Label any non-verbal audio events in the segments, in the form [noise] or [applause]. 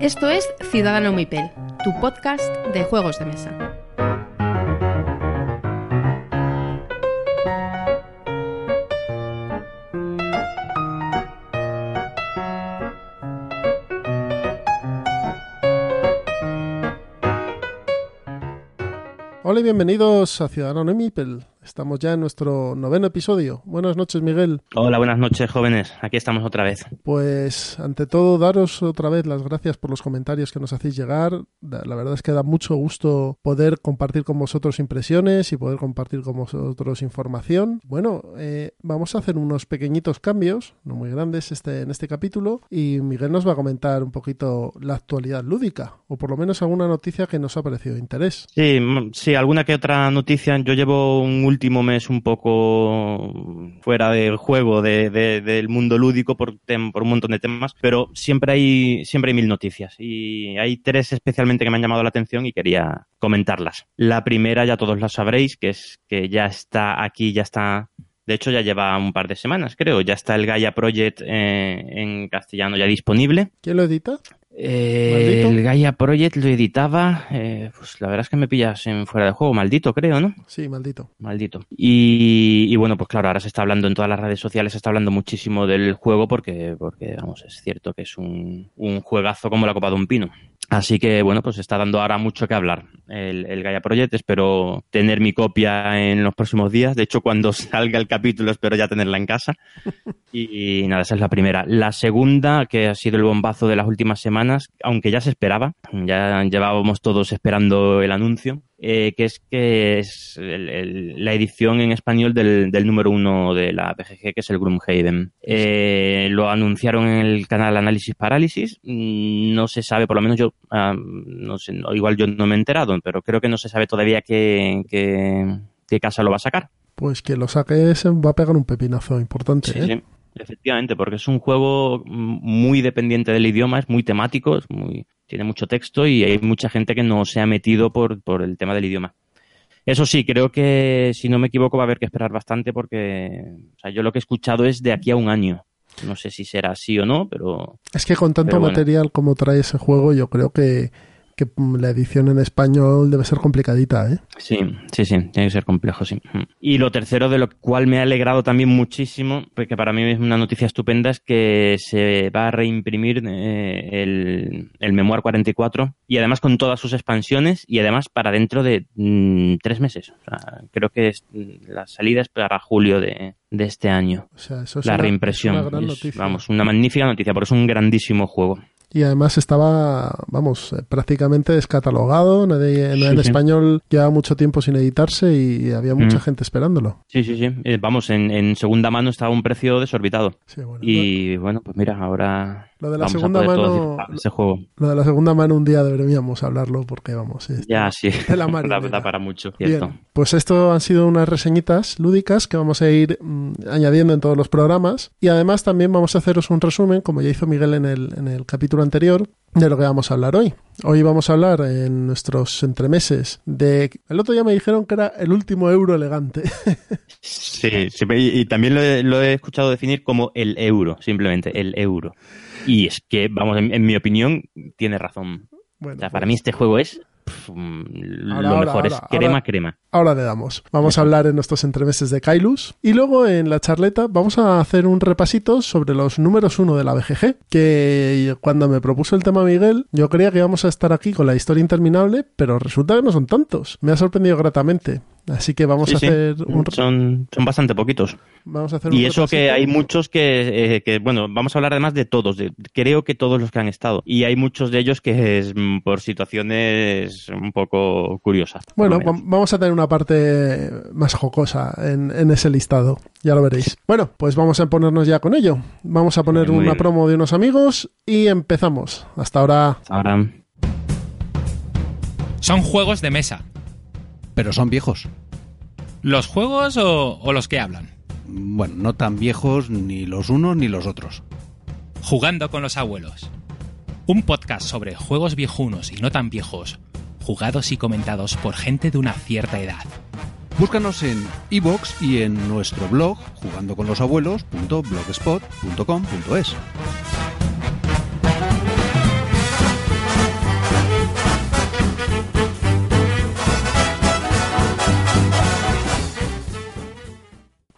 Esto es Ciudadano Mipel, tu podcast de juegos de mesa. Hola y bienvenidos a Ciudadano Mipel. Estamos ya en nuestro noveno episodio. Buenas noches, Miguel. Hola, buenas noches, jóvenes. Aquí estamos otra vez. Pues, ante todo, daros otra vez las gracias por los comentarios que nos hacéis llegar. La verdad es que da mucho gusto poder compartir con vosotros impresiones y poder compartir con vosotros información. Bueno, eh, vamos a hacer unos pequeñitos cambios, no muy grandes, este, en este capítulo. Y Miguel nos va a comentar un poquito la actualidad lúdica, o por lo menos alguna noticia que nos ha parecido de interés. Sí, sí, alguna que otra noticia. Yo llevo un último mes un poco fuera del juego, de, del mundo lúdico por, por un montón de temas, pero siempre hay, siempre hay mil noticias y hay tres especialmente que me han llamado la atención y quería comentarlas. La primera ya todos la sabréis, que es que ya está aquí, ya está de hecho, ya lleva un par de semanas, creo. Ya está el Gaia Project eh, en castellano ya disponible. ¿Quién lo edita? Eh, el Gaia Project lo editaba, eh, pues la verdad es que me pillas en fuera de juego, maldito creo, ¿no? Sí, maldito. Maldito. Y, y, bueno, pues claro, ahora se está hablando en todas las redes sociales, se está hablando muchísimo del juego porque, porque vamos, es cierto que es un, un juegazo como la copa de un pino. Así que, bueno, pues está dando ahora mucho que hablar el, el, Gaia Project. Espero tener mi copia en los próximos días. De hecho, cuando [laughs] salga el capítulo, espero ya tenerla en casa. [laughs] Y, y, nada, esa es la primera. La segunda, que ha sido el bombazo de las últimas semanas, aunque ya se esperaba, ya llevábamos todos esperando el anuncio, eh, que es que es el, el, la edición en español del, del, número uno de la PGG, que es el Gloomhaven. Eh, lo anunciaron en el canal Análisis Parálisis. No se sabe, por lo menos yo, um, no sé, igual yo no me he enterado, pero creo que no se sabe todavía qué, qué, qué casa lo va a sacar. Pues que lo saque se va a pegar un pepinazo importante. Sí, ¿eh? sí. Efectivamente, porque es un juego muy dependiente del idioma, es muy temático, es muy, tiene mucho texto y hay mucha gente que no se ha metido por, por el tema del idioma. Eso sí, creo que si no me equivoco va a haber que esperar bastante porque o sea, yo lo que he escuchado es de aquí a un año. No sé si será así o no, pero... Es que con tanto bueno. material como trae ese juego yo creo que que la edición en español debe ser complicadita, ¿eh? Sí, sí, sí, tiene que ser complejo, sí. Y lo tercero, de lo cual me ha alegrado también muchísimo, porque para mí es una noticia estupenda, es que se va a reimprimir eh, el, el Memoir 44 y además con todas sus expansiones y además para dentro de mmm, tres meses. O sea, creo que es, la salida es para julio de, de este año. O sea, eso es la una, reimpresión. Es una gran es, noticia. vamos, una magnífica noticia, porque es un grandísimo juego y además estaba, vamos, prácticamente descatalogado. Nadie, Sí, en sí. español llevaba mucho tiempo sin editarse y había mucha Mm. gente esperándolo. Sí, sí, sí. Eh, vamos, en, en segunda mano estaba un precio desorbitado. Sí, bueno, Y bueno, pues mira, ahora Lo de la vamos segunda mano- ese juego. Lo de la segunda mano un día deberíamos hablarlo porque, vamos, es- Ya, sí. de la [laughs] da para mucho, cierto. Bien, pues esto han sido unas reseñitas lúdicas que vamos a ir mm, añadiendo en todos los programas y además también vamos a haceros un resumen, como ya hizo Miguel en el, en el capítulo anterior, de lo que vamos a hablar hoy. Hoy vamos a hablar en nuestros entremeses de... El otro día me dijeron que era el último euro elegante. [laughs] Sí, sí, y, y también lo he, lo he escuchado definir como el euro, simplemente, el euro. Y es que, vamos, en, en mi opinión, tiene razón. Bueno, O sea, pues para mí este juego es mm, lo ahora, mejor, es ahora, crema, crema. ahora le damos. Vamos a hablar en nuestros entremeses de Kailus y luego en la charleta vamos a hacer un repasito sobre los números uno de la BGG, que cuando me propuso el tema Miguel, yo creía que íbamos a estar aquí con la historia interminable, pero resulta que no son tantos. Me ha sorprendido gratamente. Así que vamos Sí, a sí. hacer un Son, son bastante poquitos. vamos a hacer un Y eso que hay muchos que, eh, que, bueno, vamos a hablar además de todos, de, creo que todos los que han estado. Y hay muchos de ellos que es mm, por situaciones un poco curiosas. Bueno, vamos a tener una parte más jocosa en, en ese listado, ya lo veréis. Bueno, pues vamos a ponernos ya con ello. Vamos a poner Muy una bien. promo de unos amigos y empezamos. Hasta ahora. Ahora, Son juegos de mesa. Pero son viejos. ¿Los juegos o, o los que hablan? Bueno, no tan viejos ni los unos ni los otros. Jugando con los abuelos. Un podcast sobre juegos viejunos y no tan viejos, jugados y comentados por gente de una cierta edad. Búscanos en iBox y en nuestro blog jugandoconlosabuelos.blogspot.com.es.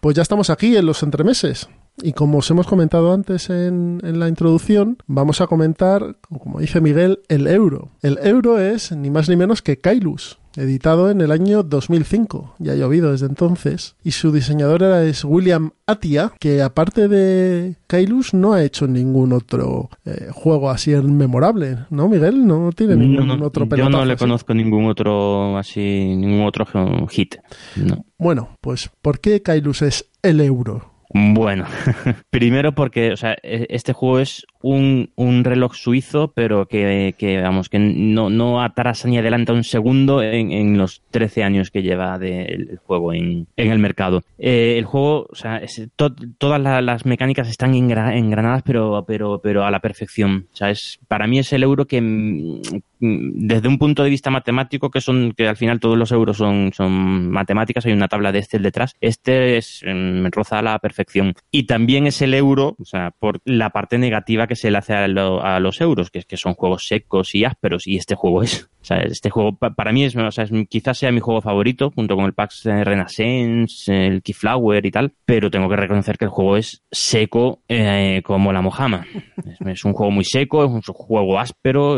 Pues ya estamos aquí en los entremeses. Y como os hemos comentado antes en, la introducción, vamos a comentar, como dice Miguel, el euro. El euro es ni más ni menos que Kailus, editado en el año 2005. Ya ha llovido desde entonces. Y su diseñador era, es William Atia, que aparte de Kailus no ha hecho ningún otro eh, juego así memorable, ¿no, Miguel? No tiene ningún no, no, otro Yo no le conozco ningún otro así, ningún otro hit. No. Bueno, pues ¿por qué Kailus es el euro? Bueno, [laughs] primero porque o sea, este juego es un, un reloj suizo, pero que, que, vamos, que no, no atrasa ni adelanta un segundo en, en los 13 años que lleva de, el juego en, en el mercado. Eh, el juego, o sea, todas la, las mecánicas están engra, engranadas, pero, pero, pero a la perfección. Es, para mí es el euro que desde un punto de vista matemático, que son que al final todos los euros son, son matemáticas, hay una tabla de Excel detrás, este es, me roza a la perfección. Y también es el euro, o sea, por la parte negativa se le hace a, lo, a los euros, que es que son juegos secos y ásperos, y este juego es. O sea, este juego para mí es, o sea, es, quizás sea mi juego favorito, junto con el PAX Renaissance, el Keyflower y tal, pero tengo que reconocer que el juego es seco eh, como la mojama. Es, es, un juego muy seco, es un juego áspero,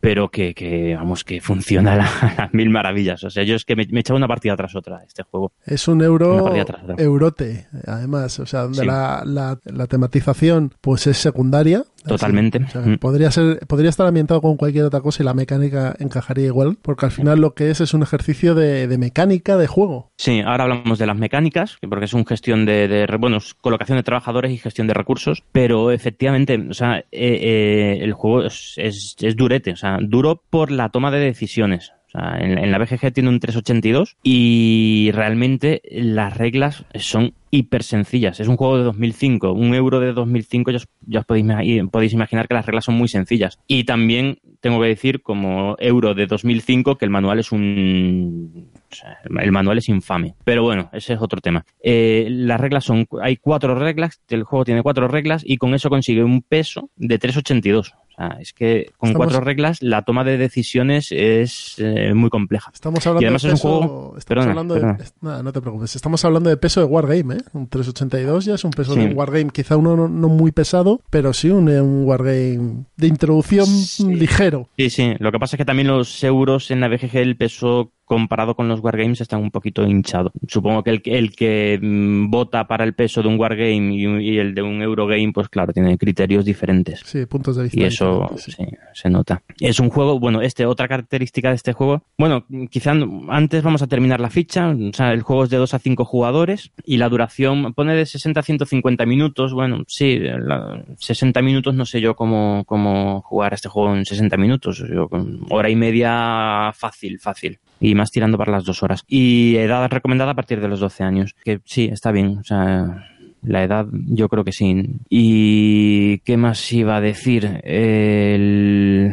pero que, que vamos, que funciona a, la, a, las mil maravillas. O sea, yo es que me, me he echado una partida tras otra este juego. Es un euro eurote, además, o sea, donde sí. la, la, la tematización pues es secundaria, Totalmente. Así, o sea, podría ser, podría estar ambientado con cualquier otra cosa y la mecánica encajaría igual, porque al final lo que es es un ejercicio de, de mecánica de juego. Sí, ahora hablamos de las mecánicas, porque es una gestión de, de, bueno, colocación de trabajadores y gestión de recursos, pero efectivamente, o sea, eh, eh, el juego es, es, es durete, o sea, duro por la toma de decisiones. O sea, en, la BGG tiene un 382 y realmente las reglas son hiper sencillas. Es un juego de 2005, un euro de 2005, ya os, ya os podéis, podéis, imaginar que las reglas son muy sencillas. Y también tengo que decir, como euro de 2005, que el manual es un... El manual es infame. Pero bueno, ese es otro tema. Eh, las reglas son... Hay cuatro reglas, el juego tiene cuatro reglas y con eso consigue un peso de 382. Sea, es que con Estamos... cuatro reglas la toma de decisiones es eh, muy compleja. Estamos hablando y además de es peso, un juego... Estamos Perdona, hablando perdona. de... Nada, no te preocupes. Estamos hablando de peso de Wargame, ¿eh? Un 382 ya es un peso Sí. de un Wargame. Quizá uno no, no muy pesado, pero sí un, un Wargame de introducción Sí. ligero. Sí, sí. Lo que pasa es que también los euros en la BGG, el peso comparado con los Wargames están un poquito hinchado. Supongo que el, el que mm, vota para el peso de un Wargame y, y, el de un Eurogame, pues claro, tiene criterios diferentes. Sí, puntos de vista. Y eso sí. Sí, se nota. Es un juego, bueno, este, otra característica de este juego, bueno, quizá antes vamos a terminar la ficha, o sea, el juego es de 2 a 5 jugadores y la duración pone de 60 a 150 minutos, bueno, sí, la, 60 minutos no sé yo cómo, cómo jugar este juego en 60 minutos, yo, con hora y media fácil, fácil y más tirando para las dos horas. Y edad recomendada a partir de los 12 años, que sí, está bien, o sea, la edad yo creo que sí. ¿Y qué más iba a decir? El...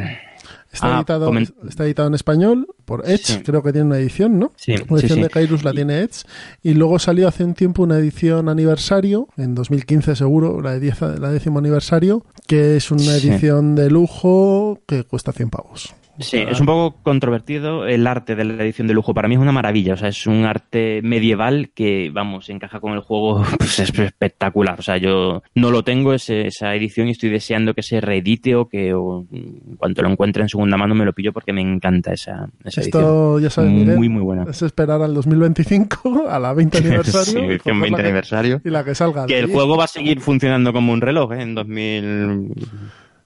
Está, Ah, editado, está editado en español por Edge, Sí. creo que tiene una edición, ¿no? Sí, Una edición sí. de Kairus la tiene Edge. Y luego salió hace un tiempo una edición aniversario, en 2015 seguro, la, de diez- la décimo aniversario, que es una edición de lujo que cuesta 100 pavos. Sí, es un poco controvertido el arte de la edición de lujo. Para mí es una maravilla. O sea, es un arte medieval que, vamos, encaja con el juego. [laughs] Pues es espectacular. O sea, yo no lo tengo ese- esa edición y estoy deseando que se reedite o que o, en cuanto lo encuentre en segunda mano me lo pillo porque me encanta esa. Esto, ya sabes, Miguel, Muy, muy buena. es esperar al 2025, [laughs] a la 20 aniversario. Sí, y que coger un la 20 que- aniversario. Y la que salga. Que el Sí, juego va a seguir funcionando como un reloj ¿eh? en 2030,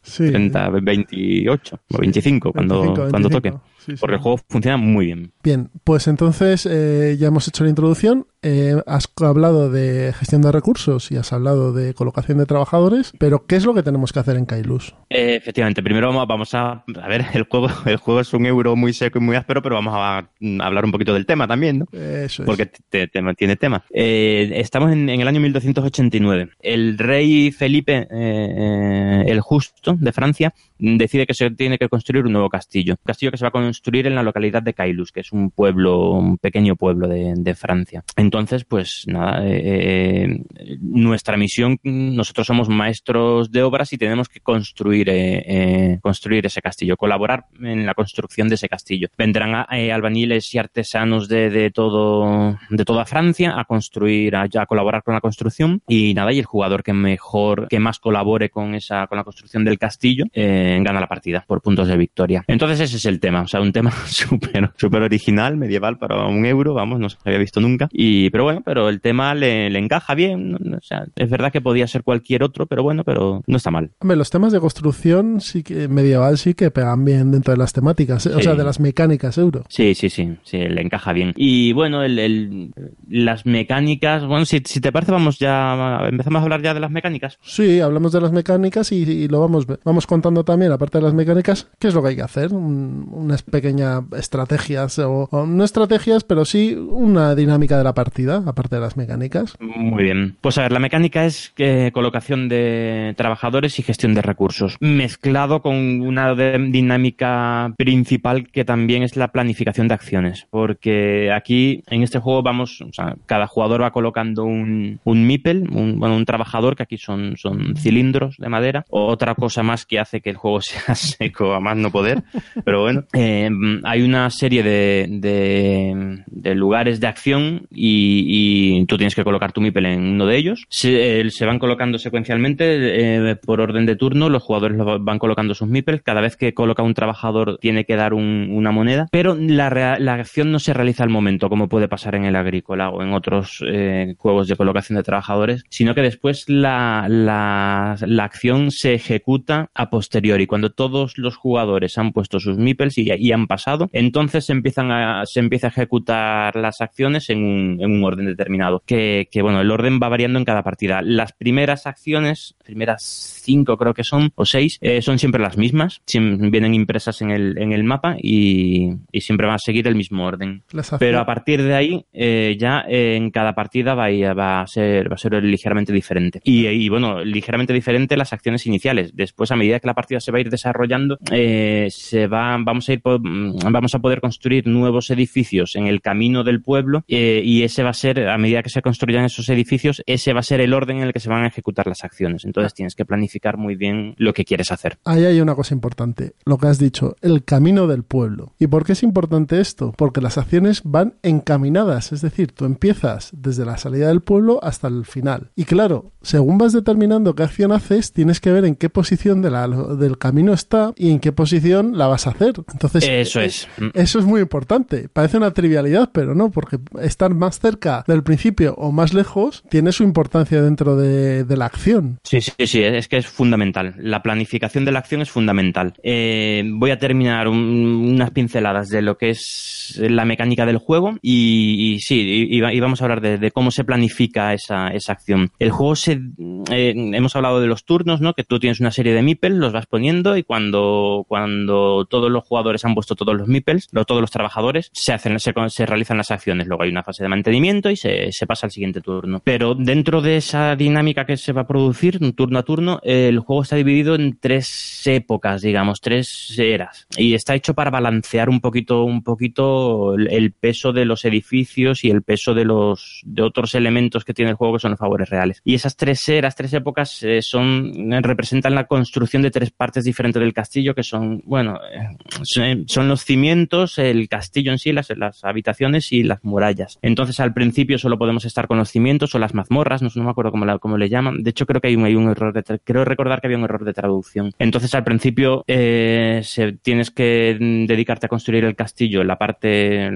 sí. 28 o 25 cuando, 25, cuando 25. toque. Sí, sí. Porque el juego funciona muy bien. Bien, pues entonces eh, ya hemos hecho la introducción. Eh, has hablado de gestión de recursos y has hablado de colocación de trabajadores, pero ¿qué es lo que tenemos que hacer en Kailus? Eh, efectivamente, primero vamos, vamos a, a ver, el juego, [laughs] el juego es un euro muy seco y muy áspero, pero vamos a, mm, hablar un poquito del tema también, ¿no? Eso es. Porque te- te- tiene tema. Eh, estamos en, en el año 1289. El rey Felipe eh, eh, el Justo de Francia decide que se tiene que construir un nuevo castillo. Un castillo que se va a construir en la localidad de Cailus, que es un pueblo, un pequeño pueblo de, Francia. Entonces, pues nada, eh, eh, nuestra misión, nosotros somos maestros de obras y tenemos que construir, eh, construir ese castillo, colaborar en la construcción de ese castillo. Vendrán albañiles y artesanos de, todo, de toda Francia a construir, a, a colaborar con la construcción y nada, y el jugador que mejor, que más colabore con esa, con la construcción del castillo, gana la partida por puntos de victoria. Entonces ese es el tema, o sea, un tema [laughs] súper super original, medieval para un euro, vamos, no se había visto nunca. Y, pero bueno, pero el tema le, encaja bien, o sea, es verdad que podía ser cualquier otro, pero bueno, pero no está mal. Hombre, los temas de construcción sí que medieval sí que pegan bien dentro de las temáticas, o sea, de las mecánicas euro. Sí, sí, sí, sí, le encaja bien. Y bueno, el, las mecánicas, bueno, si, si, te parece, vamos ya, empezamos a hablar ya de las mecánicas. Sí, hablamos de las mecánicas y, lo vamos, vamos contando también, aparte de las mecánicas, qué es lo que hay que hacer, unas pequeñas estrategias, o, no estrategias, pero sí una dinámica de la partida, aparte de las mecánicas. Muy bien. Pues a ver, la mecánica es eh, colocación de trabajadores y gestión de recursos, mezclado con una dinámica principal que también es la planificación de acciones, porque aquí en este juego vamos, o sea, cada jugador va colocando un, un MIPEL, un, bueno, un trabajador, que aquí son, son cilindros de madera, otra cosa más que hace que el juego [laughs] sea seco a más no poder, pero bueno, eh, hay una serie de, de, lugares de acción y, tú tienes que colocar tu MIPEL en uno de ellos. Se, se van colocando secuencialmente eh, por orden de turno, los jugadores van colocando sus MIPELs. Cada vez que coloca un trabajador tiene que dar una moneda, pero la, la, acción no se realiza al momento, como puede pasar en el agrícola o en otros eh, juegos de colocación de trabajadores, sino que después la, la, acción se ejecuta a posteriori, cuando todos los jugadores han puesto sus MIPELs y, y han pasado, entonces se empiezan a, se empieza a ejecutar las acciones en un, un orden determinado. Que, que, bueno, el orden va variando en cada partida. Las primeras acciones, primeras cinco creo que son, o seis, eh, son siempre las mismas, vienen impresas en el, en el mapa y, y siempre van a seguir el mismo orden. Pero a partir de ahí, eh, ya eh, en cada partida va a, va a, ser, va a ser ligeramente diferente. Y, y, bueno, ligeramente diferente las acciones iniciales. Después, a medida que la partida se va a ir desarrollando, se va, vamos a ir, vamos a poder construir nuevos edificios en el camino del pueblo y ese va a ser, a medida que se construyan esos edificios, ese va a ser el orden en el que se van a ejecutar las acciones. Entonces tienes que planificar muy bien lo que quieres hacer. Ahí hay una cosa importante, lo que has dicho, el camino del pueblo. ¿Y por qué es importante esto? Porque las acciones van encaminadas, es decir, tú empiezas desde la salida del pueblo hasta el final. Y claro, según vas determinando qué acción haces, tienes que ver en qué posición de la, del camino está y en qué posición la vas a hacer. Entonces, eso es. Eso es muy importante. Parece una trivialidad, pero no, porque estar más cerca del principio o más lejos tiene su importancia dentro de, de la acción. Sí, sí, sí, es que es fundamental. La planificación de la acción es fundamental. Eh, voy a terminar unas pinceladas de lo que es la mecánica del juego y, sí, y, vamos a hablar de, cómo se planifica esa, esa acción. El juego se... Eh, hemos hablado de los turnos, ¿no? Que tú tienes una serie de meeples, los vas poniendo y cuando, cuando todos los jugadores han puesto todos los meeples, todos los trabajadores, se, hacen, se, se, realizan las acciones. Luego hay una fase de mantenimiento y se, se pasa al siguiente turno. Pero dentro de esa dinámica que se va a producir, turno a turno, el juego está dividido en tres épocas, digamos, tres eras. Y está hecho para balancear un poquito, un poquito el, peso de los edificios y el peso de los de otros elementos que tiene el juego que son los favores reales. Y esas tres eras, tres épocas, eh, son representan la construcción de tres partes diferentes del castillo, que son, bueno, eh, son los cimientos, el castillo en sí, las, las habitaciones y las murallas. Entonces, al principio solo podemos estar con los cimientos o las mazmorras, no, no me acuerdo cómo, la, cómo le llaman. De hecho, creo que hay hay un error de, recordar que había un error de traducción. Entonces, al principio, eh, se, tienes que dedicarte a construir el castillo, la parte,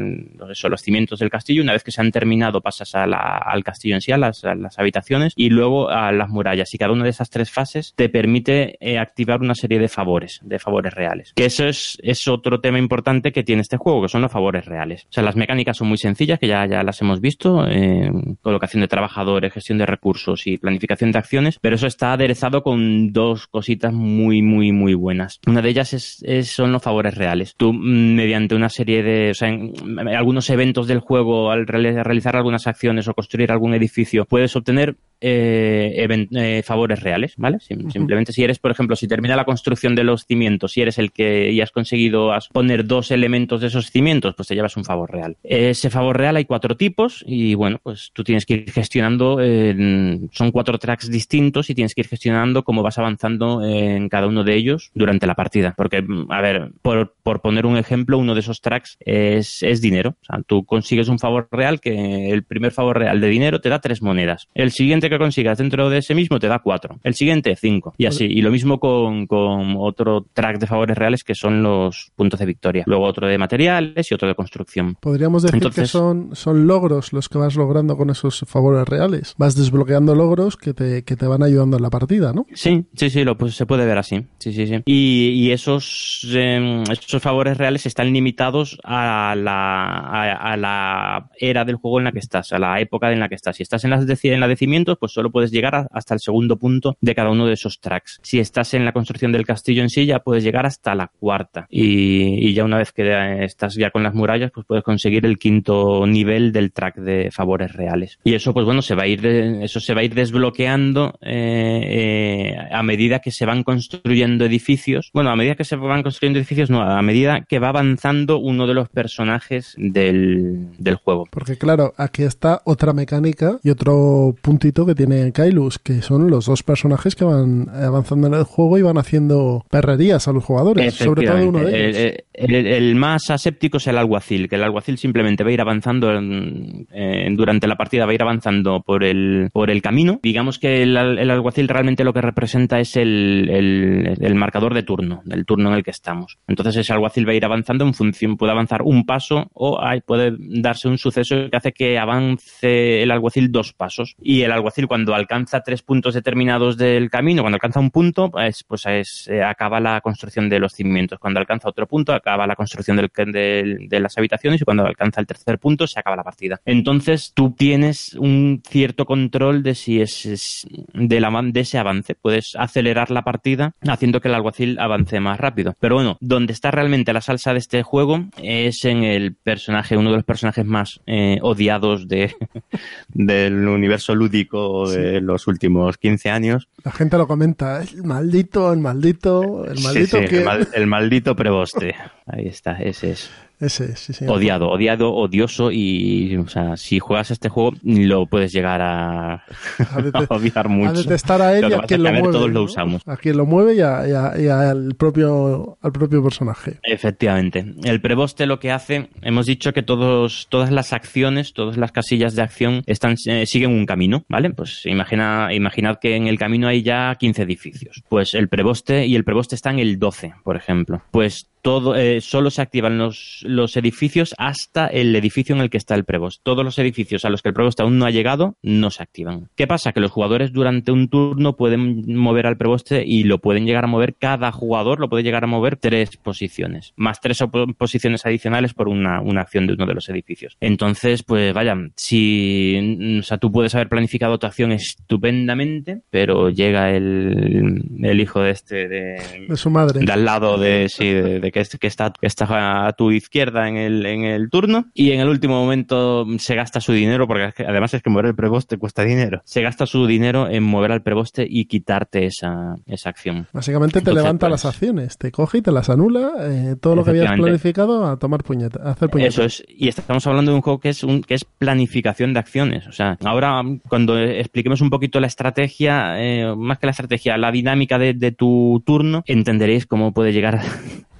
eso, los cimientos del castillo. Una vez que se han terminado, pasas al castillo en sí, a las, habitaciones y luego a las murallas. Y cada una de esas tres fases te permite eh, activar una serie de favores, de favores reales. Que eso es, es otro tema importante que tiene este juego, que son los favores reales. O sea, las mecánicas son muy sencillas, que ya, ya las hemos visto, eh, colocación de trabajadores, gestión de recursos y planificación de acciones, pero eso está aderezado con dos cositas muy, muy, muy buenas. Una de ellas es, son los favores reales. Tú, mm, mediante una serie de, o sea, en, algunos eventos del juego, al realizar algunas acciones o construir algún edificio, puedes obtener eh, eh, favores reales, ¿vale? Sim- Simplemente si eres, por ejemplo, si termina la construcción de los cimientos, si eres el que y has conseguido poner dos elementos de esos cimientos, pues te llevas un favor real. Ese favor real hay cuatro tipos y bueno, pues tú tienes que ir gestionando, eh, son cuatro tracks distintos y tienes que ir gestionando cómo vas avanzando en cada uno de ellos durante la partida. Porque, mm, a ver, por, por poner un ejemplo, uno de esos tracks es, es dinero. O sea, tú consigues un favor real que el primer favor real de dinero te da tres monedas. El siguiente que consigas dentro de ese mismo te da cuatro. El siguiente, cinco. Y así. Y lo mismo con, con otro track de favores reales que son los puntos de victoria. Luego otro de materiales y otro de construcción. Podríamos decir que son, son logros los que vas logrando con esos favores reales. Vas desbloqueando logros que te, que te van ayudando en la partida, ¿no? Sí, sí, sí, lo, pues se puede ver así. Sí, sí, sí. Y, y esos, eh, esos favores reales están limitados a la, a, a la era del juego en la que estás, a la época en la que estás. Si estás en, las en la de cimientos, pues solo puedes llegar hasta el segundo punto de cada uno de esos tracks. Si estás en la construcción del castillo en sí, ya puedes llegar hasta la cuarta. Y, ya una vez que estás ya con las murallas, pues puedes conseguir el quinto nivel del track de favores reales. Y eso, pues bueno, se va a ir, eso se va a ir desbloqueando eh, eh, a medida que se van construyendo edificios. Bueno, a medida que se van construyendo edificios, no, a medida que va avanzando uno de los personajes del, del juego. Porque claro, aquí está otra mecánica y otro puntito que tiene Kailus, que son los dos personajes que van avanzando en el juego y van haciendo perrerías a los jugadores, sobre todo uno de ellos. El, el- el- el más aséptico es el alguacil, que el alguacil simplemente va a ir avanzando en- en- durante la partida, va a ir avanzando por el, por el camino. Digamos que el, el alguacil realmente lo que representa es el, el- marcador de turno, del turno en el que estamos. Entonces ese alguacil va a ir avanzando en función, puede avanzar un paso o hay- puede darse un suceso que hace que avance el alguacil dos pasos. Y el alguacil cuando alcanza tres puntos determinados del camino, cuando alcanza un punto, pues, pues es, eh, acaba la construcción de los cimientos. Cuando alcanza otro punto, acaba la construcción de las habitaciones y cuando alcanza el tercer punto, se acaba la partida. Entonces tú tienes un cierto control de si es, es avan- de ese avance. Puedes acelerar la partida haciendo que el alguacil avance más rápido. Pero bueno, donde está realmente la salsa de este juego es en el personaje, uno de los personajes más eh, odiados de, [laughs] del universo lúdico de los últimos 15 años. La gente lo comenta, el maldito, el maldito, el Sí, maldito sí, que... el, mal- el maldito preboste. [laughs] Ahí está, ese es. Ese, sí, sí. Odiado, odiado, odioso y, o sea, si juegas este juego lo puedes llegar a, [laughs] A [laughs] a odiar A mucho. detestar a él Lo y a quien lo a mueve. todos lo usamos. A quien lo mueve y, a- y a- y al, propio, al propio personaje. Efectivamente. El preboste lo que hace, hemos dicho que todos, todas las acciones, todas las casillas de acción están, eh, siguen un camino, ¿vale? Pues imagina, imaginad que en el camino hay ya 15 edificios. Pues el preboste y el preboste está en el 12, por ejemplo. Pues todo, eh, solo se activan los, los edificios hasta el edificio en el que está el preboste. Todos los edificios a los que el preboste aún no ha llegado no se activan. ¿Qué pasa? Que los jugadores durante un turno pueden mover al preboste y lo pueden llegar a mover, cada jugador lo puede llegar a mover tres posiciones, más tres posiciones adicionales por una, una acción de uno de los edificios. Entonces, pues vaya, si, o sea, tú puedes haber planificado tu acción estupendamente, pero llega el, el hijo de este, de, De su madre. de al lado de, sí, de, de que, es- que está, que está a tu izquierda en el, en el turno y en el último momento se gasta su dinero porque además es que mover el preboste cuesta dinero. Se gasta su dinero en mover al preboste y quitarte esa, esa acción. Básicamente te Entonces, levanta pues, las acciones, te coge y te las anula, eh, todo lo que habías planificado a tomar puñeta, a hacer puñeta. Eso es, y estamos hablando de un juego que es un, que es planificación de acciones. O sea, ahora cuando expliquemos un poquito la estrategia, eh, más que la estrategia, la dinámica de, de tu turno, entenderéis cómo puede llegar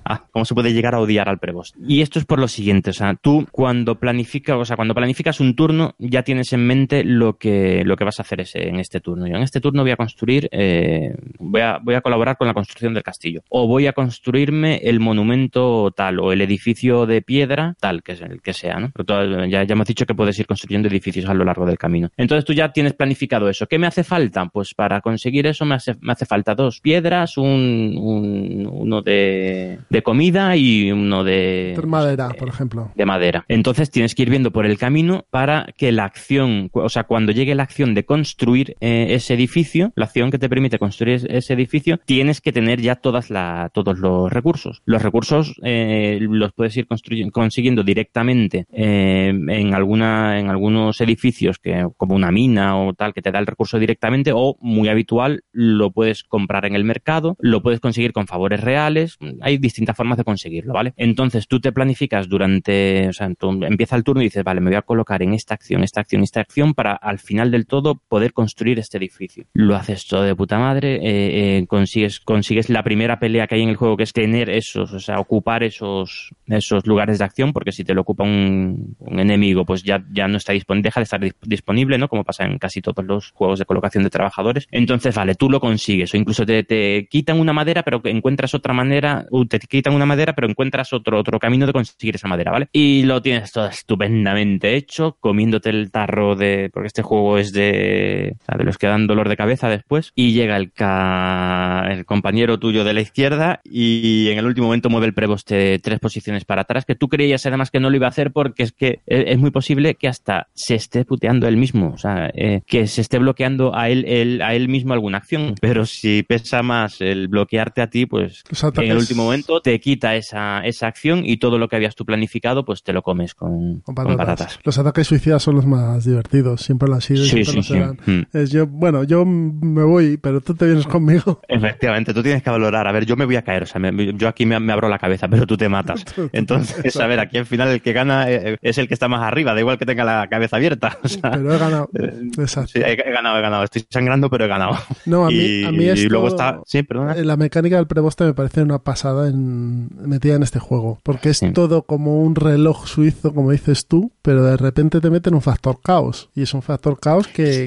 a, cómo se puede llegar a odiar al preboste. Y esto es por lo siguiente, o sea, tú cuando planificas, o sea, cuando planificas un turno, ya tienes en mente lo que, lo que vas a hacer ese, en este turno. Yo en este turno voy a construir, eh, voy a, voy a colaborar con la construcción del castillo. O voy a construirme el monumento tal, o el edificio de piedra tal, que es el que sea, ¿no? Ya, ya hemos dicho que puedes ir construyendo edificios a lo largo del camino. Entonces tú ya tienes planificado eso. ¿Qué me hace falta? Pues para conseguir eso me hace, me hace falta dos piedras, un, un- uno de de comida y uno de... madera, por ejemplo. De madera. Entonces tienes que ir viendo por el camino para que la acción, o sea, cuando llegue la acción de construir eh, ese edificio, la acción que te permite construir ese edificio, tienes que tener ya todas la, todos los recursos. Los recursos eh, los puedes ir consiguiendo directamente eh, en, alguna, en algunos edificios, que, como una mina o tal, que te da el recurso directamente, o muy habitual, lo puedes comprar en el mercado, lo puedes conseguir con favores reales. Hay formas de conseguirlo, ¿vale? Entonces tú te planificas durante, o sea, empieza el turno y dices, vale, me voy a colocar en esta acción, esta acción, esta acción para al final del todo poder construir este edificio. Lo haces todo de puta madre, eh, eh, consigues, consigues la primera pelea que hay en el juego, que es tener esos, o sea, ocupar esos, esos lugares de acción, porque si te lo ocupa un, enemigo, pues ya, ya no está disponible, deja de estar disponible, ¿no? Como pasa en casi todos los juegos de colocación de trabajadores. Entonces, vale, tú lo consigues, o incluso te, quitan una madera, pero encuentras otra manera, te quitan una madera, pero encuentras otro, otro camino de conseguir esa madera, ¿vale? Y lo tienes todo estupendamente hecho, comiéndote el tarro de, porque este juego es de, de los que dan dolor de cabeza después, y llega el, el compañero tuyo de la izquierda y en el último momento mueve el preboste tres posiciones para atrás, que tú creías además que no lo iba a hacer porque es que es muy posible que hasta se esté puteando él mismo, o sea, eh, que se esté bloqueando a él, a él mismo alguna acción, pero si pesa más el bloquearte a ti, pues en el último momento te quita esa, esa acción y todo lo que habías tú planificado, pues te lo comes con, patatas. Los ataques suicidas son los más divertidos, siempre lo han sido y siempre lo mm. Es yo, bueno, yo me voy, pero tú te vienes conmigo. [laughs] Efectivamente, tú tienes que valorar. A ver, yo me voy a caer, o sea, yo aquí me, abro la cabeza, pero tú te matas. [laughs] Entonces, a ver, aquí al final el que gana eh, eh, es el que está más arriba, da igual que tenga la cabeza abierta. pero he ganado. Eh, Exacto. Sí, he, ganado, he ganado. Estoy sangrando, pero he ganado. No, a mí, [laughs] a mí esto, y luego está. Sí, perdona. La mecánica del preboste me parece una pasada en, metida en este juego, porque es todo como un reloj suizo, como dices tú, pero de repente te meten un factor caos. Y es un factor caos que,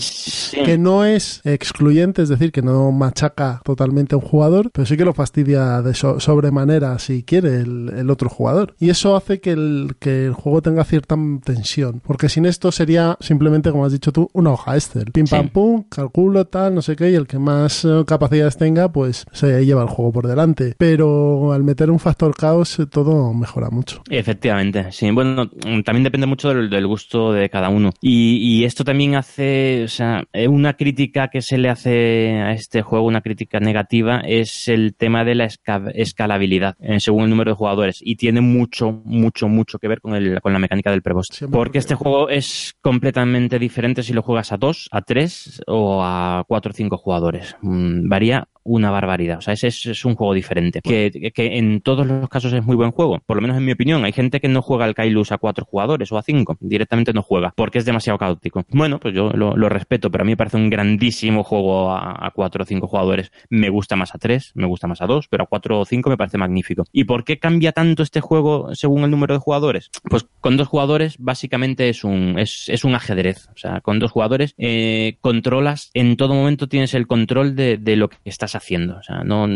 que no es excluyente, es decir, que no machaca totalmente a un jugador, pero sí que lo fastidia de sobremanera si quiere el, otro jugador. Y eso hace que el, que el juego tenga cierta tensión, porque sin esto sería simplemente, como has dicho tú, una hoja Excel. Pim pam pum, calculo tal, no sé qué, y el que más eh, capacidades tenga, pues se lleva el juego por delante. Pero al meter un factor caos, eh, todo mejora mucho. Efectivamente, sí. Bueno, también depende mucho del, gusto de cada uno. Y, esto también hace, o sea, eh, una crítica que se le hace a este juego, una crítica negativa, es el tema de la escalabilidad según el número de jugadores. Y tiene mucho, mucho, mucho que ver con, el, con la mecánica del prebost. Porque este juego es completamente diferente si lo juegas a 2, a 3 o a 4 o 5 jugadores. Mm, varía una barbaridad. O sea, ese es, un juego diferente. Que, que, en todos los casos es muy buen juego. Por lo menos en mi opinión. Hay gente que no juega al Kailus a cuatro jugadores o a cinco. Directamente no juega. Porque es demasiado caótico. Bueno, pues yo lo, respeto, pero a mí me parece un grandísimo juego a, cuatro o cinco jugadores. Me gusta más a tres, me gusta más a dos, pero a cuatro o cinco me parece magnífico. ¿Y por qué cambia tanto este juego según el número de jugadores? Pues con dos jugadores básicamente es un, es, es un ajedrez. O sea, con dos jugadores eh, controlas, en todo momento tienes el control de, de lo que estás haciendo. O sea, no,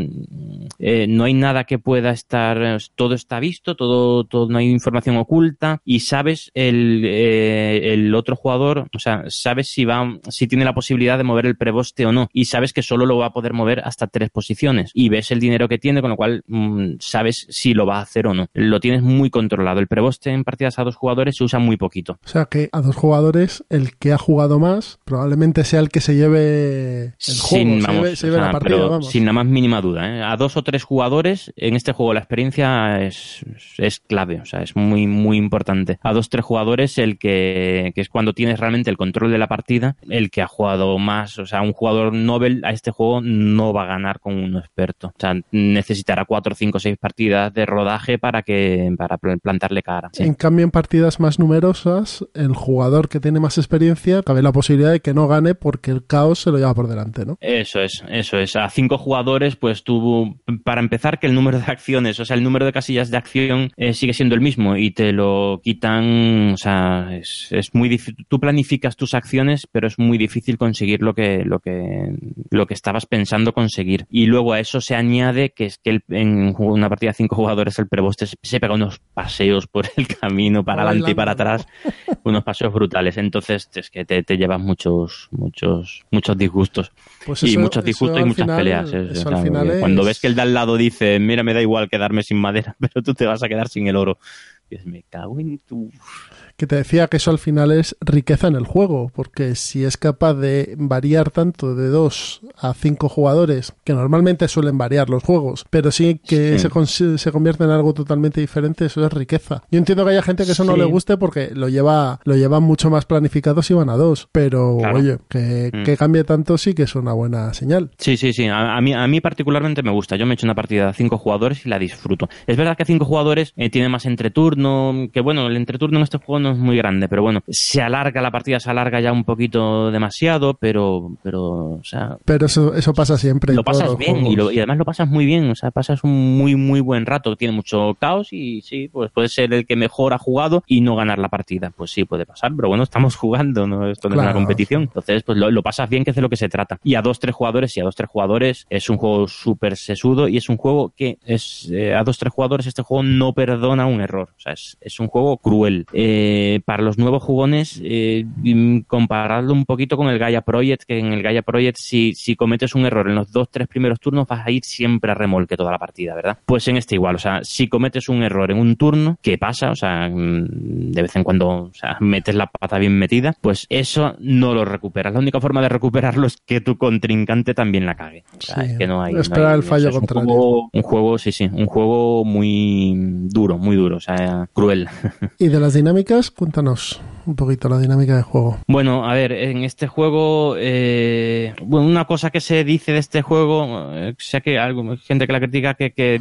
eh, no hay nada que pueda estar, todo está visto, todo, todo no hay información oculta y sabes el, eh, el otro jugador, o sea, sabes si va, si tiene la posibilidad de mover el preboste o no y sabes que solo lo va a poder mover hasta tres posiciones y ves el dinero que tiene, con lo cual mm, sabes si lo va a hacer o no. Lo tienes muy controlado. El preboste en partidas a dos jugadores se usa muy poquito. O sea que a dos jugadores el que ha jugado más probablemente sea el que se lleve el juego, se lleve, la partida sin la más mínima duda. ¿eh? A dos o tres jugadores, en este juego la experiencia es, es clave, o sea, es muy, muy importante. A dos tres jugadores, el que, que, es cuando tienes realmente el control de la partida, el que ha jugado más, o sea, un jugador Nobel a este juego no va a ganar con un experto. O sea, necesitará cuatro, cinco, seis partidas de rodaje para que, para plantarle cara. En cambio, en partidas más numerosas, el jugador que tiene más experiencia, cabe la posibilidad de que no gane porque el caos se lo lleva por delante, ¿no? Eso es, eso es. A cinco jugadores, pues tú, para empezar, que el número de acciones, o sea, el número de casillas de acción eh, sigue siendo el mismo y te lo quitan, o sea, es, es muy difícil. Tú planificas tus acciones, pero es muy difícil conseguir lo que, lo que, lo que estabas pensando conseguir. Y luego a eso se añade que es que en una partida de cinco jugadores el preboste se, pega unos paseos por el camino para adelante y para atrás, unos paseos brutales. Entonces es que te, te llevas muchos, muchos, muchos disgustos. Pues y muchos disgustos y muchas peleas. Cuando ves que el de al lado dice, mira, me da igual quedarme sin madera, [laughs] pero tú te vas a quedar sin el oro. Dices, me cago en tu... que te decía que eso al final es riqueza en el juego, porque si es capaz de variar tanto de 2 a 5 jugadores, que normalmente suelen variar los juegos, pero sí que Sí. Se, se convierte en algo totalmente diferente, eso es riqueza. Yo entiendo que haya gente que eso no le guste porque lo lleva lo lleva mucho más planificado si van a dos, pero Claro. oye, que, Mm. que cambie tanto sí que es una buena señal. Sí, sí, sí. A, a mí, a mí particularmente me gusta. Yo me he hecho una partida de cinco jugadores y la disfruto. Es verdad que cinco jugadores eh, tiene más entreturno, que bueno, el entreturno en este juego no es muy grande, pero bueno, se alarga la partida, se alarga ya un poquito demasiado, pero, pero, o sea, Pero eso, eso pasa siempre. en lo todos pasas los bien y, lo- y además lo pasas muy bien, o sea, pasas un muy muy buen rato, tiene mucho caos y sí, pues puede ser el que mejor ha jugado y no ganar la partida, pues sí puede pasar, pero bueno, estamos [laughs] jugando, no esto no es Claro. una competición, entonces pues lo, lo pasas bien que es de lo que se trata. Y a dos tres jugadores y a dos tres jugadores es un juego súper sesudo y es un juego que es eh, a dos tres jugadores este juego no perdona un error, o sea, es, es un juego cruel. Eh, para los nuevos jugones, eh, comparadlo un poquito con el Gaia Project, que en el Gaia Project si, si cometes un error en los dos, tres primeros turnos vas a ir siempre a remolque toda la partida, ¿verdad? Pues en este igual, o sea, si cometes un error en un turno, ¿qué pasa? O sea, mm, de vez en cuando o sea, metes la pata bien metida, pues eso no lo recuperas. La única forma de recuperarlo es que tu contrincante también la cague. O sea, Sí, es que no hay... no hay- el fallo es un contrario. juego- un juego, sí, sí, un juego muy duro, muy duro, o sea, cruel. Y de las dinámicas, cuéntanos un poquito la dinámica de juego. Bueno, a ver, en este juego, eh, bueno, una cosa que se dice de este juego, eh, sé que algo, gente que la critica que,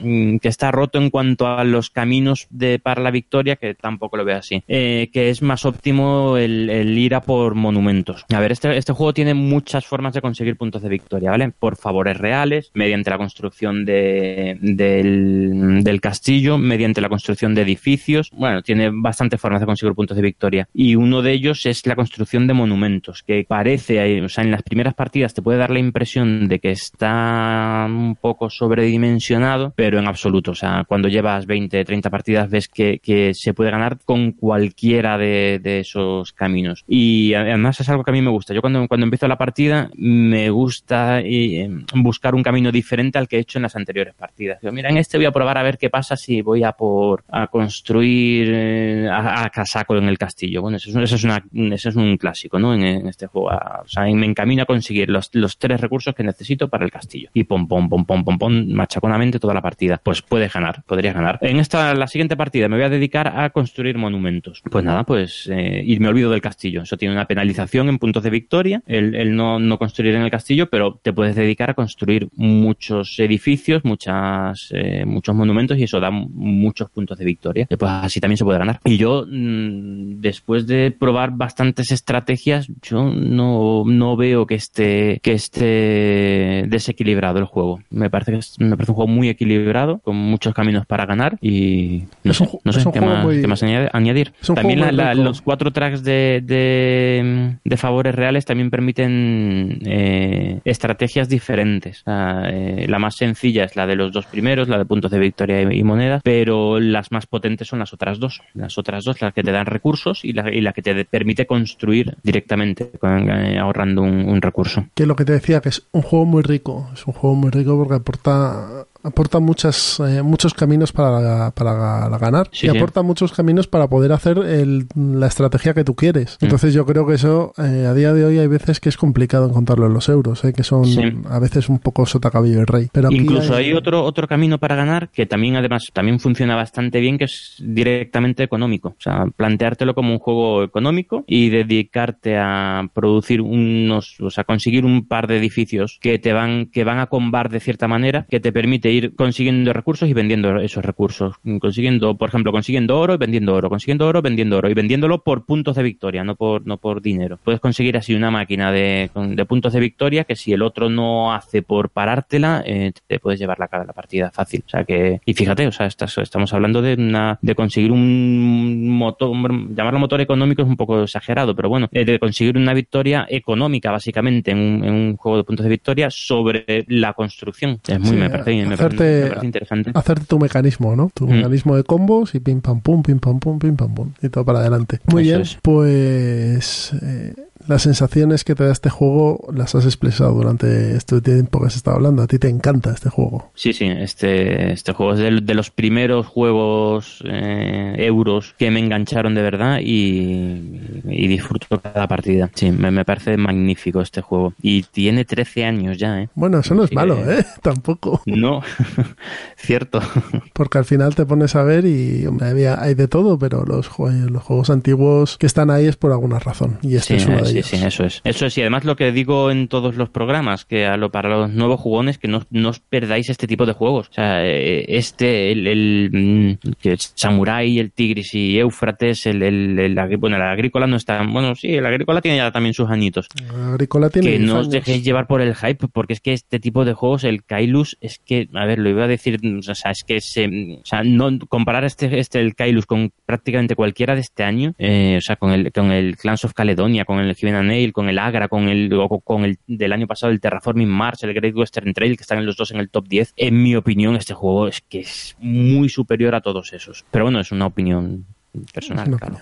mm, que está roto en cuanto a los caminos de para la victoria, que tampoco lo veo así, Eh, que es más óptimo el, ir a por monumentos. A ver, este, este juego tiene muchas formas de conseguir puntos de victoria, ¿vale? Por favores reales, mediante la construcción de, del, del castillo, mediante la construcción de edificios, bueno, tiene bastantes de conseguir puntos de victoria. Y uno de ellos es la construcción de monumentos, que parece, eh, o sea, en las primeras partidas te puede dar la impresión de que está un poco sobredimensionado, pero en absoluto. O sea, cuando llevas 20, 30 partidas ves que, se puede ganar con cualquiera de, de esos caminos. Y además es algo que a mí me gusta. Yo cuando, cuando empiezo la partida me gusta eh, buscar un camino diferente al que he hecho en las anteriores partidas. Digo, mira, en este voy a probar a ver qué pasa si voy a por a construir eh, a, a casaco en el castillo. Bueno, eso es, eso es, una, eso es un clásico, ¿no? En, este juego. O sea, me encamino a conseguir los, los tres recursos que necesito para el castillo. Y pom, pom, pom, pom, pom, pom, machaconamente toda la partida. Pues puedes ganar, podrías ganar. En esta, la siguiente partida me voy a dedicar a construir monumentos. Pues nada, pues, eh, y me olvido del castillo. Eso tiene una penalización en puntos de victoria, el, el no, no construir en el castillo, pero te puedes dedicar a construir muchos edificios, muchas, eh, muchos monumentos y eso da muchos puntos de victoria. Pues así también se puede ganar. Y yo, mm, después de probar bastantes estrategias, yo no, no veo que esté, que esté desequilibrado el juego. Me parece que es, me parece un juego muy equilibrado, con muchos caminos para ganar y no Es sé, un no sé qué más, muy- qué más añade- añadir. También la- la- los cuatro tracks de, de, de favores reales también permiten eh, estrategias diferentes. Eh, la más sencilla es la de los dos primeros, la de puntos de victoria y, y monedas, pero las más potentes son las otras dos. Las otras dos, las que te dan recursos y la, y la que te permite construir directamente eh, ahorrando un, recurso. Que lo que te decía, que es un juego muy rico. Es un juego muy rico porque aporta aporta muchas, eh, muchos caminos para, para ganar Sí, y sí. aporta muchos caminos para poder hacer el- la estrategia que tú quieres. Mm. Entonces yo creo que eso eh, a día de hoy hay veces que es complicado encontrarlo en los euros, eh, que son Sí. a veces un poco sota caballo y rey. Pero Incluso hay otro, otro camino para ganar que también además también funciona bastante bien, que es directamente económico. O sea, planteártelo como un juego económico y dedicarte a producir unos, o sea, conseguir un par de edificios que te van, que van a combar de cierta manera, que te permite ir consiguiendo recursos y vendiendo esos recursos. Consiguiendo, por ejemplo, consiguiendo oro y vendiendo oro, consiguiendo oro, vendiendo oro y vendiéndolo por puntos de victoria, no por, no por dinero. Puedes conseguir así una máquina de, de puntos de victoria que si el otro no hace por parártela, eh, te puedes llevar la, la partida fácil. O sea que, y fíjate, o sea, estás- estamos hablando de una, de conseguir un motor, llamarlo motor económico es un poco exagerado, pero bueno, eh, de conseguir una victoria económica básicamente en un, en un juego de puntos de victoria sobre la construcción. Es muy, Sí, me parece, me parece- hacerte- interesante. tu mecanismo, ¿no? Tu Mm. mecanismo de combos y pim pam pum, pim pam pum, pim pam pum y todo para adelante. Muy Eso bien, es. pues eh, las sensaciones que te da este juego las has expresado durante este tiempo que has estado hablando. A ti te encanta este juego. Sí, sí, este, este juego es de, de los primeros juegos eh, euros que me engancharon de verdad y, y disfruto cada partida. Sí, me, me, parece magnífico este juego. Y tiene 13 años ya, ¿eh? Bueno, eso no es malo, ¿eh? [laughs] Tampoco. No, [laughs] cierto. [laughs] Porque al final te pones a ver y hombre, había, hay de todo, pero los, juegos, los juegos antiguos que están ahí es por alguna razón. Y este sí, es uno de ellos. Sí, eso es. Eso es. Y además lo que digo en todos los programas, que a lo, para los nuevos jugones, que no, no os perdáis este tipo de juegos. O sea, este, el, el, el Samurai, el Tigris y Éufrates, el, el, el, bueno, el agrícola no está, bueno, sí, el agrícola tiene ya también sus añitos. El agrícola tiene que no años. os dejéis llevar por el hype, porque es que este tipo de juegos, el Kailus, es que, a ver, lo iba a decir, o sea, es que se, o sea, no comparar este, este, el Kailus con prácticamente cualquiera de este año, eh, o sea, con el, con el Clans of Caledonia, con el Nail, con el Agra, con el, o con el del año pasado, el Terraforming Mars, el Great Western Trail, que están en los dos en el top 10, en mi opinión, este juego es que es muy superior a todos esos. Pero bueno, es una opinión personal, No, claro.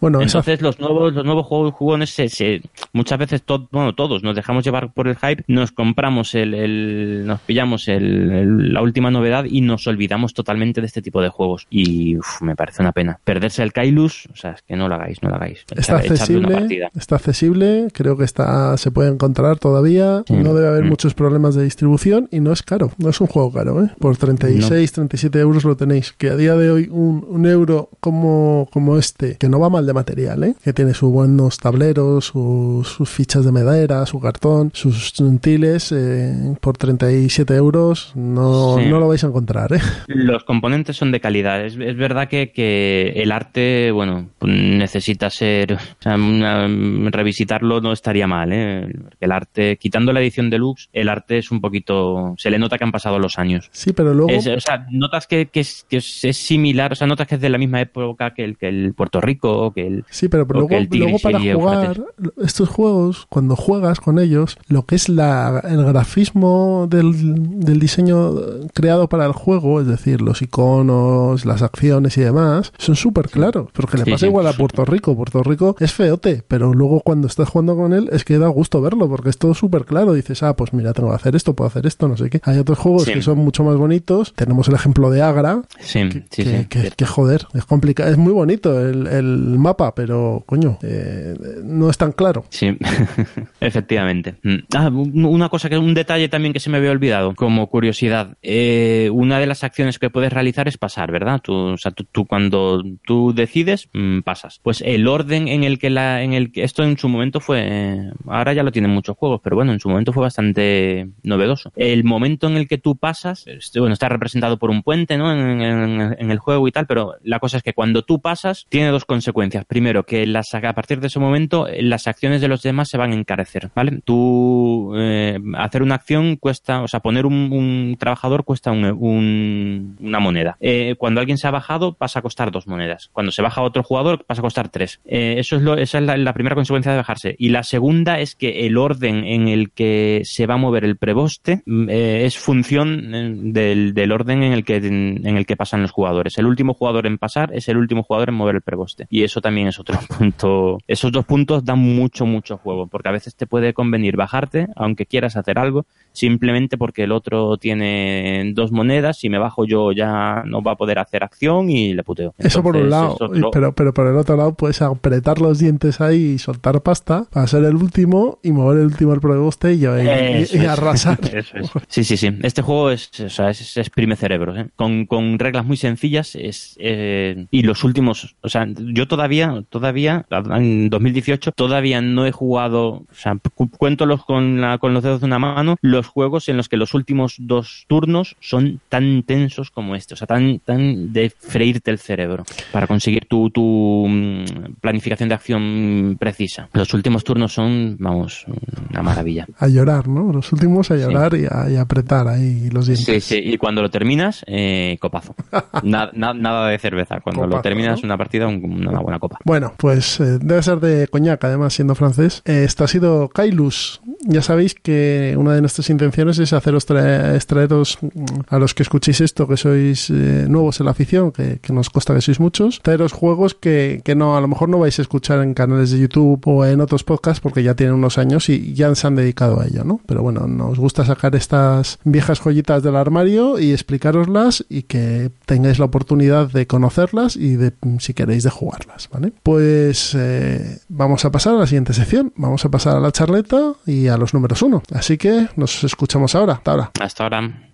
Bueno, esa- Entonces los nuevos los nuevos juegos jugones se, se- muchas veces to- bueno todos nos dejamos llevar por el hype, nos compramos el, el- nos pillamos el, el- la última novedad y nos olvidamos totalmente de este tipo de juegos y uf, me parece una pena perderse el Kailus, o sea es que no lo hagáis, no lo hagáis, está echadle una accesible, está accesible, creo que está se puede encontrar todavía, Sí. no debe haber Mm. muchos problemas de distribución y no es caro, no es un juego caro, ¿eh? por 36, 37 euros lo tenéis, que a día de hoy un, un euro como, como este, que no va mal de material, ¿eh? que tiene sus buenos tableros, sus, sus fichas de madera, su cartón, sus tiles, eh, por 37 euros no, Sí. no lo vais a encontrar. ¿eh? Los componentes son de calidad. Es, es verdad que, que el arte, bueno, necesita ser. O sea, una- revisitarlo no estaría mal, ¿eh? El arte, quitando la edición deluxe, el arte es un poquito. Se le nota que han pasado los años. Sí, pero luego... Es- o sea, notas que, que es, que es- es similar, o sea, notas que es de la misma época que el, que el Puerto Rico, que el. Sí, pero, o luego, el Tigris luego para jugar estos juegos, cuando juegas con ellos, lo que es la, el grafismo del, del diseño creado para el juego, es decir, los iconos, las acciones y demás, son súper claros. Porque le Sí, pasa sí. igual a Puerto Rico. Puerto Rico es feote, pero luego cuando estás jugando con él es que da gusto verlo, porque es todo súper claro. Dices, ah, pues mira, tengo que hacer esto, puedo hacer esto, no sé qué. Hay otros juegos Sí. que son mucho más bonitos. Tenemos el ejemplo de Agra, Sí, que, sí, que- sí. que- que, joder, es complicado, es muy bonito el, el mapa, pero coño, eh, no es tan claro. Sí, [laughs] efectivamente. Mm. Ah, un- una cosa que un detalle también que se me había olvidado, como curiosidad. Eh, una de las acciones que puedes realizar es pasar, ¿verdad? Tú, o sea, tú, cuando tú decides, mm, pasas. Pues el orden en el que la, en el que esto en su momento fue, eh, ahora ya lo tienen muchos juegos, pero bueno, en su momento fue bastante novedoso. El momento en el que tú pasas, este, bueno, está representado por un puente, ¿no? En, en- en el juego y tal, pero la cosa es que cuando tú pasas, tiene dos consecuencias. Primero, que las, a partir de ese momento, eh, las acciones de los demás se van a encarecer, ¿vale? Tú, eh, hacer una acción cuesta, o sea, poner un, trabajador cuesta un- un- una moneda. Eh, cuando alguien se ha bajado, pasa a costar dos monedas. Cuando se baja otro jugador, pasa a costar tres. Eso es lo, esa es la, primera consecuencia de bajarse. Y la segunda es que el orden en el que se va a mover el preboste mm, es función del, del orden en el que en el que pasan los jugadores. El último jugador en pasar es el último jugador en mover el preboste. Y eso también es otro [laughs] punto. Esos dos puntos dan mucho, mucho juego, porque a veces te puede convenir bajarte, aunque quieras hacer algo, simplemente porque el otro tiene dos monedas, si me bajo yo ya no va a poder hacer acción y le puteo. Eso por un lado, otro- pero, pero por el otro lado puedes apretar los dientes ahí y soltar pasta para ser el último y mover el último al preboste y, y- y [laughs] arrasar. [laughs] Eso es. Sí, sí, sí. Este juego es, o sea, es exprime cerebros, ¿eh? con, con reglas muy sencillas es, eh, y los últimos, o sea, yo todavía, todavía, en 2018, todavía no he jugado, o sea, cu- cuento los con, la- con los dedos de una mano, los juegos en los que los últimos dos turnos son tan tensos como este, o sea, tan, tan de freírte el cerebro para conseguir tu, tu mm, planificación de acción precisa. Los últimos turnos son, vamos, una maravilla. A llorar, ¿no? Los últimos a llorar y, a, y apretar ahí los dientes. Sí, sí, y cuando lo terminas, eh, copazo. [laughs] Na- na- nada de cerveza. Cuando Copazo, lo terminas ¿no? una partida, un- una buena copa. Bueno, pues eh, debe ser de coñac, además siendo francés. Eh, ha sido Kailus, ya sabéis que una de nuestras intenciones es haceros extraeros mm, a los que escuchéis esto, que sois eh, nuevos en la afición, que, nos consta que sois muchos, traeros juegos que, que, no, a lo mejor no vais a escuchar en canales de YouTube o en otros podcasts porque ya tienen unos años y ya se han dedicado a ello, ¿no? Pero bueno, nos gusta sacar estas viejas joyitas del armario y explicaroslas y que tengáis la oportunidad de conocerlas y de, si queréis, de jugarlas, ¿vale? Pues eh, vamos a pasar a la siguiente sección, vamos a pasar a la charleta y a los números uno. Así que nos escuchamos ahora. Hasta ahora. Hasta ahora.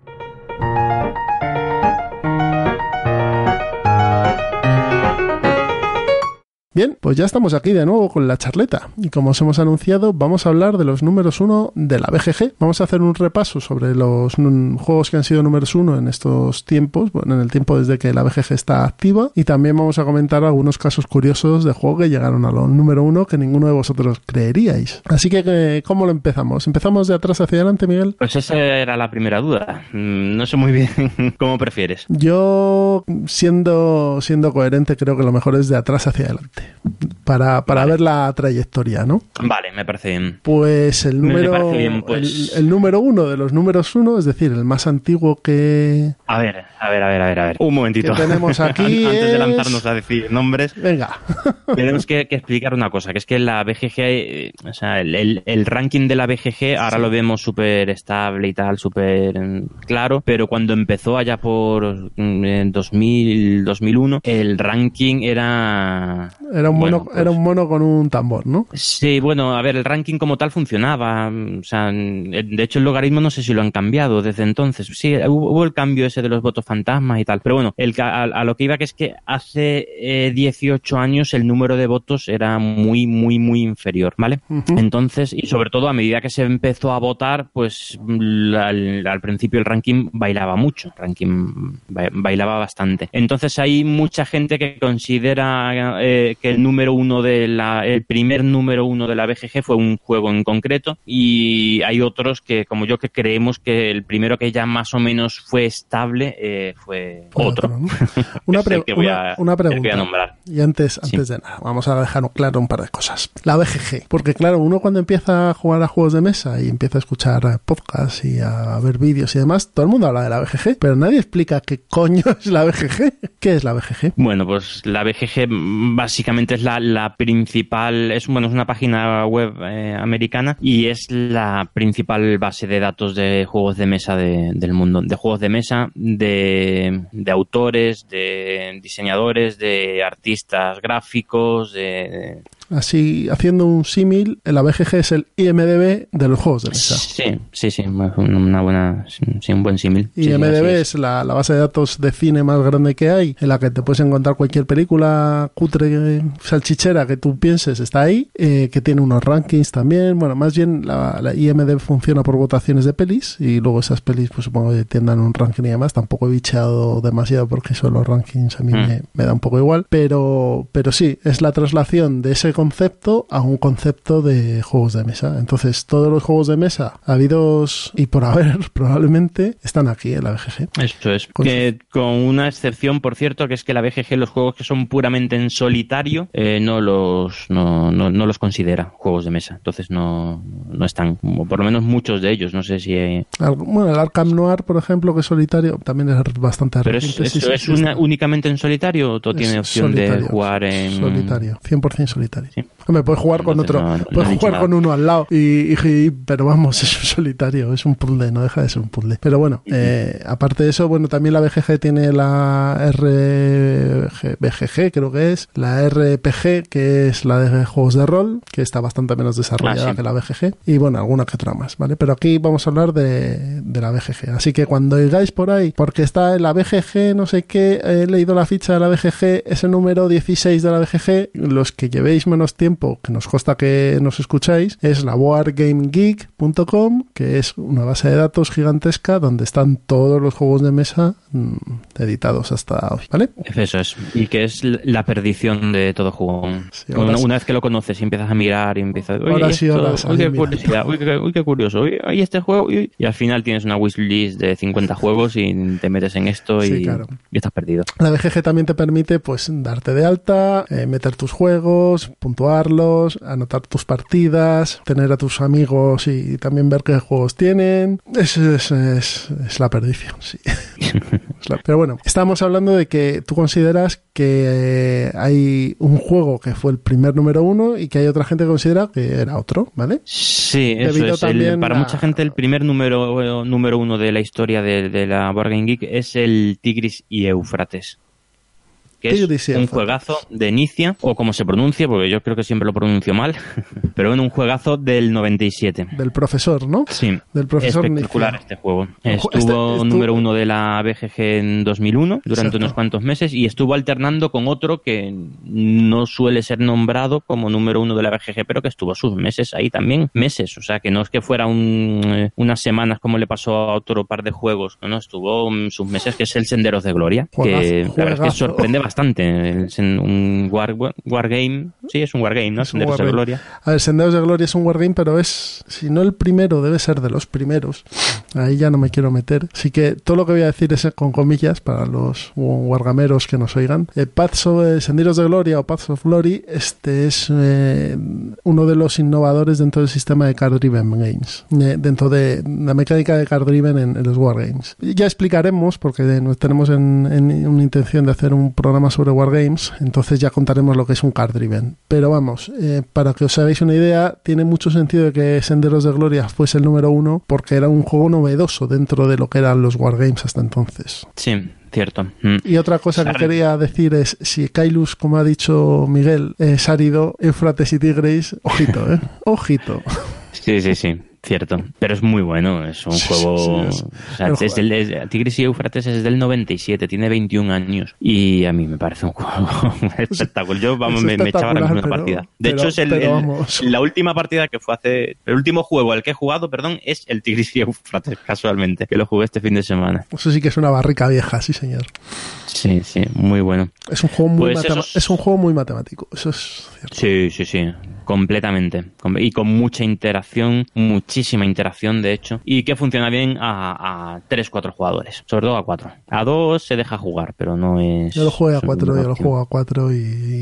Bien, pues ya estamos aquí de nuevo con la charleta y como os hemos anunciado vamos a hablar de los números uno de la BGG. Vamos a hacer un repaso sobre los juegos que han sido números uno en estos tiempos, bueno, en el tiempo desde que la BGG está activa y también vamos a comentar algunos casos curiosos de juego que llegaron a los número uno que ninguno de vosotros creeríais. Así que, ¿cómo lo empezamos? ¿Empezamos de atrás hacia adelante, Miguel? Pues esa era la primera duda. Mm, no sé muy bien [laughs] cómo prefieres. Yo, siendo, siendo coherente, creo que lo mejor es de atrás hacia adelante para, para ver la trayectoria, ¿no? Vale, me parece bien. Pues el número, pues. El, número uno de los números uno, es decir, el más antiguo que... A ver, a ver, a ver, a ver, a ver. Un momentito. tenemos [laughs] aquí Antes de lanzarnos a decir nombres. Venga. [laughs] tenemos que, explicar una cosa, que es que la BGG, o sea, el, el, ranking de la BGG ahora lo vemos súper estable y tal, súper mm, claro, pero cuando empezó allá por 2000, mm, 2001, el ranking era... Era un mono, era un pues mono con un tambor, ¿no? Sí, bueno, a ver, el ranking como tal funcionaba. O sea, de hecho, el logaritmo no sé si lo han cambiado desde entonces. Sí, hubo el cambio ese de los votos fantasmas y tal. Pero bueno, el, a, lo que iba que es que hace 18 eh, años el número de votos era muy, muy, muy inferior, ¿vale? Entonces, y sobre todo a medida que se empezó a votar, pues al, principio el ranking bailaba mucho. El ranking bailaba bastante. Entonces hay mucha gente que considera eh, que el número uno de la, el primer número uno de la BGG fue un juego en concreto y hay otros que, como yo, que creemos que el primero que ya más o menos fue estable eh, fue otro. [laughs] Una, pregunta. nombrar. Y antes, antes de nada, vamos a dejar claro un par de cosas. La BGG, porque claro, uno cuando empieza a jugar a juegos de mesa y empieza a escuchar podcasts y a ver vídeos y demás, todo el mundo habla de la BGG, pero nadie explica qué coño [laughs] es la BGG. ¿Qué es la BGG? Bueno, pues la BGG básicamente es la, principal, es, bueno, es una página web eh, americana y es la principal base de datos de juegos de mesa del mundo, de juegos de mesa, de, de autores, de diseñadores, de artistas gráficos, de, Así, haciendo un símil, la BGG es el IMDB de los juegos de mesa. Sí, sí, sí, una buena, sí, un buen símil. IMDB es, la, base de datos de cine más grande que hay, en la que te puedes encontrar cualquier película cutre, salchichera que tú pienses, está ahí, eh, que tiene unos rankings también. Bueno, más bien la, IMDB funciona por votaciones de pelis y luego esas pelis, pues supongo que tiendan un ranking y demás. Tampoco he bicheado demasiado porque son los rankings a mí mm. me, me da un poco igual, pero, pero sí, es la traslación de ese concepto a un concepto de juegos de mesa. Entonces, todos los juegos de mesa habidos y por haber, [laughs] probablemente, están aquí en la BGG. Eso es. Con, que, con una excepción, por cierto, que es que la BGG, los juegos que son puramente en solitario, eh, no, los, no, no, los considera juegos de mesa. Entonces, no, no están, por lo menos muchos de ellos. No sé si. Bueno, el Arkham Noir, por ejemplo, que es solitario, también es bastante Pero es, eso es únicamente en solitario o tiene opción de jugar en. Solitario, 100% solitario. Me puedes jugar con otro, puedes jugar con uno al lado. Y, pero vamos, [laughs] es un solitario, es un puzzle, no deja de ser un puzzle. Pero bueno, eh, aparte de eso, bueno, también la BGG tiene la RBGG, creo que es, la RPG, que es la de juegos de rol, que está bastante menos desarrollada ah, que la BGG, y bueno, alguna que otra más, ¿vale? Pero aquí vamos a hablar de, de la BGG. Así que cuando digáis por ahí, porque está en la BGG, no sé qué, he leído la ficha de la BGG, ese número 16 de la BGG, los que llevéis menos tiempo, que nos consta que nos escucháis, es la boardgamegeek.com, que es una base de datos gigantesca donde están todos los juegos de mesa mm, editados hasta hoy, ¿vale? Eso es, y que es la perdición de todo juego. una, vez que lo conoces y empiezas a mirar y empiezas... Uy, qué curiosidad, uy, qué, curioso, uy, este juego, y al final tienes una wishlist de 50 [laughs] juegos y te metes en esto y, estás perdido. La BGG también te permite pues darte de alta, eh, meter tus juegos, puntuar, jugarlos, anotar tus partidas, tener a tus amigos y también ver qué juegos tienen. Es, es, es, es la perdición, sí. [laughs] Es la- Pero bueno, estábamos hablando de que tú consideras que eh, hay un juego que fue el primer número uno y que hay otra gente que considera que era otro, ¿vale? Sí, eso Debido es. el- también para a- mucha gente el primer número, número uno de la historia de, de la Board Game Geek es el Tigris y Éufrates. Que es un juegazo de Inicia, o como se pronuncia, porque yo creo que siempre lo pronuncio mal, [laughs] pero bueno, un juegazo del 97. Del profesor, ¿no? Sí, Del profesor espectacular Nicia. este juego. ju- este- Estuvo número uno de la BGG en 2001 durante Exacto. unos cuantos meses y estuvo alternando con otro que no suele ser nombrado como número uno de la BGG, pero que estuvo sus meses ahí también, meses. O sea, que no es que fuera un, eh, unas semanas como le pasó a otro par de juegos, no, no, estuvo mm, sus meses que es el Senderos de Gloria, que Juegazo, la verdad es que sorprende bastante. Es un war, wargame, sí, es un wargame, ¿no? Es Senderos de. Gloria. A ver, Senderos de Gloria es un wargame, pero es, si no el primero, debe ser de los primeros. Ahí ya no me quiero meter. Así que todo lo que voy a decir es con comillas para los wargameros que nos oigan. Eh, Paths of, eh, Senderos de Gloria o Paths of Glory, este es eh, uno de los innovadores dentro del sistema de Card Driven Games, eh, dentro de la mecánica de Card Driven en, en los wargames. Ya explicaremos, porque nos tenemos en, en una intención de hacer un programa sobre wargames, entonces ya contaremos lo que es un Card Driven. Pero vamos, eh, para que os hagáis una idea, tiene mucho sentido de que Senderos de Gloria fuese el número uno, porque era un juego novedoso dentro de lo que eran los wargames hasta entonces. Sí, cierto. Mm. Y otra cosa que quería decir es, si Kailus, como ha dicho Miguel, es árido, Éufrates y Tigris, ojito, ¿eh? [laughs] Ojito. Sí, sí, sí, cierto. Pero es muy bueno, es un Sí, juego... sí, es- o sea, el es del- es- Tigris y Eufrates es del 97, tiene 21 años. Y a mí me parece un juego [laughs] espectacular. Yo, vamos, me, me echaba una espectacular, partida. De pero- hecho, es el, la última partida que fue hace... El último juego al que he jugado, perdón, es el Tigris y Eufrates, casualmente, que lo jugué este fin de semana. Eso sí que es una barrica vieja, sí señor. Sí, sí, muy bueno. Es un juego muy, Pues es un juego muy matemático, eso es cierto. Sí, sí, sí, completamente. Com- Y con mucha interacción, muchísima interacción, de hecho, y que funciona bien a, a 3, 4 jugadores, sobre todo a 4. A 2 se deja jugar, pero no es... Yo lo juego a es un 4, yo lo juego a 4 y,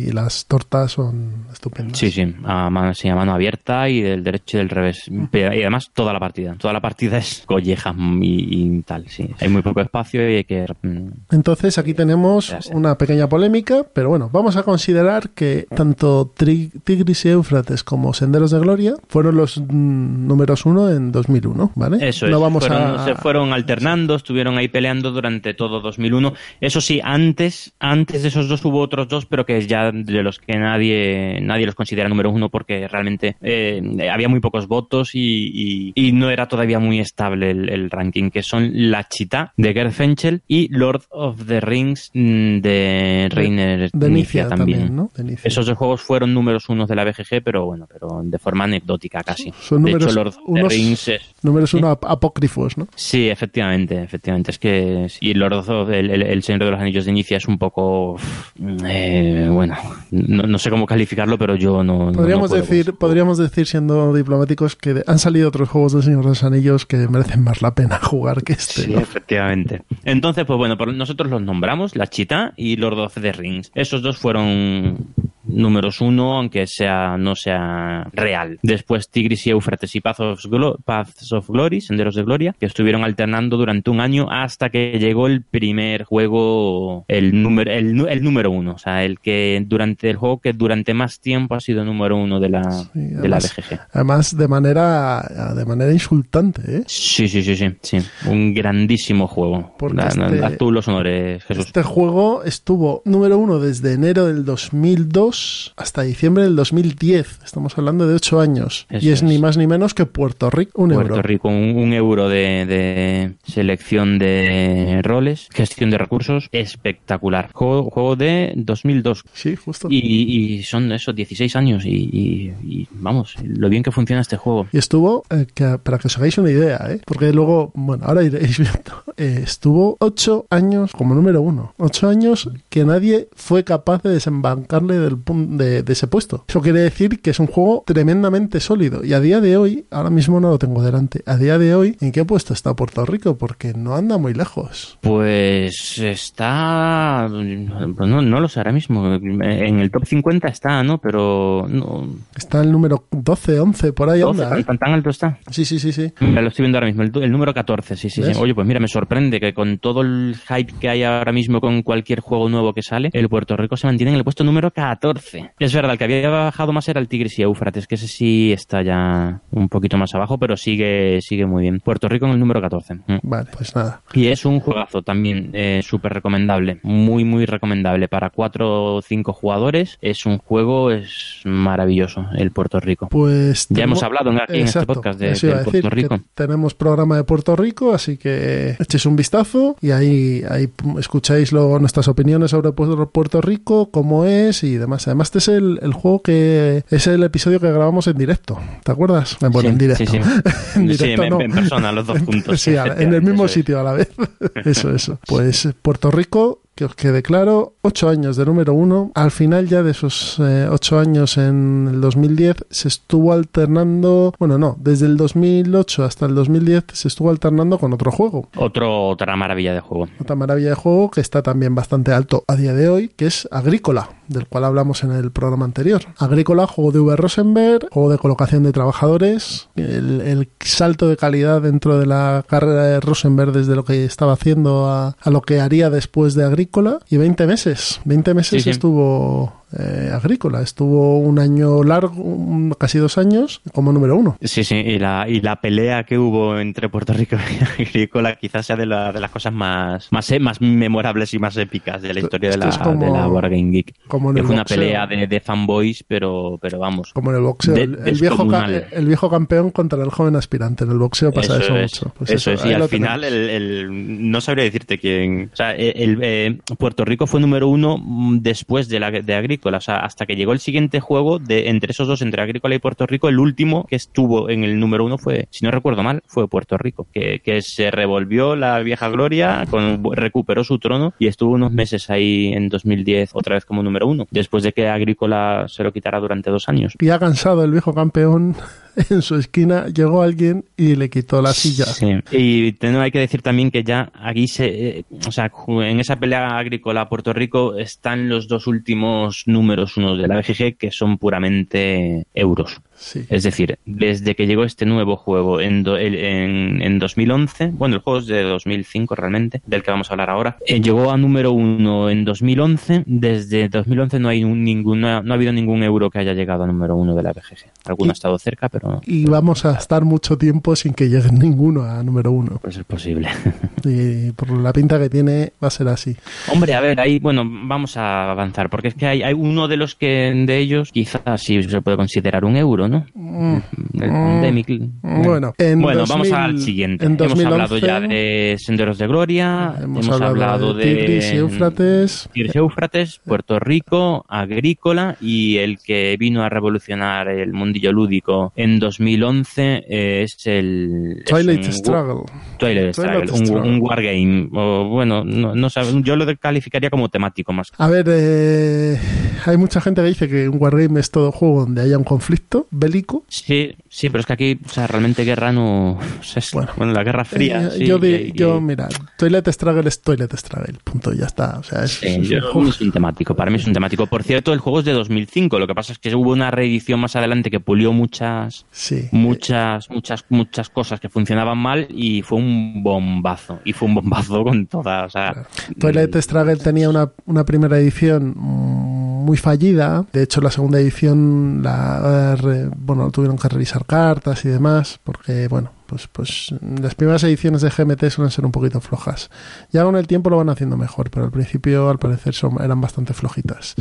y las tortas son estupendas. Sí, sí, a mano, sí, a mano abierta y del derecho y del revés. Y además toda la partida. Toda la partida es colleja y, y tal, sí. Hay muy poco espacio y hay que... mm, Entonces aquí tenemos una pequeña polémica, pero bueno, vamos a considerar que tanto Tigris y Como Senderos de Gloria fueron los mm, números uno en 2001, ¿vale? Eso es. no vamos fueron- a... Se fueron alternando, estuvieron ahí peleando durante todo 2001. Eso sí, antes, antes de esos dos hubo otros dos, pero que ya de los que nadie, nadie los considera número uno porque realmente eh, había muy pocos votos y, y- y no era todavía muy estable el, el ranking, que son La Chita de Gerd Fenchel y Lord of the Rings mm, de Reiner de también. también, ¿no? De Nicia. Esos dos juegos fueron números unos de la BGG, pero bueno, pero de forma anecdótica casi. Son de números hecho, Lord of unos- the Rings es, Números uno ap- apócrifos, ¿no? Sí, efectivamente, efectivamente. Es que y Lord of el, el, el Señor de los Anillos de Inicia es un poco, eh, bueno, no, no sé cómo calificarlo, pero yo no. Podríamos no puedo decir, podríamos decir siendo diplomáticos que han salido otros juegos del Señor de los Anillos que merecen más la pena [laughs] jugar que este. Sí, ¿no? efectivamente. Entonces, pues bueno, nosotros los nombramos, La Chita y Lord of the Rings. Esos dos fueron números uno, aunque sea no sea real. Después Tigris y Éufrates y Paths of, Glo- Paths of Glory, Senderos de Gloria, que estuvieron alternando durante un año hasta que llegó el primer juego, el número, el, número uno, o sea, el que durante el juego que durante más tiempo ha sido número uno de la, Sí, de la BGG. Además, de manera, de manera insultante, ¿eh? Sí, sí, sí, sí, sí. Un grandísimo juego. Porque Da- da- este- tú los honores, Jesús. Este juego estuvo número uno desde enero del 2002 hasta diciembre del 2010. Estamos hablando de ocho años. Eso y es, es. ni más ni menos que Puerto Rico, un Puerto euro. Rico, un, un euro de, de selección de roles, gestión de recursos, espectacular. Juego, juego de 2002. Sí, justo. Y, y son esos 16 años y, y- y, vamos, lo bien que funciona este juego. Y estuvo, eh, que- para que os hagáis una idea, ¿eh? porque luego, bueno, ahora iréis viendo, [laughs] eh, estuvo ocho años como número uno. Ocho años que nadie fue capaz de desembarcarle del, pun- de, de ese puesto. Eso quiere decir que es un juego tremendamente sólido. Y a día de hoy, ahora mismo no lo tengo delante, a día de hoy, ¿en qué puesto está Puerto Rico? Porque no anda muy lejos. Pues está. no, no lo sé ahora mismo. En el top 50 está, ¿no? Pero. No, Está el número 12, 11, por ahí 12, anda. ¿eh? tan, tan alto está. Sí, sí, sí, sí. Lo estoy viendo ahora mismo, el, el número 14, sí, sí, sí. Oye, pues mira, me sorprende que con todo el hype que hay ahora mismo con cualquier juego nuevo que sale, el Puerto Rico se mantiene en el puesto número 14. Es verdad, el que había bajado más era el Tigris y Éufrates, que ese sí está ya un poquito más abajo, pero sigue, sigue muy bien. Puerto Rico en el número 14. Mm. Vale, pues nada. Y es un juegazo también, eh, súper recomendable, muy, muy recomendable. Para cuatro o cinco jugadores es un juego, es maravilloso, el Puerto Rico. Pues Ya hemos hablado en- aquí en este podcast de- Puerto decir, Rico. tenemos programa de Puerto Rico, así que echéis un vistazo y ahí, ahí escucháis luego nuestras opiniones sobre Pu- Puerto Rico, cómo es y demás. Además, este es el, el juego que es el episodio que grabamos en directo. ¿Te acuerdas? Bueno, Sí, en directo. sí, sí. [laughs] en Sí, directo, en- no. en persona, los dos juntos. Sí, en el mismo Eso es. sitio a la vez. [laughs] Eso, eso. Pues eh, Puerto Rico, que os quede claro, ocho años de número uno. Al final ya de esos eh, ocho años en el 2010 se estuvo alternando, bueno, no, desde el 2008 hasta el 2010 se estuvo alternando con otro juego. Otro, otra maravilla de juego. Otra maravilla de juego que está también bastante alto a día de hoy, que es Agrícola, del cual hablamos en el programa anterior. Agrícola, juego de V. Rosenberg, juego de colocación de trabajadores, el, el salto de calidad dentro de la carrera de Rosenberg desde lo que estaba haciendo a, a lo que haría después de Agrícola, y 20 meses, 20 meses Sí, sí. estuvo eh, Agrícola, estuvo un año largo, casi dos años, como número uno. Sí, sí, y la, y la pelea que hubo entre Puerto Rico y [laughs] Agrícola quizás sea de, la- de las cosas más, más, e- más memorables y más épicas de la Esto- historia de la, es como- de la Board Game Geek. Como en Que el fue una boxeo. pelea de, de fanboys, pero, pero vamos. Como en el boxeo, De- el, el viejo el viejo campeón contra el joven aspirante. En el boxeo pasa eso, es, mucho. Pues eso es, ahí y al final el, el- no sabría decirte quién. O sea, el, eh, Puerto Rico fue número uno mm, después de, la, de Agrícola. Hasta que llegó el siguiente juego de entre esos dos, entre Agrícola y Puerto Rico, el último que estuvo en el número uno fue, si no recuerdo mal, fue Puerto Rico. Que, que se revolvió la vieja gloria, recuperó su trono y estuvo unos meses ahí en 2010 otra vez como número uno. Después de que Agrícola se lo quitara durante dos años. Y ha cansado el viejo campeón [laughs] en su esquina, llegó alguien y le quitó la silla. Sí. Y tengo, hay que decir también que ya aquí se, eh, o sea, en esa pelea agrícola Puerto Rico están los dos últimos números unos de la BGG que son puramente euros. Sí. Es decir, desde que llegó este nuevo juego en, do- en, en 2011, bueno, el juego es de 2005 realmente, del que vamos a hablar ahora, eh, llegó a número uno en 2011. Desde 2011 no hay un, ninguna, no ha habido ningún euro que haya llegado a número uno de la BGG. Alguno ha estado cerca, pero Y vamos a estar mucho tiempo sin que llegue [laughs] ninguno a número uno. pues es posible. Y por la pinta que tiene, va a ser así. Hombre, a ver, ahí, bueno, vamos a avanzar, porque es que hay, hay uno de los que de ellos quizás sí se puede considerar un euro, ¿no? Mm, El Mm. Pandemic. Bueno, en Bueno, 2000 vamos al siguiente. en hemos 2011 hablado ya de Senderos de Gloria, Hemos, hablado, de Tigris y Éufrates. Tigris y Éufrates, Puerto Rico, Agrícola y el que vino a revolucionar el mundillo lúdico en 2011 es el... es Twilight un- Struggle. Twilight Struggle, un, un wargame. O, bueno, no, no sabe- yo lo calificaría como temático más. A ver, eh, hay mucha gente que dice que un wargame es todo juego donde haya un conflicto bélico. Sí, sí, pero es que aquí, o sea, realmente guerra no. o sea, es- Bueno. bueno, la Guerra Fría. Eh, sí, yo, di- y- y- yo, mira, Toilet Struggle es Toilet Struggle, punto, ya está. O sea, es, sí, es un yo- juego- es un temático, para mí es un temático. Por cierto, el juego es de 2005, lo que pasa es que hubo una reedición más adelante que pulió muchas, Sí. muchas, muchas, muchas cosas que funcionaban mal y fue un bombazo. Y fue un bombazo con todas. O sea, Toilet Struggle tenía una, una primera edición mm, muy fallida. De hecho, la segunda edición la, eh, bueno, tuvieron que revisar cartas y demás, porque, bueno, pues, pues las primeras ediciones de GMT suelen ser un poquito flojas. Ya con el tiempo lo van haciendo mejor, pero al principio, al parecer, son, eran bastante flojitas.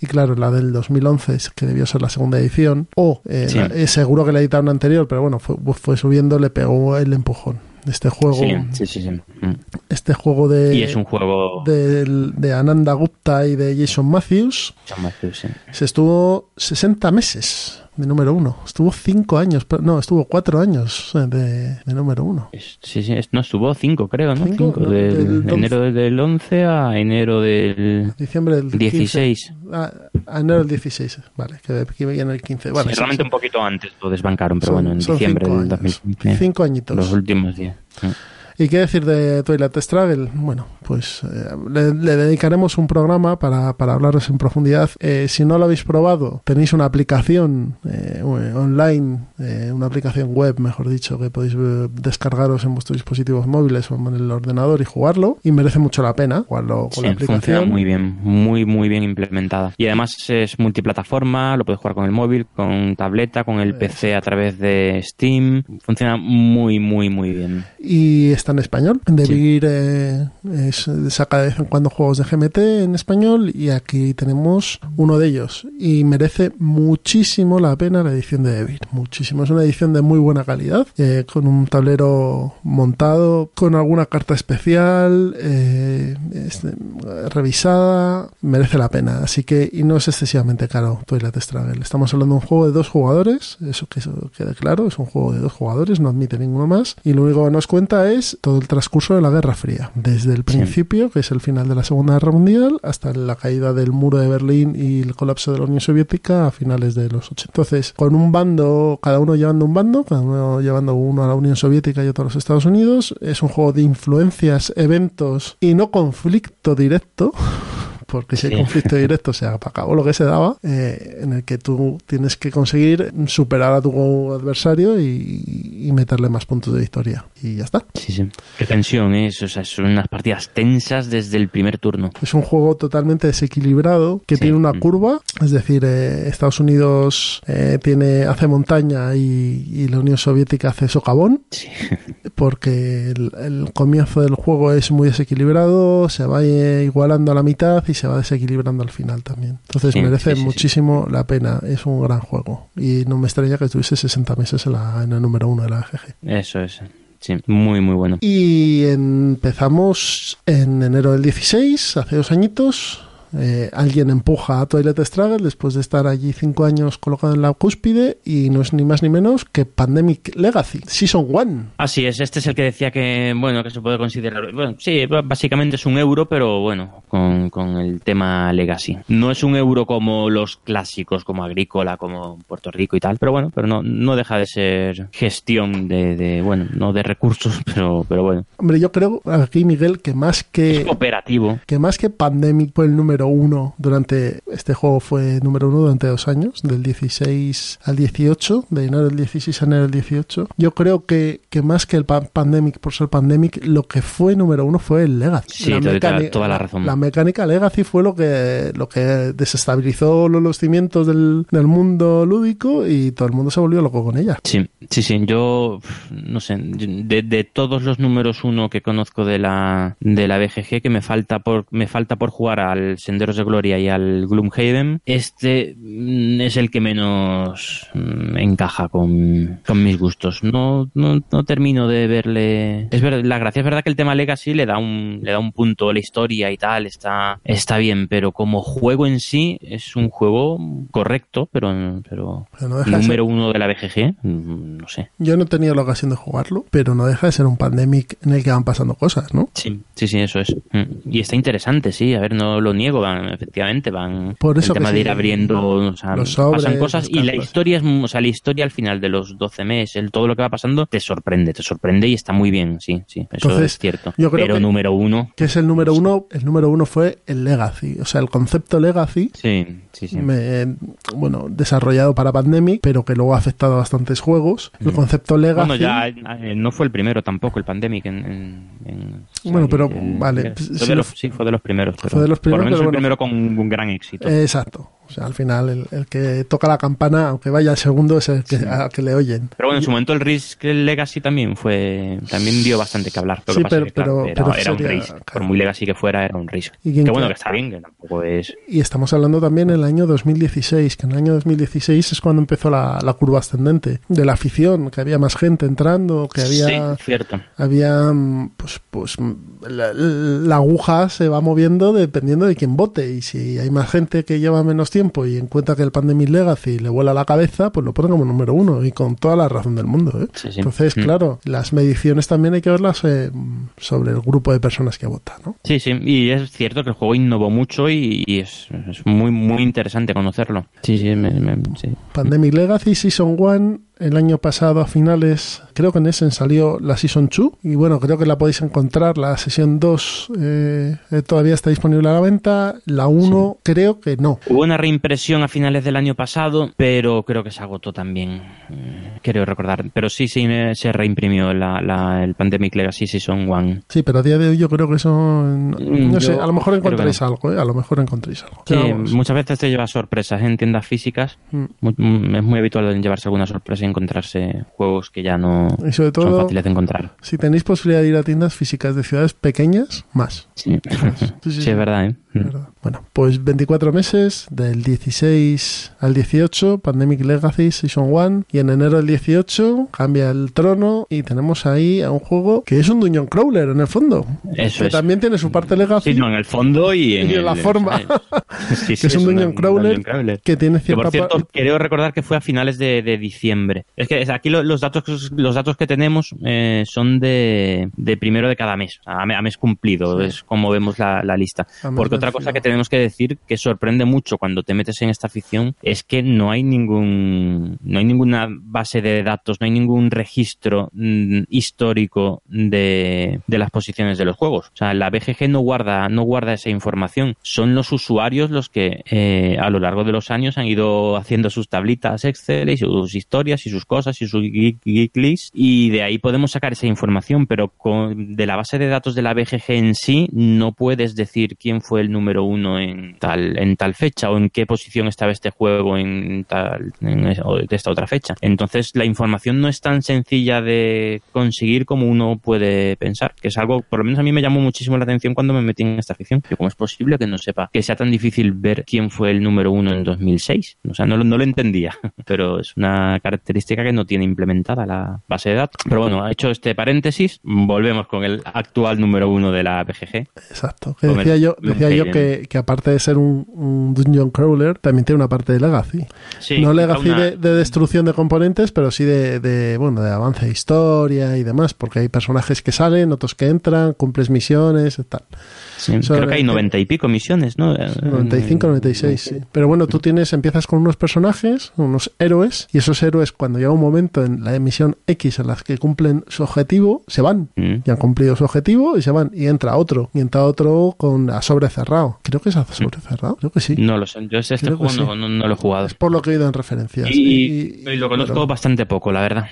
Y claro, la del 2011, es que debió ser la segunda edición, o eh, Sí. la- eh, seguro que la editaron anterior, pero bueno, fue, fue subiendo, le pegó el empujón. Este juego, sí, sí, sí. Mm. este juego de, Y es un juego. del- de Ananda Gupta y de Jason Matthews John Matthews, se estuvo 60 meses de número uno. Estuvo cinco años, no, estuvo cuatro años de, de número uno. Sí, sí, no, estuvo cinco, creo, ¿no? Cinco, Cinco, ¿no? del, Del enero del 11 a enero del Diciembre del 15. 16. Ah, a enero del 16, vale, que aquí viene el 15. Vale, Sí, sí, realmente sí. un poquito antes lo desbancaron, pero Son- bueno, en diciembre cinco del años. 2015. Cinco añitos. Los últimos días. ¿Y qué decir de Toilet Struggle? Bueno, pues eh, le, le dedicaremos un programa para, para hablaros en profundidad. Eh, si no lo habéis probado, tenéis una aplicación eh, online, una aplicación web, mejor dicho, que podéis descargaros en vuestros dispositivos móviles o en el ordenador y jugarlo. Y merece mucho la pena jugarlo con la Sí, funciona aplicación. muy bien, muy, muy bien implementada. Y además es multiplataforma, lo puedes jugar con el móvil, con tableta, con el PC a través de Steam. Funciona muy, muy, muy bien. y está en español. De Sí. Vir eh, es- saca de vez en cuando juegos de GMT en español y aquí tenemos uno de ellos y merece muchísimo la pena la edición de Devir, muchísimo. Es una edición de muy buena calidad, eh, con un tablero montado, con alguna carta especial, eh, revisada, merece la pena. Así que, y no es excesivamente caro Toilet Struggle. Estamos hablando de un juego de dos jugadores, eso que eso quede claro, es un juego de dos jugadores, no admite ninguno más. Y lo único que nos cuenta es todo el transcurso de la Guerra Fría, desde el principio, que es el final de la Segunda Guerra Mundial, hasta la caída del muro de Berlín y el colapso de la Unión Soviética a finales de los 80. Entonces, con un bando, cada uno llevando un bando, cada uno llevando uno a la Unión Soviética y otro a los Estados Unidos, es un juego de influencias, eventos y no conflicto directo. Porque si hay Sí. conflicto [laughs] directo se acabó lo que se daba, eh, en el que tú tienes que conseguir superar a tu adversario y, y meterle más puntos de victoria. Y ya está. Sí, sí. Qué tensión es, o sea, son unas partidas tensas desde el primer turno. Es un juego totalmente desequilibrado que Sí. tiene una Mm. curva, es decir, eh, Estados Unidos eh, tiene hace montaña y, y la Unión Soviética hace socavón, Sí. [laughs] porque el, el comienzo del juego es muy desequilibrado, se va eh, igualando a la mitad y se va desequilibrando al final también. Entonces Sí, merece sí, sí, sí. muchísimo la pena, es un gran juego y no me extraña que estuviese 60 meses en, la, en el número uno de la GG. Eso es. Sí, muy, muy bueno. Y empezamos en enero del 16, hace dos añitos. Eh, alguien empuja a Toilet Struggle después de estar allí cinco años colocado en la cúspide y no es ni más ni menos que Pandemic Legacy, Season 1. Así es, este es el que decía que, bueno, que se puede considerar, bueno, sí, básicamente es un euro, pero bueno, con, con el tema legacy. No es un euro como los clásicos, como Agrícola, como Puerto Rico y tal, pero bueno, pero no, no deja de ser gestión de, de, bueno, no de recursos, [laughs] pero, pero bueno, Hombre, yo creo aquí, Miguel, que más es que, cooperativo. que más que Pandemic fue el número uno durante, este juego fue número uno durante dos años, del 16 al 18, de enero del 16 a enero del 18. Yo creo que, que más que el pa- Pandemic por ser Pandemic, lo que fue número uno fue el Legacy. Sí, te doy toda- la razón. La mecánica Legacy fue lo que, lo que desestabilizó lo- los cimientos del, del mundo lúdico y todo el mundo se volvió loco con ella. Sí, sí, sí. Yo, no sé, de, de todos los números uno que conozco de la, de la BGG, que me falta por, me falta por jugar al Senderos de Gloria y al Gloomhaven, este mm, es el que menos mm, encaja con, con mis gustos. No, no, no termino de verle. Es verdad, la gracia es verdad que el tema Legacy le da un, le da un punto a la historia y tal, está, está bien, pero como juego en sí es un juego correcto, pero, pero Pero no deja de ser- número uno de la BGG, mm, no sé. Yo no he tenido la ocasión de jugarlo, pero no deja de ser un Pandemic en el que van pasando cosas, ¿no? Sí, sí, sí, eso es. Y está interesante, sí, a ver, no lo niego, van, efectivamente, van Por eso el tema de ir abriendo, o sea, los sobres, pasan cosas y la historia es, o sea, la historia al final de los 12 meses, el, todo lo que va pasando te sorprende, te sorprende y está muy bien, sí, sí, eso Entonces, es cierto. yo creo Pero que- número uno, Que es el número uno, el número uno fue el Legacy, o sea, el concepto Legacy, sí, sí, sí. me- bueno, desarrollado para Pandemic, pero que luego ha afectado a bastantes juegos. El concepto Legacy. Bueno, ya eh, no fue el primero tampoco, el Pandemic. En, en- en- Bueno, pero, el- vale, fue si de lo- los- sí, fue de los primeros. pero fue de los primeros, Por lo menos el primero con un, gran éxito. exacto. O sea, al final el, el que toca la campana, aunque vaya al segundo, es el que, al que le oyen. Pero bueno, en su momento el Risk Legacy también fue también dio bastante que hablar. Lo Sí, que pasa pero- es que, claro, pero- era, pero era un Risk. claro. Por muy Legacy que fuera, era un Risk. ¿Y Que bueno, que está bien, que tampoco es... Y estamos hablando también del año 2016, que en el año 2016 es cuando empezó la, la curva ascendente de la afición, que había más gente entrando, que había... Sí, cierto. había mm, pues pues mm, la, la aguja se va moviendo dependiendo de quién vote y si hay más gente que lleva menos tiempo y en cuenta que el Pandemic Legacy le vuela la cabeza, pues lo ponen como número uno y con toda la razón del mundo. ¿eh? Sí, sí. Entonces, Mm. claro, las mediciones también hay que verlas eh, sobre el grupo de personas que vota, ¿no? Sí, sí, y es cierto que el juego innovó mucho y, y es, es muy, muy interesante conocerlo. Sí, sí, me- me- sí. Pandemic Legacy Season 1 el año pasado a finales, creo que en Essen salió la Season 2 y bueno, creo que la podéis encontrar, la Sesión 2 eh, eh, todavía está disponible a la venta, la 1 creo que no. Hubo una reimpresión a finales del año pasado, pero creo que se agotó también. eh, Creo recordar. Pero sí, sí, me- se reimprimió la, la- el Pandemic Legacy Season 1. Sí, pero a día de hoy yo creo que eso, no, Mm, sé, a lo mejor encontréis no. algo, ¿eh? a lo mejor encontréis algo. Sí, muchas veces te lleva sorpresas en tiendas físicas. Mm. Mm, Es muy habitual llevarse alguna sorpresa encontrarse juegos que ya no Y sobre son fáciles de encontrar. si tenéis posibilidad de ir a tiendas físicas de ciudades pequeñas, más. Sí, [laughs] Sí, sí, Sí, es verdad, ¿eh? Mm. ¿verdad? Bueno, pues 24 meses, del 16 al 18, Pandemic Legacy Season 1, y en enero del 18 cambia el trono y tenemos ahí a un juego que es un Dungeon Crawler en el fondo. Eso que es. también tiene su parte Legacy, Sí, no, en el fondo y en, Y en el- la forma. [laughs] Sí, sí, que es un una- Dungeon Crawler, Dungeon Crawler. que tiene Que cierta por cierto, pa- creo recordar que fue a finales de, de diciembre. Es que aquí lo- los datos que- los datos que tenemos eh, son de, de primero de cada mes, a, a mes cumplido, es como vemos la, la lista. Porque otra vencido. cosa que tenemos que decir que sorprende mucho cuando te metes en esta afición es que no hay ningún no hay ninguna base de datos, no hay ningún registro mm, histórico de, de las posiciones de los juegos. O sea, la BGG no guarda no guarda esa información. Son los usuarios los que eh, a lo largo de los años han ido haciendo sus tablitas Excel y sus historias y sus cosas y sus geek, geek lists y de ahí podemos sacar esa información, pero con, de la base de datos de la BGG en sí no puedes decir quién fue el número uno en tal en tal fecha o en qué posición estaba este juego en tal en es- o de esta otra fecha. Entonces la información no es tan sencilla de conseguir como uno puede pensar, que es algo por lo menos a mí me llamó muchísimo la atención cuando me metí en esta afición. ¿Cómo es posible que no sepa que sea tan difícil ver quién fue el número uno en 2006? O sea, no, lo- no lo entendía, [laughs] pero es una característica que no tiene implementada la base de datos. Pero bueno, hecho este paréntesis, volvemos con el actual número uno de la BGG. Exacto. Que decía el- yo, decía que, que aparte de ser un, un Dungeon Crawler, también tiene una parte de Legacy. Sí, no Legacy una- de, de destrucción de componentes, pero sí de, de, bueno, de avance de historia y demás, porque hay personajes que salen, otros que entran, cumples misiones y tal. sí, creo que hay noventa y pico misiones, ¿no? 95, 96, sí. Pero bueno, tú tienes, empiezas con unos personajes, unos héroes, y esos héroes cuando llega un momento en la emisión X en las que cumplen su objetivo, se van. Mm. Y han cumplido su objetivo y se van. Y entra otro. Y entra otro con a sobre cerrado. Creo que es sobre cerrado. Creo que sí. No lo sé, yo este Creo juego no, sí. no- no lo he jugado. Es por lo que he oído en referencias. Y, y lo conozco pero- bastante poco, la verdad.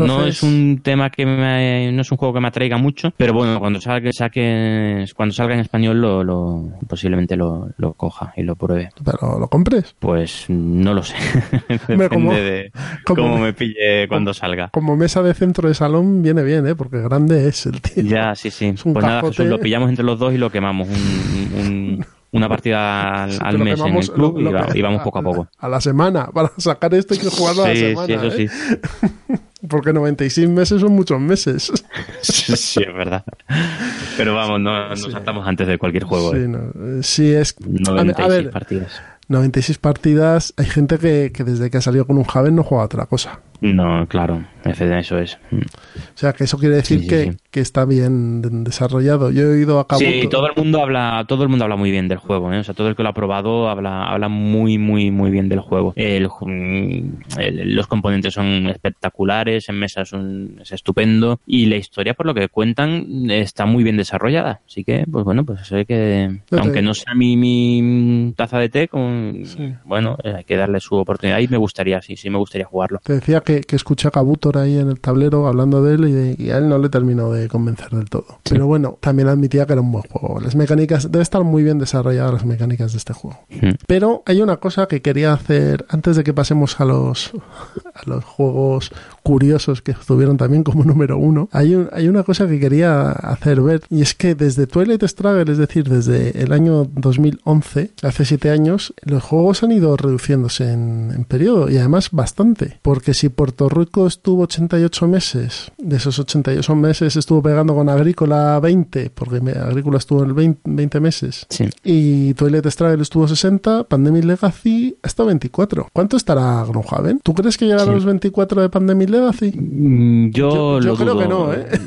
No es un tema que me, no es un juego que me atraiga mucho, pero bueno, cuando salga, saque, cuando salga en español lo, lo- posiblemente lo, lo coja y lo pruebe. Pero lo compres. Pues no lo sé. [laughs] Depende como- de [laughs] como- cómo me pille cuando salga. Como mesa de centro de salón viene bien, ¿eh? Porque grande es el tío. Ya, sí, sí. Es un Pues nada. Jesús, lo pillamos entre los dos y lo quemamos un- un- una partida al, Sí, al pero mes en el club lo- y, lo va- que- y vamos poco a poco. A la semana. [laughs] Para sacar esto hay que jugarlo a la semana. sí, eso ¿eh? sí. [laughs] Porque 96 meses son muchos meses. [laughs] Sí, es verdad. Pero vamos, no nos saltamos antes de cualquier juego. Sí, ¿eh? no, eh, sí es. A ver, 96 a ver, partidas. 96 partidas. Hay gente que, que desde que ha salido con un Javen no juega otra cosa. No, claro, eso es. Mm. O sea, que eso quiere decir Sí, sí, que, sí. que está bien de- desarrollado. Yo he ido a cabo. Sí, todo el mundo habla, todo el mundo habla muy bien del juego, ¿eh? o sea, todo el que lo ha probado habla, habla muy, muy, muy bien del juego. El mm, el- los componentes son espectaculares, en mesa son, es estupendo y la historia, por lo que cuentan, está muy bien desarrollada. Así que, pues bueno, pues hay que, aunque no sea mi, mi taza de té, con- bueno, eh, hay que darle su oportunidad y me gustaría, sí, sí, me gustaría jugarlo. Te decía que, que escuché a Kabutor ahí en el tablero hablando de él y, de- y a él no le terminó de convencer del todo. Pero bueno, también admitía que era un buen juego. Las mecánicas, debe estar muy bien desarrolladas las mecánicas de este juego. Pero hay una cosa que quería hacer antes de que pasemos a los, a los juegos curiosos que estuvieron también como [laughs] número uno. Hay, un- hay una cosa que quería hacer ver y es que desde Twilight Struggle, es decir, desde el año 2011, hace siete años, los juegos han ido reduciéndose en, en periodo y además bastante. Porque si Puerto Rico estuvo 88 meses. De esos 88 meses estuvo pegando con Agrícola 20, porque Agrícola estuvo en 20, 20 meses. Sí. Y Toilet Struggle estuvo 60, Pandemic Legacy hasta 24. ¿Cuánto estará Gloomhaven? ¿Tú crees que llegará Sí. a los 24 de Pandemic Legacy? Mm, Yo, Yo- yo lo creo dudo. que no, ¿eh?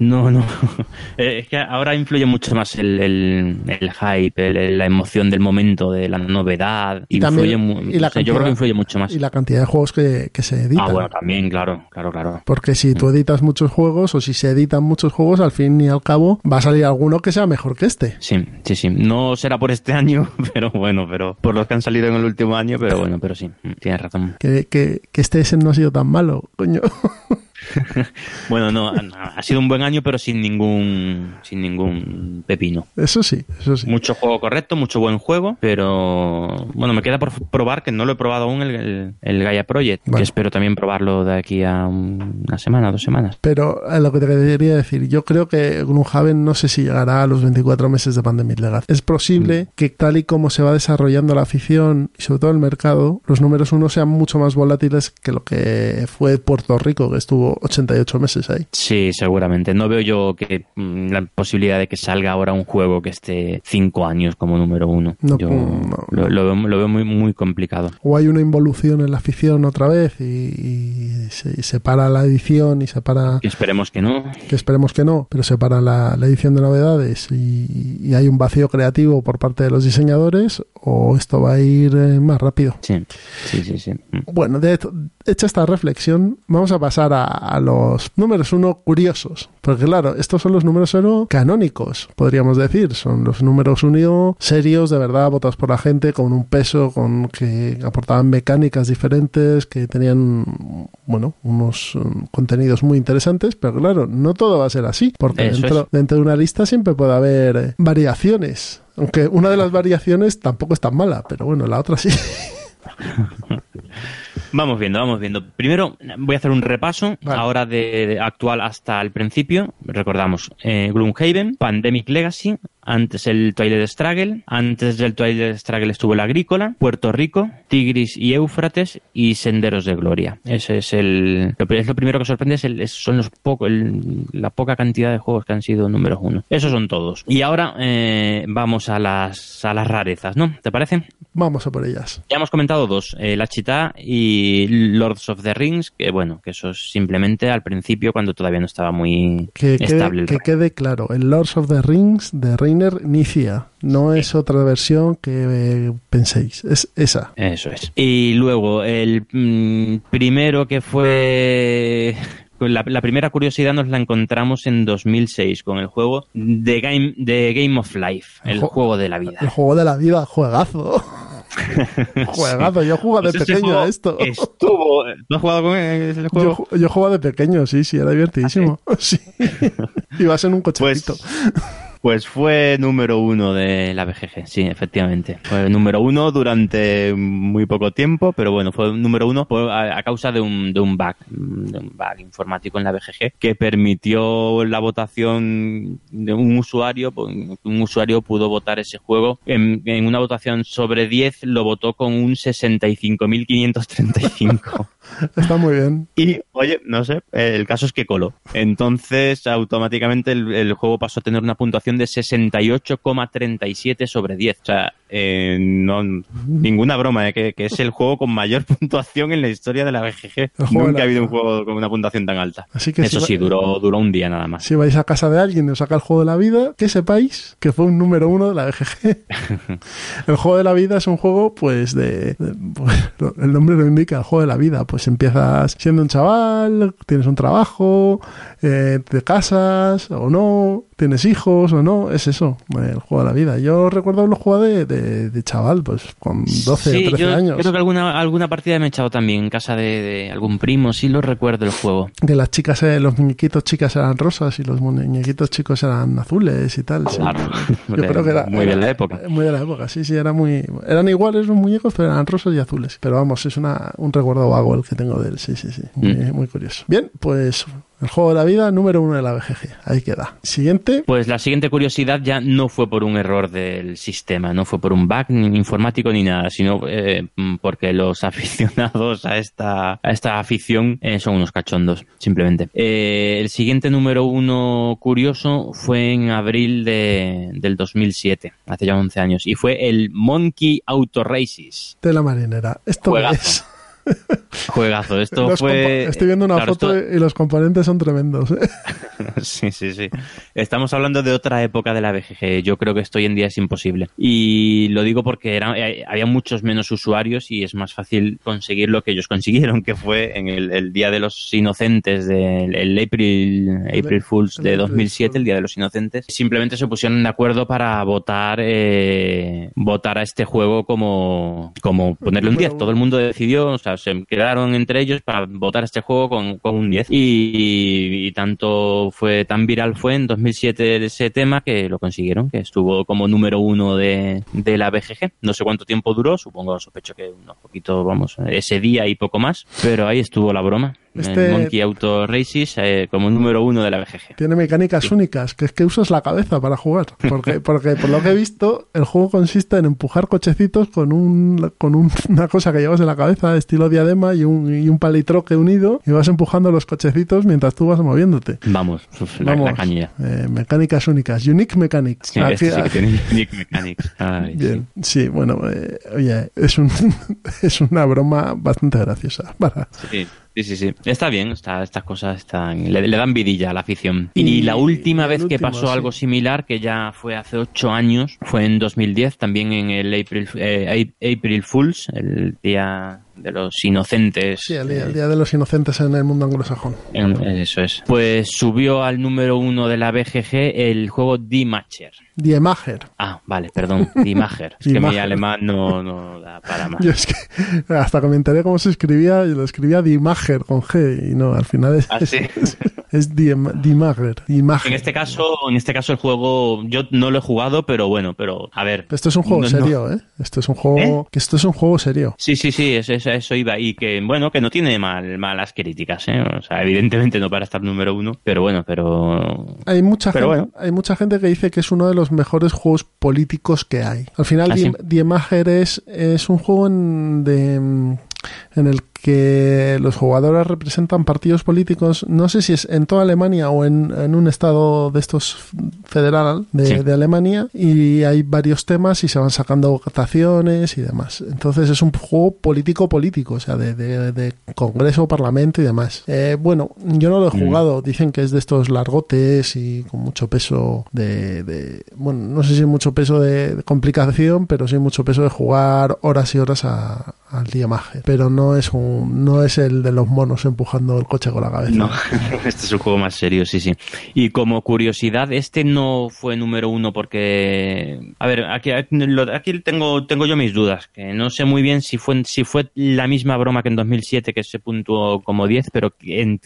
No, no. [laughs] Eh, Es que ahora influye mucho más el, el, el hype, el- la emoción del momento, de la novedad. Y influye también- mu- y la o sea, yo creo cantidad- que influye mucho más. Y la cantidad de juegos que, que se editan. Ah, bueno, también, claro, claro, claro. Porque si tú editas muchos juegos o si se editan muchos juegos, al fin y al cabo va a salir alguno que sea mejor que este. Sí, sí, sí. No será por este [laughs] año, pero bueno, pero por los que han salido en el último año, pero bueno, pero sí, mm, tienes razón. Que, que, que este ese no ha sido tan malo, coño. [laughs] [laughs] Bueno, no, ha sido un buen año, pero sin ningún, sin ningún pepino. Eso sí, eso sí. Mucho juego correcto, mucho buen juego, pero bueno, me queda por probar, que no lo he probado aún, el, el, el Gaia Project, Bueno. que espero también probarlo de aquí a un- una semana, dos semanas. Pero eh, lo que te quería decir, yo creo que Gloomhaven no sé si llegará a los 24 meses de Pandemic Legacy. Es posible que tal y como se va desarrollando la afición y sobre todo el mercado, los números uno sean mucho más volátiles que lo que fue Puerto Rico, que estuvo 88 meses ahí. Sí, seguramente. No veo yo que mm, la posibilidad de que salga ahora un juego que esté cinco años como número uno. No, yo no, lo, lo veo, lo veo muy, muy complicado. O hay una involución en la afición otra vez y, y se, y se para la edición y se para Y esperemos que no. que esperemos que no, pero se para la, la edición de novedades y, y hay un vacío creativo por parte de los diseñadores o esto va a ir eh, más rápido. Sí, sí, sí. sí. Mm. Bueno, de, hecha esta reflexión, vamos a pasar a, a los números uno curiosos. Porque claro, estos son los números uno canónicos, podríamos decir. Son los números uno serios, de verdad, votados por la gente, con un peso, con que aportaban mecánicas diferentes, que tenían, bueno, unos um, contenidos muy interesantes. Pero claro, no todo va a ser así, porque dentro, dentro de una lista siempre puede haber eh, variaciones. Aunque una de las variaciones tampoco es tan mala, pero bueno, la otra sí. [laughs] Vamos viendo, vamos viendo. Primero voy a hacer un repaso Vale. ahora de, de actual hasta el principio. Recordamos eh, Gloomhaven, Pandemic Legacy, antes el Twilight Struggle, antes del Twilight Struggle estuvo el Agrícola, Puerto Rico, Tigris y Éufrates y Senderos de Gloria. Ese es el lo, pri- es lo primero que sorprende es el- es- son los poco el- la poca cantidad de juegos que han sido números uno. Esos son todos. Y ahora eh, vamos a las a las rarezas, ¿no? ¿Te parece? Vamos a por ellas. Ya hemos comentado dos, eh, La Chita y Lords of the Rings, que bueno, que eso es simplemente al principio cuando todavía no estaba muy Que estable quede, el que quede claro, el Lords of the Rings de Nicia no es otra versión que eh, penséis, es esa. Eso es. Y luego, el mm, primero que fue... La, la primera curiosidad nos la encontramos en 2006 con el juego The Game, The Game of Life, el juego de la El vida. juego de la vida, juegazo. [laughs] juegazo, yo jugaba de Pues pequeño a esto. Estuvo... ¿No has jugado con Yo, juego? ju- yo jugaba de pequeño, sí, sí, era divertidísimo. [laughs] Sí. [laughs] Ibas en un cochecito. Pues fue número uno de la BGG, sí, efectivamente. Fue número uno durante muy poco tiempo, pero bueno, fue número uno a causa de un, de un bug, de un bug informático en la BGG que permitió la votación de un usuario, pues, un usuario pudo votar ese juego en, en una votación sobre 10 lo votó con un 65.535. Está muy bien. [laughs] Y, oye, no sé, el caso es que coló. Entonces, automáticamente el, el juego pasó a tener una puntuación de 68,37 sobre 10. O sea, eh, no, ninguna broma, eh, que, que es el juego con mayor [laughs] puntuación en la historia de la BGG. Nunca la- ha habido un juego con una puntuación tan alta. Así que Eso si, sí, duró, duró un día nada más. si vais a casa de alguien y os saca el juego de la vida, que sepáis que fue un número uno de la BGG. [laughs] el juego de la vida es un juego, pues, de, de- pues, el nombre lo indica, el juego de la vida. Pues empiezas siendo un chaval, tienes un trabajo, eh, te casas o no, tienes hijos o no, es eso, el juego de la vida. Yo recuerdo haberlo jugado de, de- de chaval, pues con 12 sí, o 13 yo años. creo que alguna, alguna partida me he echado también en casa de, de algún primo, sí lo recuerdo el juego. Que las chicas, eh, los muñequitos chicas eran rosas y los muñequitos chicos eran azules y tal. sí. Claro. [laughs] Yo creo que era Muy de la época. Muy de la época, sí, sí, era muy. Eran iguales los muñecos, pero eran rosas y azules. Pero vamos, es una, un recuerdo vago el que tengo de él, sí, sí, sí. Muy, Mm. muy curioso. Bien, pues El juego de la vida número uno de la BGG. Ahí queda. Siguiente. Pues la siguiente curiosidad ya no fue por un error del sistema, no fue por un bug ni informático ni nada, sino eh, porque los [laughs] aficionados a esta, a esta afición eh, son unos cachondos, simplemente. Eh, el siguiente número uno curioso fue en abril de, del 2007, hace ya 11 años, y fue el Monkey Auto Races. De la marinera. Esto Juegazo. es. Juegazo, esto Los fue... Estoy viendo una claro, foto esto- y los componentes son tremendos. ¿eh? [laughs] [laughs] Sí, sí, sí. Estamos hablando de otra época de la BGG. Yo creo que esto hoy en día es imposible. Y lo digo porque era, eh, había muchos menos usuarios y es más fácil conseguir lo que ellos [laughs] consiguieron, que fue en el, el Día de los Inocentes, del el April, April Fools de April 2007, Fool. el Día de los Inocentes. Simplemente se pusieron de acuerdo para votar, eh, votar a este juego como, como ponerle un 10. Todo el mundo decidió, o sea, se quedaron entre ellos para votar este juego con, un 10. Y, tanto fue, tan viral fue en 2007 ese tema que lo consiguieron, que estuvo como número uno de, de la BGG. No sé cuánto tiempo duró, supongo, sospecho que unos poquito, vamos, ese día y poco más, pero ahí estuvo la broma. Este- Monkey Auto Races eh, como número uno de la BGG. Tiene mecánicas únicas, que es que usas la cabeza para jugar. Porque, [laughs] porque por lo que he visto, el juego consiste en empujar cochecitos con, un, con un- una cosa que llevas en la cabeza, estilo diadema, y un, y un palitroque unido, y vas empujando los cochecitos mientras tú vas moviéndote. Vamos, uf, la, Vamos, la caña. eh, mecánicas únicas, unique mechanics. Sí, Aquí- este sí que tiene [laughs] Nick Mechanics. Ay, Bien, sí, bueno, eh, oye, es, un, [laughs] es una broma bastante graciosa. Para, Sí, sí, sí, sí. Está bien, está, estas cosas están, le, le dan vidilla a la afición. Y- Y, la última y vez que pasó sí. algo similar, que ya fue hace ocho años, fue en 2010, también en el April, eh, April Fools, el día de los inocentes. sí, el día, eh, el día de los inocentes en el mundo anglosajón. en- eso es. Pues subió al número uno de la BGG el juego D-Matcher. Die Mager. Ah, vale, perdón, D-Mager. Es que mi Die-Macher. alemán no, no da para más. Yo es que hasta enteré cómo se escribía, yo lo escribía Die Mager con G y no, al final es, Ah, sí. [laughs] es, es Die, Die Mager. Die Mager. En este caso, en este caso el juego yo no lo he jugado, pero bueno, pero a ver. Esto es un juego no- no- serio, ¿eh? Esto es un juego, que esto es un juego serio. Sí, sí, sí, eso, eso, iba. Y que, bueno, que no tiene mal, malas críticas, ¿eh? O sea, evidentemente no para estar número uno, pero bueno, pero... Hay mucha, Pero gente, hay mucha gente que dice que es uno de los mejores juegos políticos que hay. Al final, ¿Ah, Die, sí? Die Mager es, es un juego en, de, en el que los jugadores representan partidos políticos, no sé si es en toda Alemania o en, en un estado de estos federal de, Sí. de Alemania, y hay varios temas y se van sacando votaciones y demás. Entonces es un juego político-político, o sea, de, de- de Congreso, Parlamento y demás. Eh, bueno, yo no lo he Mm. jugado, dicen que es de estos largotes y con mucho peso de, bueno, no sé si mucho peso de, de complicación, pero sí mucho peso de jugar horas y horas a- al día maje. Pero no es un, no es el de los monos empujando el coche con la cabeza. [laughs] No, este es un juego más serio, sí, sí. Y como curiosidad, este no fue número uno porque... A ver, aquí, aquí tengo, tengo yo mis dudas, que no sé muy bien si fue, si fue la misma broma que en 2007 que se puntuó como 10, pero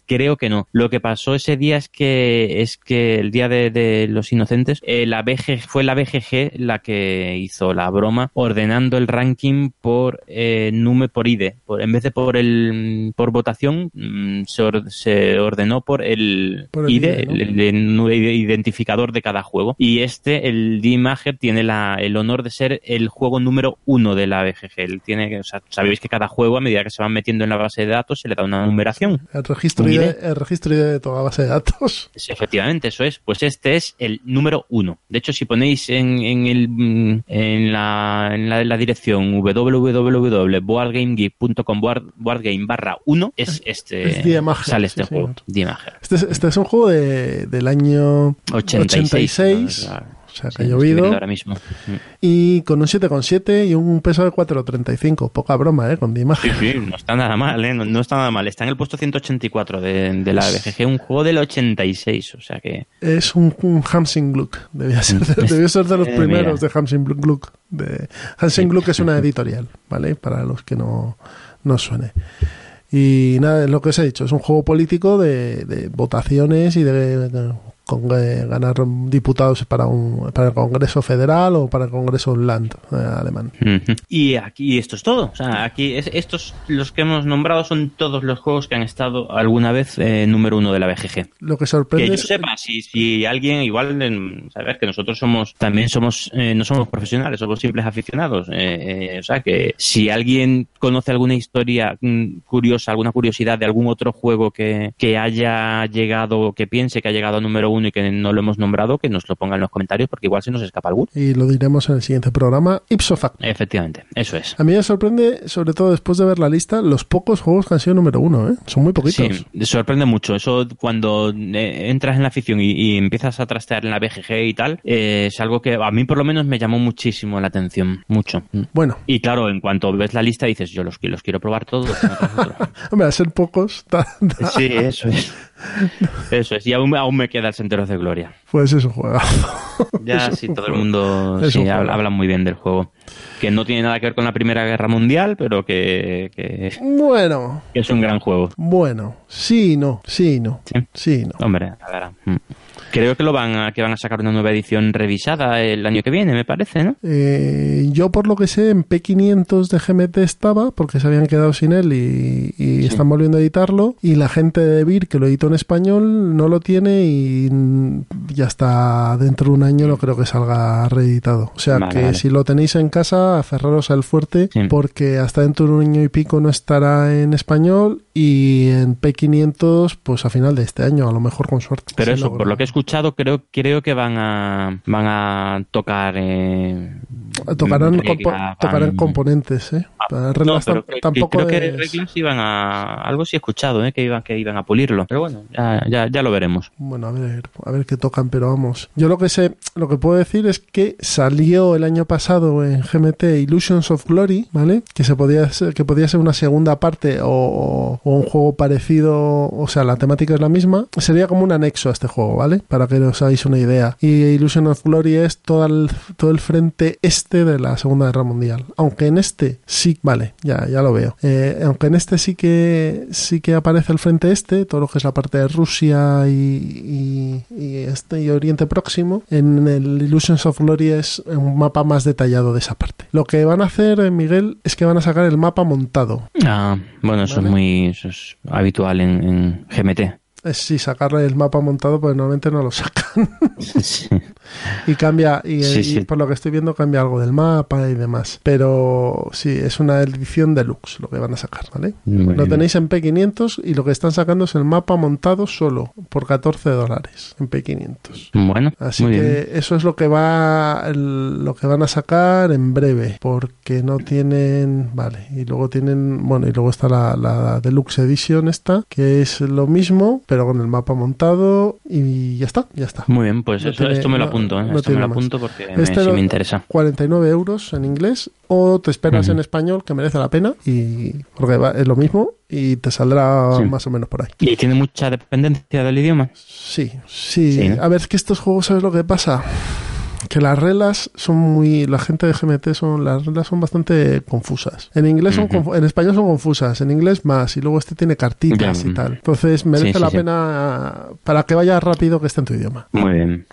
creo que no. Lo que pasó ese día es que, es que el día de, los inocentes, eh, la BG, fue la BGG la que hizo la broma ordenando el ranking por eh, número por ID. En vez de por el por votación, mm, se, or- se ordenó por el, Por el ID, ID, ¿no? el, el nu- identificador de cada juego. Y este, el D-Mager, tiene la, el honor de ser el juego número uno de la BGG. Tiene, o sea, sabéis que cada juego, a medida que se van metiendo en la base de datos, se le da una numeración. El registro, ID, el registro ID de toda base de datos. Sí, Efectivamente, eso es. Pues este es el número uno. De hecho, si ponéis en, en, el, en, la, en la, la dirección www.boardgamegeek.com boardgame barra 1 es este Es sale sí, este juego. Die Macher. Este es, este es un juego de, del año 86. 86, ¿no? o sea, que Sí, ha llovido. ahora mismo. Y con un 7,7 y un peso de 4,35. Poca broma, ¿eh? Con Sí, imagen. sí, no está nada mal, ¿eh? No, no está nada mal. Está en el puesto 184 de, de la BGG, un juego del 86, o sea que... Es un, un Hamsing Gluck. Debía ser [laughs] debió ser de los Eh, primeros mira. de Hamsing Gluck. De, Hamsing Gluck es una [laughs] editorial, ¿vale? Para los que no, no suene. Y nada, es lo que os he dicho. Es un juego político de, votaciones y de con, eh, ganar diputados para, un, para el Congreso Federal o para el Congreso Land eh, alemán. Y aquí esto es todo. O sea, aquí es- estos, los que hemos nombrado, son todos los juegos que han estado alguna vez eh, número uno de la BGG. Lo que Que sorprende yo es- sepa, si, si alguien, igual, en- sabes que nosotros somos, también somos, eh, no somos profesionales, somos simples aficionados. eh, eh, o sea, que si alguien conoce alguna historia mm, curiosa, alguna curiosidad de algún otro juego que, que haya llegado, que piense que ha llegado a número uno y que no lo hemos nombrado, que nos lo ponga en los comentarios, porque igual se nos escapa alguno. y lo diremos en el siguiente programa, ipso facto. Efectivamente, eso es. A mí me sorprende, sobre todo después de ver la lista, los pocos juegos que han sido número uno, ¿eh? Son muy poquitos. Sí, sorprende mucho. Eso cuando eh, entras en la afición y, y empiezas a trastear en la BGG y tal, eh, es algo que a mí por lo menos me llamó muchísimo la atención. Mucho. Mm. Bueno, Y claro, en cuanto ves la lista dices, yo los, los quiero probar todos. [laughs] hombre, a ser pocos, sí, eso es. Eso es. Y aún, aún me queda el Sendero de Gloria. pues es un juegazo. Ya sí, todo el juego. mundo sí, juego. habla, habla muy bien del juego. Que no tiene nada que ver con la Primera Guerra Mundial, pero que, que- Bueno, que es un gran juego. bueno, sí, y no, sí, y no, Sí. sí, y no. Hombre, a ver. Creo que lo van a, que van a sacar una nueva edición revisada el año que viene, me parece, ¿no? Eh, yo por lo que sé en P500 de GMT estaba porque se habían quedado sin él y, y Sí. están volviendo a editarlo y la gente de Vir que lo editó en español no lo tiene y ya está dentro de un año no creo que salga reeditado o sea Vale, que vale. si lo tenéis en casa aferraros al fuerte Sí. porque hasta dentro de un año y pico no estará en español y en P500 pues a final de este año a lo mejor con suerte Pero Sí, eso, por lo que he escuchado, creo, creo que van a van a tocar. Eh, tocarán, regla, compo- van- tocarán componentes ¿eh? Para reglas No, pero tam- creo, tampoco creo que reglas iban a. Algo sí he escuchado, ¿eh? Que iban, que iban a pulirlo. Pero bueno, ya, ya, ya lo veremos. Bueno, a ver, a ver qué tocan, pero vamos. Yo lo que sé, lo que puedo decir es que salió el año pasado en GMT Illusions of Glory, ¿vale? Que se podía ser, que podía ser una segunda parte o, o un juego parecido, o sea, la temática es la misma. Sería como un anexo a este juego, ¿vale? Para que os hagáis una idea. Y Illusion of Glory es todo el, todo el frente este de la Segunda Guerra Mundial. Aunque en este sí, vale, ya, ya lo veo. Eh, aunque en este sí que sí que aparece el frente este, todo lo que es la parte de Rusia y, y, y este y Oriente Próximo, en el Illusions of Glory es un mapa más detallado de esa parte. Lo que van a hacer, eh, Miguel, es que van a sacar el mapa montado. Ah, bueno, eso es muy eso es habitual en, en GMT. Es sí, sacarle el mapa montado, pues normalmente no lo sacan. Sí. y cambia, y, Sí, y sí. por lo que estoy viendo, cambia algo del mapa y demás. Pero sí, es una edición deluxe lo que van a sacar, ¿vale? Muy Lo tenéis en P500 y lo que están sacando es el mapa montado solo por 14 dólares en P500. Bueno, Así muy que bien. eso es lo que va el- lo que van a sacar en breve porque no tienen vale y luego tienen bueno y luego está la, la deluxe edition esta que es lo mismo pero con el mapa montado y ya está ya está Muy bien, pues No eso- tiene- esto me lo apunto, ¿eh? no esto me lo más. apunto porque me, Este sí lo- me interesa. 49 euros en inglés o te esperas en español que merece la pena y porque va- es lo mismo y te saldrá Sí. más o menos por ahí ¿Y tiene mucha dependencia del idioma? Sí, sí. Sí, ¿no? A ver, es que estos juegos, ¿sabes lo que pasa? Que las reglas son muy. La gente de GMT son. Las reglas son bastante confusas. En inglés son. Confu- En español son confusas. En inglés más. Y luego este tiene cartitas y tal. Entonces merece Sí, sí, la sí. pena. Para que vaya rápido que esté en tu idioma. Muy bien.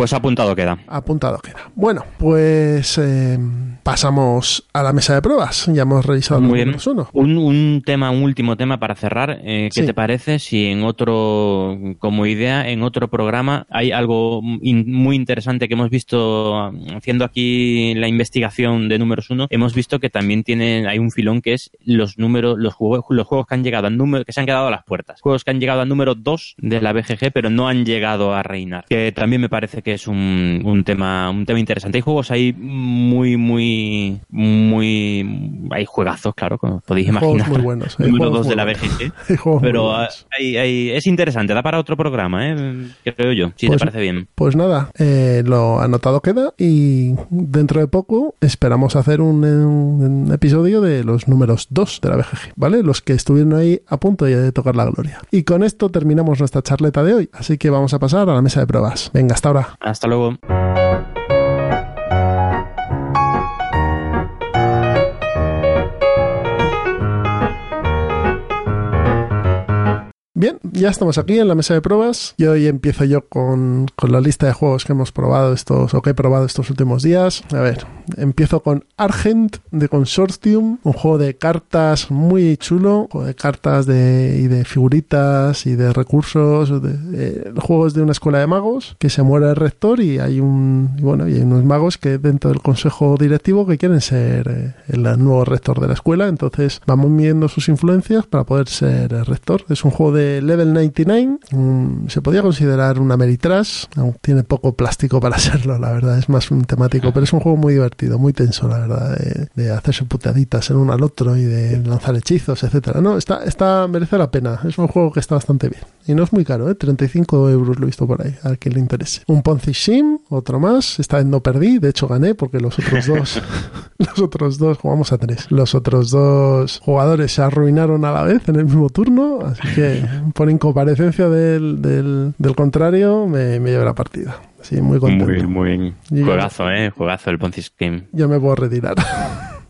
Pues apuntado queda. Apuntado queda. Bueno, pues. eh, pasamos a la mesa de pruebas. Ya hemos revisado Muy bien. uno. Un, un tema, un último tema para cerrar. Eh, ¿Qué Sí. te parece si en otro, como idea, en otro programa hay algo in- muy interesante que hemos visto mm, haciendo aquí la investigación de números uno? Hemos visto que también tienen, hay un filón que es los números, los juegos, los juegos que han llegado al número, que se han quedado a las puertas. Juegos que han llegado al número 2 de la BGG, pero no han llegado a reinar. Que también me parece que es un, un tema, un tema interesante. Hay juegos ahí muy, muy, muy, hay juegazos, claro, como podéis Hay juegos imaginar. muy buenos, hay Número juegos 2 de la. BGG. [laughs] Pero hay- hay- es interesante, da para otro programa, ¿eh? creo yo, si Pues- te parece bien. Pues nada, eh, lo anotado queda y dentro de poco esperamos hacer un, un- un episodio de los números 2 de la BGG, ¿vale? Los que estuvieron ahí a punto de tocar la gloria. Y con esto terminamos nuestra charleta de hoy, así que vamos a pasar a la mesa de pruebas. Venga, hasta ahora. Hasta luego. Bien, ya estamos aquí en la mesa de pruebas y hoy empiezo yo con, con la lista de juegos que hemos probado estos o que he probado estos últimos días. A ver, empiezo con Argent de Consortium, un juego de cartas muy chulo, juego de cartas de, y de figuritas y de recursos. De, eh, el juego es de una escuela de magos que se muere el rector y hay un bueno y hay unos magos que dentro del consejo directivo que quieren ser eh, el nuevo rector de la escuela. Entonces vamos midiendo sus influencias para poder ser el rector. Es un juego de level 99. mm, se podía considerar una Meritrash, aunque tiene poco plástico para [laughs] serlo, la verdad. Es más un temático, pero es un juego muy divertido, muy tenso, la verdad. De, hacerse puteaditas el uno al otro y de lanzar hechizos, etcétera. No, está, está, merece la pena. Es un juego que está bastante bien. Y no es muy caro, ¿eh? 35 euros lo he visto por ahí, al que le interese. Un Ponzi Sim, otro más. Esta vez no perdí, de hecho gané porque los otros dos, [laughs] los otros dos, jugamos a tres. Los otros dos jugadores se arruinaron a la vez en el mismo turno, así que por incomparecencia del, del, del contrario me, me la partida. Sí, muy contento. Muy, muy bien. Y- Juegazo, ¿eh? Juegazo el Ponzi Scheme. [laughs] Ya me puedo retirar. [laughs]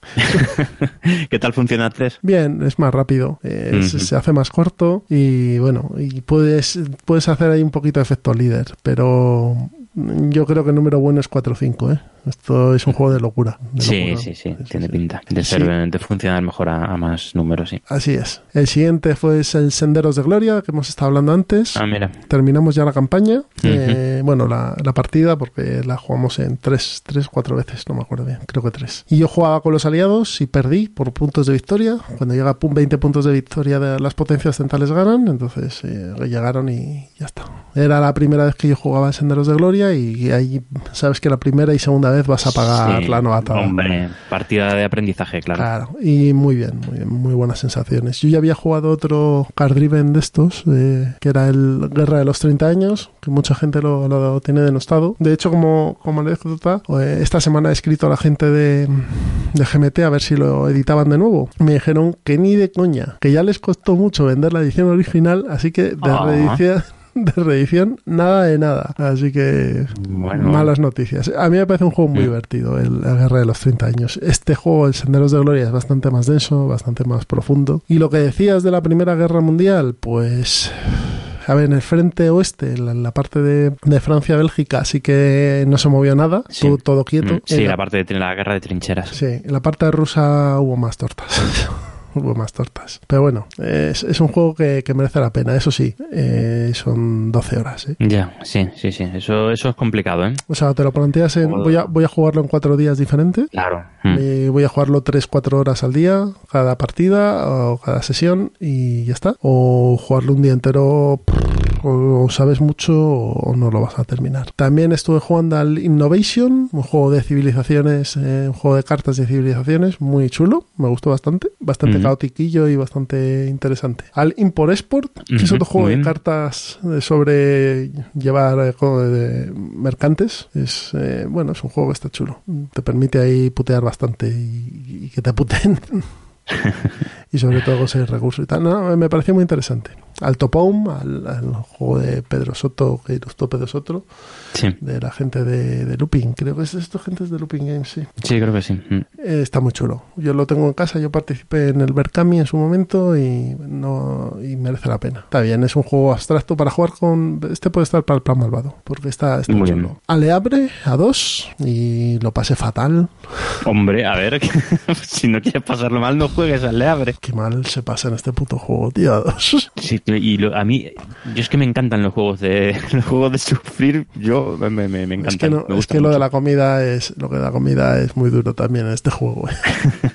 ¿Qué tal funciona 3? Bien, es más rápido, eh, se hace más corto y bueno, y puedes, puedes hacer ahí un poquito de efecto líder, pero yo creo que el número bueno es 4 o 5, ¿eh? Esto es un juego de locura. de Sí, locura. sí, sí, tiene pinta de, Sí. ser, de funcionar mejor a, a más números, sí. Así es. El siguiente fue el Senderos de Gloria, que hemos estado hablando antes. Ah, mira. Terminamos ya la campaña. Eh, bueno, la, la partida, porque la jugamos en tres, tres, cuatro veces, no me acuerdo bien, creo que tres. Y yo jugaba con los aliados y perdí por puntos de victoria. Cuando llega a pun- 20 puntos de victoria, de las potencias centrales ganan. Entonces eh, llegaron y ya está. Era la primera vez que yo jugaba en Senderos de Gloria y ahí sabes que la primera y segunda vez vas a pagar Sí, la novatada. Hombre, partida de aprendizaje, claro. Claro, y muy bien, muy bien, muy buenas sensaciones. Yo ya había jugado otro card driven de estos, eh, que era el Guerra de los 30 años, que mucha gente lo, lo tiene denostado. De hecho, como, como anécdota, eh, esta semana he escrito a la gente de, de GMT a ver si lo editaban de nuevo. Me dijeron que ni de coña, que ya les costó mucho vender la edición original, así que de Ah. reedición... [laughs] De reedición, nada de nada. Así que Bueno, malas noticias. A mí me parece un juego muy Mm. divertido, el, la Guerra de los 30 años. Este juego, el Senderos de Gloria, es bastante más denso, bastante más profundo. Y lo que decías de la Primera Guerra Mundial, pues... A ver, en el frente oeste, en la, en la parte de, de Francia-Bélgica, sí que no se movió nada, Sí. estuvo todo quieto. Mm, Sí, En la parte de la guerra de trincheras. Sí, en la parte rusa hubo más tortas. [laughs] hubo más tortas. Pero bueno, es, es un juego que, que merece la pena. Eso sí, eh, son 12 horas. ¿eh? Ya, sí, sí, sí. Eso, eso es complicado, ¿eh? O sea, te lo planteas en... Voy a, voy a jugarlo en cuatro días diferentes. Claro. Mm. Eh, voy a jugarlo 3-4 horas al día, cada partida o cada sesión y ya está. O jugarlo un día entero, o, o sabes mucho o no lo vas a terminar. También estuve jugando al Innovation, un juego de civilizaciones, eh, un juego de cartas de civilizaciones muy chulo, me gustó bastante, bastante caotiquillo y bastante interesante. Al Import Export, que es otro juego de cartas eh, sobre llevar eh, de mercantes. Es eh, bueno, es un juego que está chulo. Te permite ahí putear bastante y, y que te puten. [laughs] y sobre todo conseguir recursos y tal. No, me pareció muy interesante. Al Topom, al, al juego de Pedro Soto, que ilustró Pedro Soto, Sí, de la gente de, de Looping. Creo que es esto gente de Looping Games, sí. sí, creo que sí. Mm. Eh, está muy chulo. Yo lo tengo en casa, yo participé en el Berkami en su momento y no y merece la pena. Está bien, es un juego abstracto para jugar con... Este puede estar para el plan malvado, porque está, está Muy chulo. bien. Aleabre a dos y lo pasé fatal. Hombre, a ver, [laughs] si no quieres pasarlo mal, no juegues al Leabre. Qué mal se pasa en este puto juego, tío. a dos. Sí, y lo- a mí, yo es que me encantan los juegos de [laughs] los juegos de sufrir. Yo me, me, me encantan. Es que, no- me es gustan que lo de la comida es lo que de la comida es muy duro también en este juego. eh. [laughs]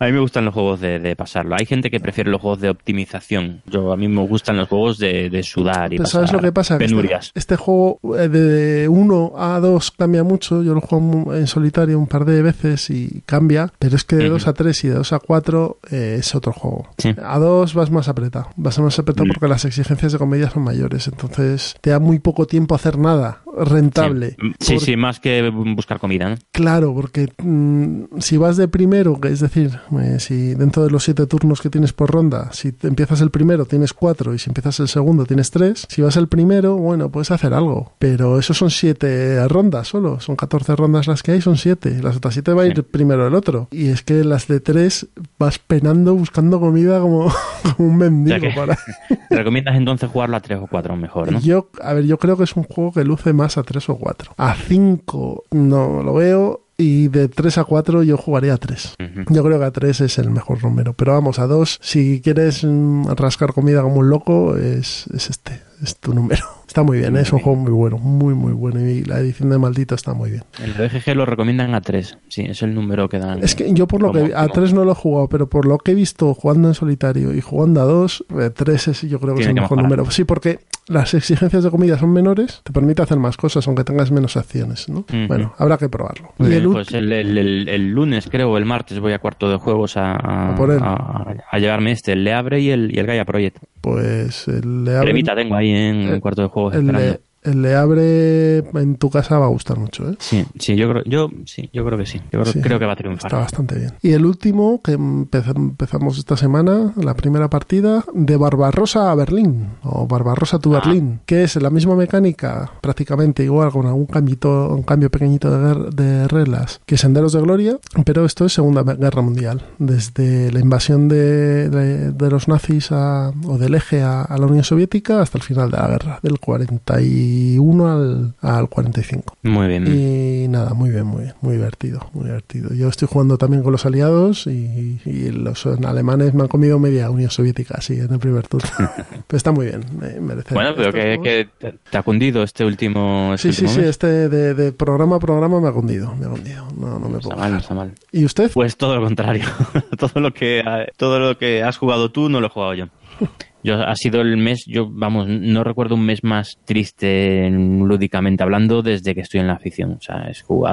A mí me gustan los juegos de, de pasarlo. Hay gente que prefiere los juegos de optimización. Yo a mí me gustan los juegos de, de sudar y pasar ¿sabes lo que pasa? Que este, penurias. este juego eh, de 1 a 2 cambia mucho. Yo lo juego en solitario un par de veces y cambia. Pero es que de Ujú. 2 a 3 y de 2 a 4 eh, es otro juego. Sí. A 2 vas más apretado. Vas más apretado. Porque las exigencias de comedia son mayores. Entonces te da muy poco tiempo a hacer nada. rentable. Sí, Por- sí, más que buscar comida, ¿no? Claro, porque mm, si vas de primero, es decir, eh, si dentro de los siete turnos que tienes por ronda, si te empiezas el primero tienes cuatro y si empiezas el segundo tienes tres, si vas el primero, bueno, puedes hacer algo. Pero eso son siete rondas solo, son 14 rondas las que hay, son siete. Las otras siete va a ir Sí. primero el otro. Y es que las de tres vas penando buscando comida como, [laughs] como un mendigo. O sea que- para... [laughs] ¿Te recomiendas entonces jugarlo a 3 o 4 mejor, no? Yo, a ver, yo creo que es un juego que luce más a 3 o 4. A 5 no lo veo y de 3 a 4 yo jugaría a 3. Ujú. Yo creo que a 3 es el mejor número. Pero vamos, a 2, si quieres mm, rascar comida como un loco, es, es este, es tu número. Está muy bien, ¿eh? es un juego muy bueno, muy muy bueno. Y la edición de Maldito está muy bien. En el BGG lo recomiendan a 3. Sí, es el número que dan. Es que yo por lo como que a óptimo. 3 no lo he jugado, pero por lo que he visto jugando en solitario y jugando a 2, 3 es yo creo que es el que mejor mejorar. número. Sí, porque las exigencias de comida son menores, te permite hacer más cosas aunque tengas menos acciones, ¿no? Bueno, habrá que probarlo. Y el, pues el, el- el- el lunes, creo, o el martes, voy a cuarto de juegos a, a, A por él. a- a llevarme este, el Le Abre y el, y el Gaia Project. pues el le abre, Cremita tengo ahí en el- el cuarto de juegos el esperando. le, el le abre en tu casa va a gustar mucho, ¿eh? Sí, sí, yo creo, yo, sí, yo creo que sí. Yo creo, Sí. creo que va a triunfar. Está bastante bien. Y el último, que empez- empezamos esta semana, la primera partida, de Barbarosa a Berlín, o Barbarosa to Ah. Berlín, que es la misma mecánica, prácticamente igual, con algún cambito, un cambio pequeñito de, de reglas que Senderos de Gloria, pero esto es Segunda Guerra Mundial. Desde la invasión de, de- de los nazis a- o del eje a, a la Unión Soviética hasta el final de la guerra, del 41 al, al 45. Muy bien. Y nada, muy bien, muy bien, muy divertido, muy divertido. Yo estoy jugando también con los aliados y, y los alemanes me han comido media Unión Soviética, así, en el primer turno. [laughs] pero está muy bien, me- merece. Bueno, pero que, que te- ha cundido este último. Sí, este sí, último sí, mes. este de, de programa a programa me ha hundido, me ha hundido. No, no me Está puedo. mal, no quejar. está mal. ¿Y usted? Pues todo lo contrario. [laughs] todo lo que todo lo que has jugado tú no lo he jugado yo. [laughs] Yo ha sido el mes, yo vamos, no recuerdo un mes más triste en- lúdicamente hablando desde que estoy en la afición. O sea,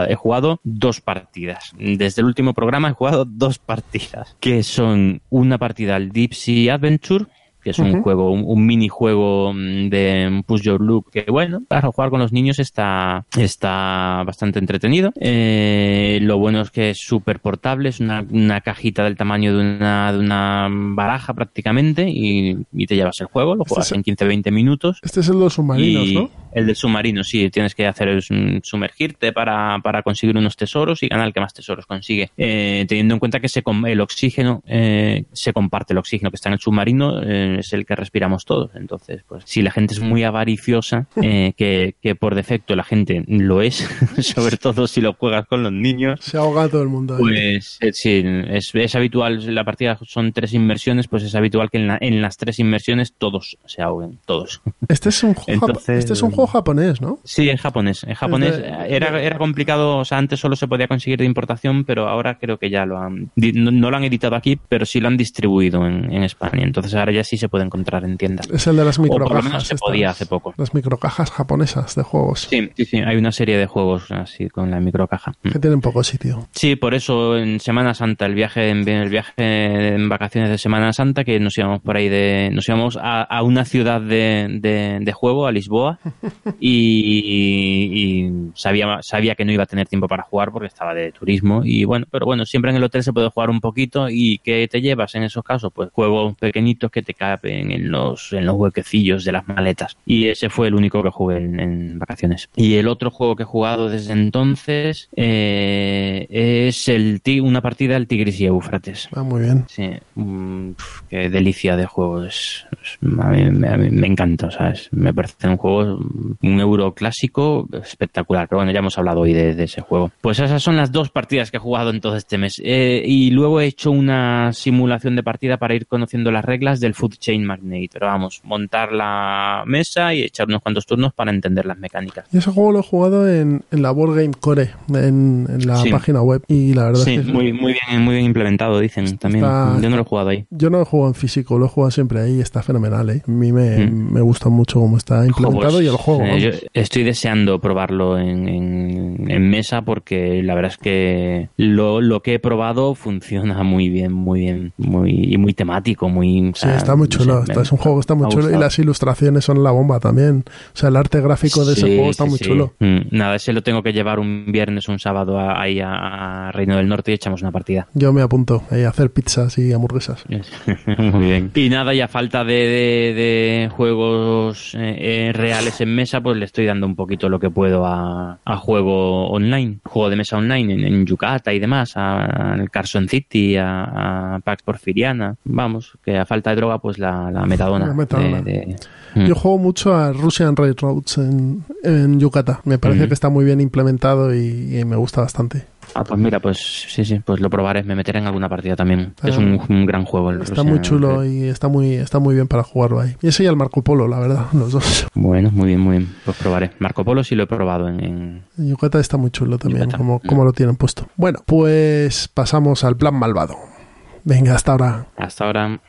he jugado dos partidas. Desde el último programa he jugado dos partidas, que son una partida al Deep Sea Adventure, que es un juego, un, un minijuego mm, de Push Your Look, que bueno, para jugar con los niños está, está bastante entretenido. Eh, lo bueno es que es súper portable, es una, una cajita del tamaño de una, de una baraja prácticamente y, y te llevas el juego, lo Este juegas en 15-20 minutos. Este es el de los submarinos, ¿no? el del submarino, sí, tienes que hacer es, mm, sumergirte para, para conseguir unos tesoros y ganar el que más tesoros consigue. Eh, teniendo en cuenta que se, el oxígeno eh, se comparte, el oxígeno que está en el submarino eh, es el que respiramos todos. Entonces, pues si la gente es muy avariciosa, eh, que, que por defecto la gente lo es, [laughs] sobre todo si lo juegas con los niños, Se ahoga todo el mundo. ahí. pues eh, sí, es, es habitual, la partida son tres inmersiones, pues es habitual que en, la- en las tres inmersiones todos se ahoguen, todos. [laughs] Este es un juego, Entonces- este es un juego japonés, ¿no? Sí, en japonés. En japonés Es de- era, era complicado, o sea, antes solo se podía conseguir de importación, pero ahora creo que ya lo han... No, no lo han editado aquí, pero sí lo han distribuido en, en España. Entonces ahora ya sí se puede encontrar en tiendas. Es el de las O por lo microcajas. menos se estas. podía hace poco. Las microcajas japonesas de juegos. Sí, sí, sí, hay una serie de juegos así con la microcaja. Mm. Que tienen poco sitio. Sí, por eso en Semana Santa, el viaje en el viaje en vacaciones de Semana Santa, que nos íbamos por ahí de, nos íbamos a, a una ciudad de, de, de juego, a Lisboa, [laughs] y, y sabía, sabía que no iba a tener tiempo para jugar porque estaba de turismo, y bueno, pero bueno, siempre en el hotel se puede jugar un poquito, y ¿qué te llevas en esos casos? Pues juegos pequeñitos que te en los, en los huequecillos de las maletas, y ese fue el único que jugué en, en vacaciones. Y el otro juego que he jugado desde entonces eh, es el una partida del Tigris y Éufrates. Va muy bien. Sí, mm, qué delicia de juego. Es, es- a mí, me- a mí me encanta, ¿sabes? Me parece un juego, un euro clásico espectacular. Pero bueno, ya hemos hablado hoy de, de ese juego. Pues esas son las dos partidas que he jugado en todo este mes. Eh, y luego he hecho una simulación de partida para ir conociendo las reglas del Food Chain Magnate. Pero vamos, montar la mesa y echar unos cuantos turnos para entender las mecánicas. Y ese juego lo he jugado en, en la Board Game Core, en, en la Sí. página web. Y la verdad Sí, es que muy, muy bien, muy bien implementado, dicen también. Está- Yo no lo he jugado ahí. yo no he jugado en físico, lo jugado siempre ahí. Está fenomenal, ¿eh? A mí me, Mm. me gusta mucho cómo está implementado Pues, y el juego. eh, yo estoy deseando probarlo en, en- en mesa porque la verdad es que lo, lo que he probado funciona [laughs] muy bien, muy bien, muy y muy temático, muy. Sí, está muy chulo, sé, me- es un juego que está muy chulo y las ilustraciones son la bomba también. O sea, el arte gráfico de ese Sí, juego está sí, muy sí. chulo. Mm, Nada, ese lo tengo que llevar un viernes o un sábado a- ahí a, a Reino del Norte y echamos una partida. Yo me apunto ahí a hacer pizzas y hamburguesas. [laughs] [laughs] Muy bien. Y nada, y a falta de, de- de juegos eh, eh, reales en mesa, pues le estoy dando un poquito lo que puedo a, a juego online, juego de mesa online en, en Yucata y demás, a- al Carson City, a, a Pax Porfiriana. Vamos, que a falta de droga, pues la, la metadona. La metadona. de- de- Mm. Yo juego mucho a Russian Railroads en, en Yucata. Me parece que está muy bien implementado y, y me gusta bastante. Ah, pues mira, pues sí, sí, pues lo probaré, me meteré en alguna partida también. Ah. es un, un gran juego. el Está muy chulo y está muy, está muy bien para jugarlo ahí. Y ese y el Marco Polo, la verdad, [laughs] los dos. Bueno, muy bien, muy bien. Pues probaré. Marco Polo sí lo he probado en, en- En Yucata está muy chulo también, Yucata. como, como lo tienen puesto. Bueno, pues pasamos al plan malvado. Venga, hasta ahora. hasta ahora.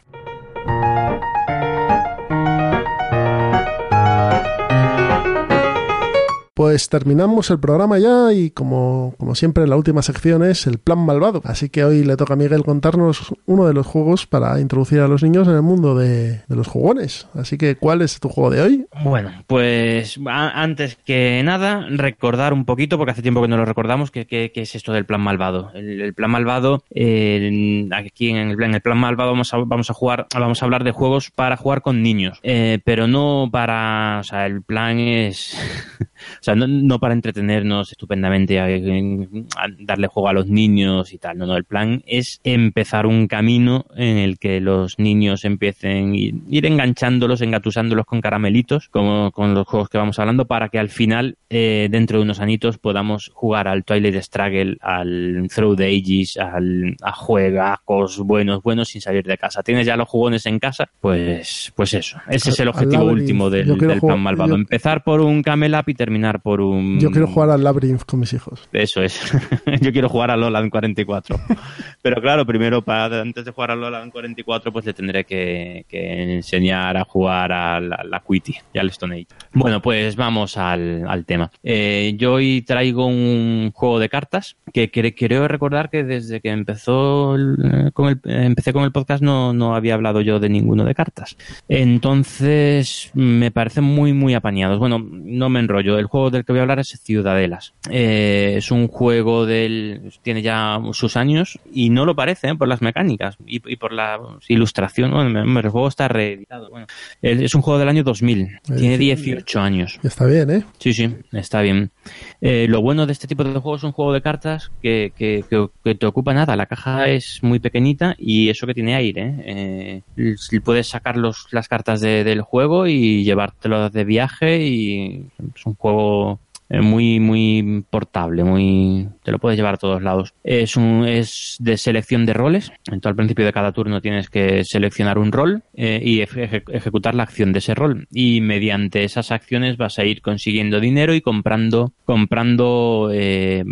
Pues terminamos el programa ya y como, como siempre la última sección es el plan malvado. Así que hoy le toca a Miguel contarnos uno de los juegos para introducir a los niños en el mundo de, los jugones. Así que, ¿cuál es tu juego de hoy? Bueno, pues antes que nada, recordar un poquito, porque hace tiempo que no lo recordamos, que, que- es esto del plan malvado. El, plan malvado, eh, aquí en el, en el plan malvado vamos a, vamos a jugar, vamos a hablar de juegos para jugar con niños, eh, pero no para, o sea, el plan es, [laughs] sea, no, no para entretenernos estupendamente, a, a darle juego a los niños y tal, no, no, el plan es empezar un camino en el que los niños empiecen a ir, enganchándolos, engatusándolos con caramelitos, como con los juegos que vamos hablando, para que al final, eh, dentro de unos añitos, podamos jugar al Twilight Struggle, al Through the Ages, al, a juegacos buenos, buenos sin salir de casa. ¿Tienes ya los jugones en casa? Pues, pues eso. Ese es el objetivo último del, plan malvado. Empezar por un Camel Up y terminar por un... Yo quiero jugar al Labyrinth con mis hijos. Eso es. [laughs] Yo quiero jugar a Lola en 44. Pero claro, primero, para, antes de jugar a Lola en 44, pues le tendré que, que enseñar a jugar a la, la Quitty y al Stone Age. Bueno, pues vamos al, al tema. Eh, yo hoy traigo un juego de cartas que cre- creo recordar que desde que empezó el- con el, empecé con el podcast no, no había hablado yo de ninguno de cartas. Entonces, me parecen muy, muy apañados. Bueno, no me enrollo. El juego del que voy a hablar es Ciudadelas. Eh, es un juego del. tiene ya sus años y no lo parece ¿eh? por las mecánicas y, y por la ilustración. Bueno, el juego está reeditado. Bueno, es un juego del año 2000. Tiene decir, 18 años. Está bien, ¿eh? Sí, sí, está bien. Eh, lo bueno de este tipo de juegos es un juego de cartas que, que, que- que te ocupa nada. La caja es muy pequeñita y eso que tiene aire. ¿eh? Eh, puedes sacar los, las cartas de- del juego y llevártelo de viaje y es un juego eh, muy muy portable, muy te lo puedes llevar a todos lados. Es un es de selección de roles. Entonces al principio de cada turno tienes que seleccionar un rol eh, y eje- ejecutar la acción de ese rol. Y mediante esas acciones vas a ir consiguiendo dinero y comprando comprando eh,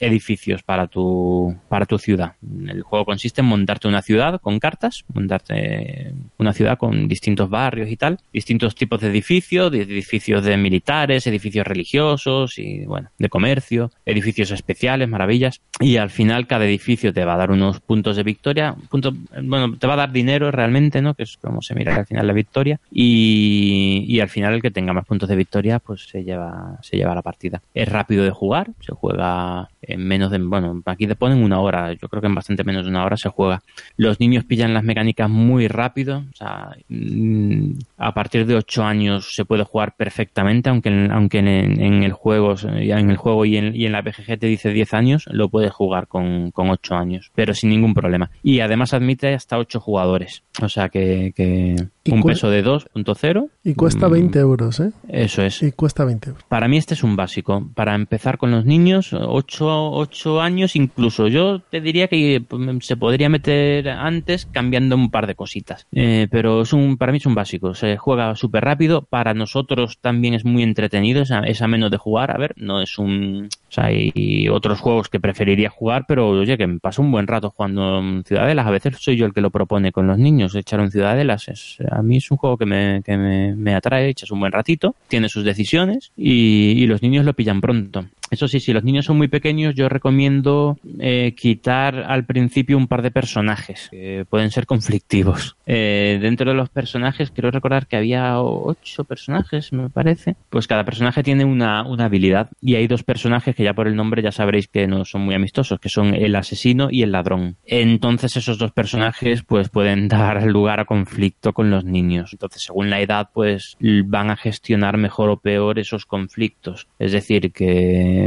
edificios para tu para tu ciudad. El juego consiste en montarte una ciudad con cartas, montarte una ciudad con distintos barrios y tal, distintos tipos de edificios, edificios de militares, edificios religiosos y bueno, de comercio, edificios especiales, maravillas. Y al final cada edificio te va a dar unos puntos de victoria, puntos, bueno, te va a dar dinero realmente, ¿no? Que es como se mira al final la victoria. Y, y al final el que tenga más puntos de victoria, pues se lleva, se lleva la partida. Es rápido de jugar, se juega en menos de, bueno, aquí te ponen una hora, yo creo que en bastante menos de una hora se juega. Los niños pillan las mecánicas muy rápido, o sea, mm, a partir de 8 años se puede jugar perfectamente, aunque aunque en, el juego, en el juego y en, y en la BGG te dice 10 años, lo puedes jugar con, con 8 años, pero sin ningún problema. Y además admite hasta 8 jugadores, o sea que, que ¿Y un peso de 2.0. Y cuesta mm, 20 euros, ¿eh? Eso es. Y cuesta 20 euros. Para mí este es un básico. Para empezar con los niños, 8, años incluso. Yo te diría que pues, se podría meter antes cambiando un par de cositas. Eh, pero es un, para mí es un básico. Se juega súper rápido. Para nosotros también es muy entretenido. Es, a- es ameno de jugar. A ver, no es un... O sea, hay otros juegos que preferiría jugar, pero oye, que me paso un buen rato jugando en Ciudadelas. A veces soy yo el que lo propone con los niños, echar un Ciudadelas. Es, a mí es un juego que me, que me, me atrae, echas un buen ratito, tiene sus decisiones y, y los niños lo pillan pronto. Eso sí, si los niños son muy pequeños, yo recomiendo eh, quitar al principio un par de personajes que pueden ser conflictivos. Eh, dentro de los personajes, quiero recordar que había ocho personajes, me parece. Pues cada personaje tiene una, una habilidad y hay dos personajes que ya por el nombre ya sabréis que no son muy amistosos, que son el asesino y el ladrón. Entonces esos dos personajes pues pueden dar lugar a conflicto con los niños. Entonces según la edad pues van a gestionar mejor o peor esos conflictos. Es decir, que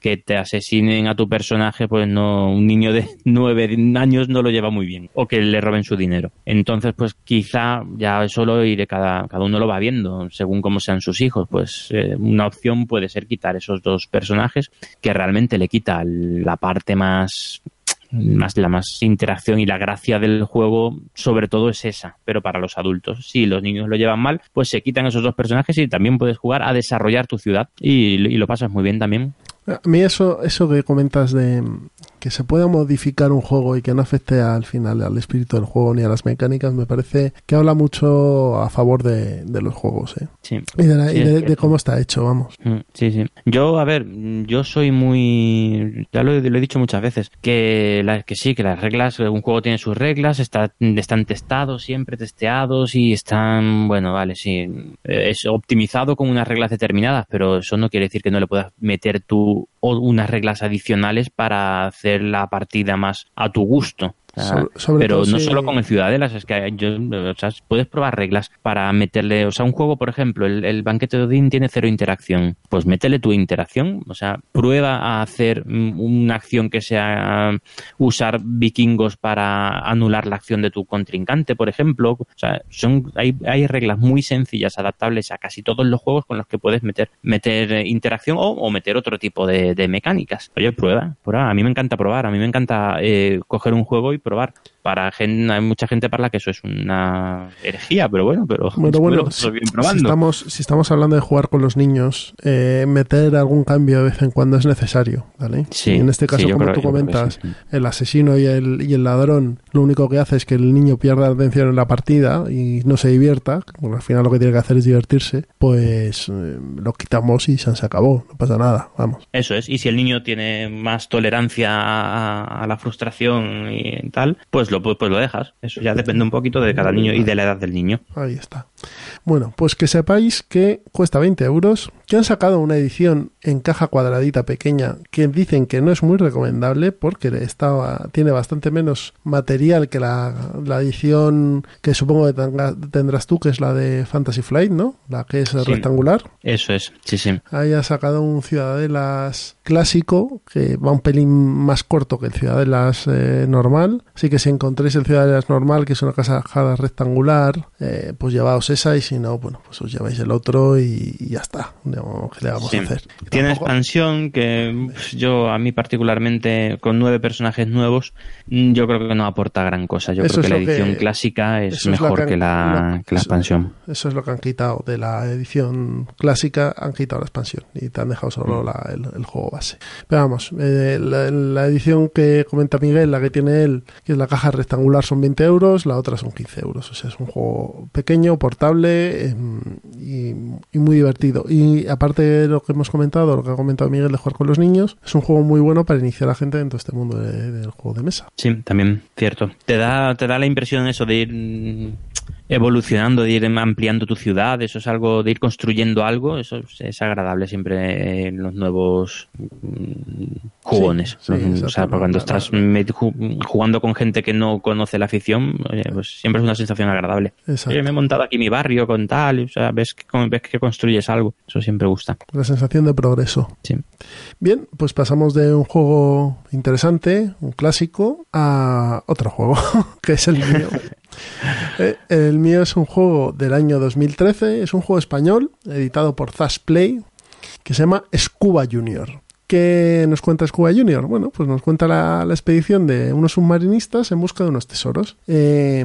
que te asesinen a tu personaje, pues no, un niño de [laughs] nueve años no lo lleva muy bien, o que le roben su dinero. Entonces, pues quizá ya eso lo iré, cada, cada uno lo va viendo, según cómo sean sus hijos, pues eh, una opción puede ser quitar esos dos personajes, que realmente le quita la parte más más la más interacción y la gracia del juego sobre todo es esa, pero para los adultos. Si los niños lo llevan mal, pues se quitan esos dos personajes y también puedes jugar a desarrollar tu ciudad y, y lo pasas muy bien también. A mí eso, eso que comentas de que se pueda modificar un juego y que no afecte al final al espíritu del juego ni a las mecánicas, me parece que habla mucho a favor de, los juegos. ¿eh? Sí. Y, de, cómo está hecho, vamos. Mm, sí, sí. Yo, a ver, yo soy muy... Ya lo, he dicho muchas veces, que, la, que sí, que las reglas, un juego tiene sus reglas, está, están testados, siempre testeados y están, bueno, vale, sí, es optimizado con unas reglas determinadas, pero eso no quiere decir que no le puedas meter tú unas reglas adicionales para hacer la partida más a tu gusto pero no solo con el Ciudadelas, es que yo, o sea, puedes probar reglas para meterle, o sea, un juego, por ejemplo, el, banquete de Odín tiene cero interacción, pues métele tu interacción, o sea, prueba a hacer una acción que sea usar vikingos para anular la acción de tu contrincante, por ejemplo, o sea, son, hay, hay reglas muy sencillas, adaptables a casi todos los juegos con los que puedes meter, meter eh, interacción o, meter otro tipo de, mecánicas. Oye, prueba, prueba, a mí me encanta probar, a mí me encanta eh, coger un juego y probar para gente, hay mucha gente para la que eso es una herejía, pero bueno, pero bueno, si, estamos, si estamos hablando de jugar con los niños, eh, meter algún cambio de vez en cuando es necesario, ¿vale? Sí, en este caso, como tú comentas, el asesino y el, y el ladrón, lo único que hace es que el niño pierda atención en la partida y no se divierta, porque al final lo que tiene que hacer es divertirse, pues eh, lo quitamos y se, acabó, no pasa nada, vamos. Eso es, y si el niño tiene más tolerancia a, a la frustración y tal, pues lo, pues, lo dejas. Eso ya depende un poquito de cada niño y de la edad del niño. Ahí está. Bueno, pues que sepáis que cuesta 20 euros, que han sacado una edición en caja cuadradita pequeña que dicen que no es muy recomendable porque está, tiene bastante menos material que la, edición que supongo que tendrás tú, que es la de Fantasy Flight, ¿no? La que es rectangular. Eso es, sí, sí. Ahí ha sacado un Ciudadelas clásico que va un pelín más corto que el Ciudadelas eh, normal. Así que si encontréis el Ciudadelas normal, que es una caja rectangular, eh, pues llevaos esa y si no, bueno, pues os lleváis el otro y, ya está. ¿Qué le vamos a hacer? Tiene expansión que pues, yo, a mí particularmente, con nueve personajes nuevos, mm, yo creo que no aporta gran cosa. Yo creo que la edición clásica es mejor que, la, expansión. Eso es lo que han quitado de la edición clásica, han quitado la expansión y te han dejado solo mm. el, juego base. Pero vamos, eh, la, edición que comenta Miguel, la que tiene él, que es la caja rectangular, son 20 euros, la otra son 15 euros. O sea, es un juego pequeño, portable em, y, muy divertido. Y aparte de lo que hemos comentado, lo que ha comentado Miguel de jugar con los niños, es un juego muy bueno para iniciar a gente dentro de este mundo del juego de mesa. Sí, también, cierto. Te da, te da la impresión eso de ir evolucionando, de ir ampliando tu ciudad, eso es algo, de ir construyendo algo, eso es, agradable siempre en los nuevos mm, jugones. o sea, cuando estás jugando con gente que no conoce la afición, pues siempre es una sensación agradable. me he montado aquí mi barrio con tal, o sea, ves que, ves que construyes algo, eso siempre gusta. La sensación de progreso. Sí. Bien, pues pasamos de un juego interesante, un clásico, a otro juego, [laughs] que es el mío. Eh, el mío es un juego del año 2013, es un juego español, editado por Zash Play, que se llama Scuba Junior. ¿Qué nos cuenta Scuba Junior? Bueno, pues nos cuenta la, expedición de unos submarinistas en busca de unos tesoros. Eh,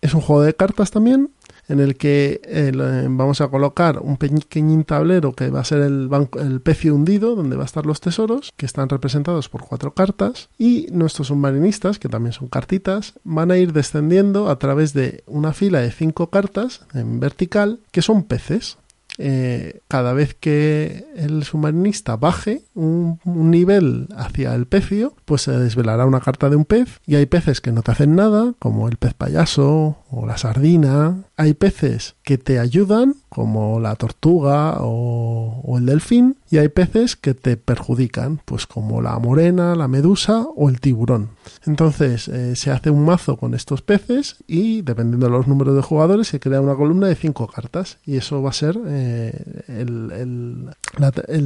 es un juego de cartas también, en el que eh, vamos a colocar un pequeñín tablero que va a ser el, banco, el pecio hundido, donde va a estar los tesoros, que están representados por cuatro cartas, y nuestros submarinistas, que también son cartitas, van a ir descendiendo a través de una fila de cinco cartas en vertical, que son peces. eh, cada vez que el submarinista baje un, un nivel hacia el pecio, pues se desvelará una carta de un pez y hay peces que no te hacen nada, como el pez payaso o la sardina. Hay peces que te ayudan, como la tortuga o, el delfín, y hay peces que te perjudican, pues como la morena, la medusa o el tiburón. Entonces eh, se hace un mazo con estos peces y dependiendo de los números de jugadores se crea una columna de cinco cartas y eso va a ser eh, el,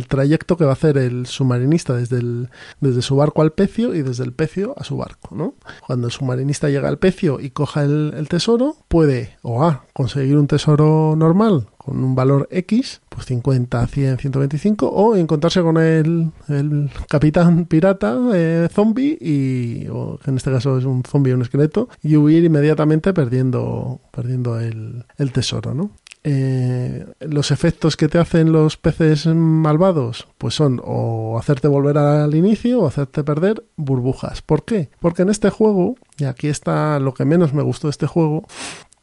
trayecto que va a hacer el submarinista desde, el, desde su barco al pecio y desde el pecio a su barco. ¿no? Cuando el submarinista llega al pecio y coja el tesoro, puede o A, conseguir un tesoro normal con un valor X, pues 50, 100, 125, o encontrarse con el, el capitán pirata eh, zombie, y, o en este caso es un zombie o un esqueleto, y huir inmediatamente perdiendo, perdiendo el, el tesoro, ¿no? Eh, los efectos que te hacen los peces malvados pues son o hacerte volver al inicio o hacerte perder burbujas. ¿Por qué? Porque en este juego, y aquí está lo que menos me gustó de este juego,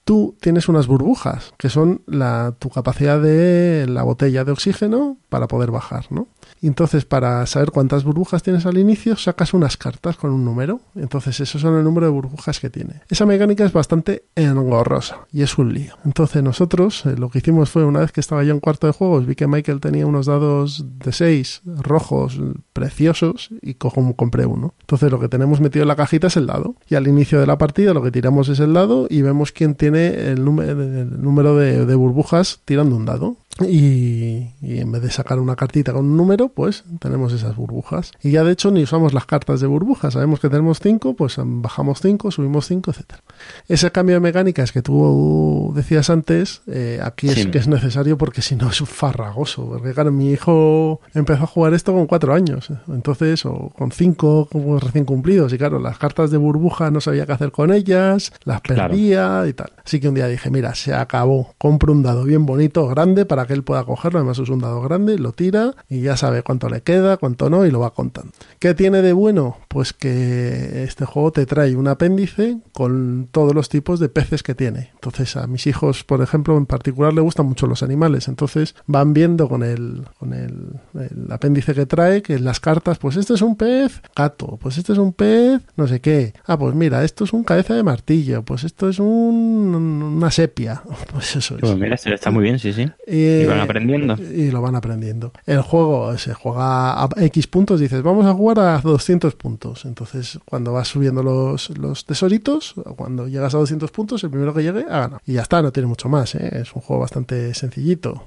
tú tienes unas burbujas, que son la, tu capacidad de la botella de oxígeno para poder bajar, ¿no? Y entonces, para saber cuántas burbujas tienes al inicio, sacas unas cartas con un número. Entonces, esos son el número de burbujas que tiene. Esa mecánica es bastante engorrosa y es un lío. Entonces, nosotros eh, lo que hicimos fue, una vez que estaba ya en cuarto de juegos, vi que Michael tenía unos dados de 6 rojos preciosos y cojo, compré uno. Entonces, lo que tenemos metido en la cajita es el dado. Y al inicio de la partida, lo que tiramos es el dado y vemos quién tiene el, número- de burbujas tirando un dado. Y, y en vez de sacar una cartita con un número, pues tenemos esas burbujas. Y ya de hecho ni usamos las cartas de burbujas. Sabemos que tenemos 5, pues bajamos 5, subimos 5, etcétera. Ese cambio de mecánicas que tú decías antes, eh, aquí es Sí. que es necesario porque si no es un farragoso. Porque claro, mi hijo empezó a jugar esto con 4 años. Entonces, o con 5 como recién cumplidos. Y claro, las cartas de burbuja no sabía qué hacer con ellas, las Claro. perdía y tal. Así que un día dije, mira, se acabó. Compro un dado bien bonito, grande, para que él pueda cogerlo. Además es un dado grande, lo tira y ya sabe cuánto le queda, cuánto no, y lo va contando. ¿Qué tiene de bueno? Pues que este juego te trae un apéndice con todos los tipos de peces que tiene. Entonces a mis hijos, por ejemplo, en particular le gustan mucho los animales. Entonces van viendo con el, con el, apéndice que trae, que en las cartas, pues este es un pez gato, pues este es un pez no sé qué. Ah, pues mira, esto es un cabeza de martillo, pues esto es un, una sepia. [laughs] Pues eso es. Pues mira, este está muy bien, sí, sí. Y, Y van aprendiendo. Y lo van aprendiendo. El juego se juega a X puntos, dices, vamos a jugar a 200 puntos. Entonces, cuando vas subiendo los, los tesoritos, cuando llegas a 200 puntos, el primero que llegue ha ganado. Y ya está, no tiene mucho más, ¿eh? es un juego bastante sencillito.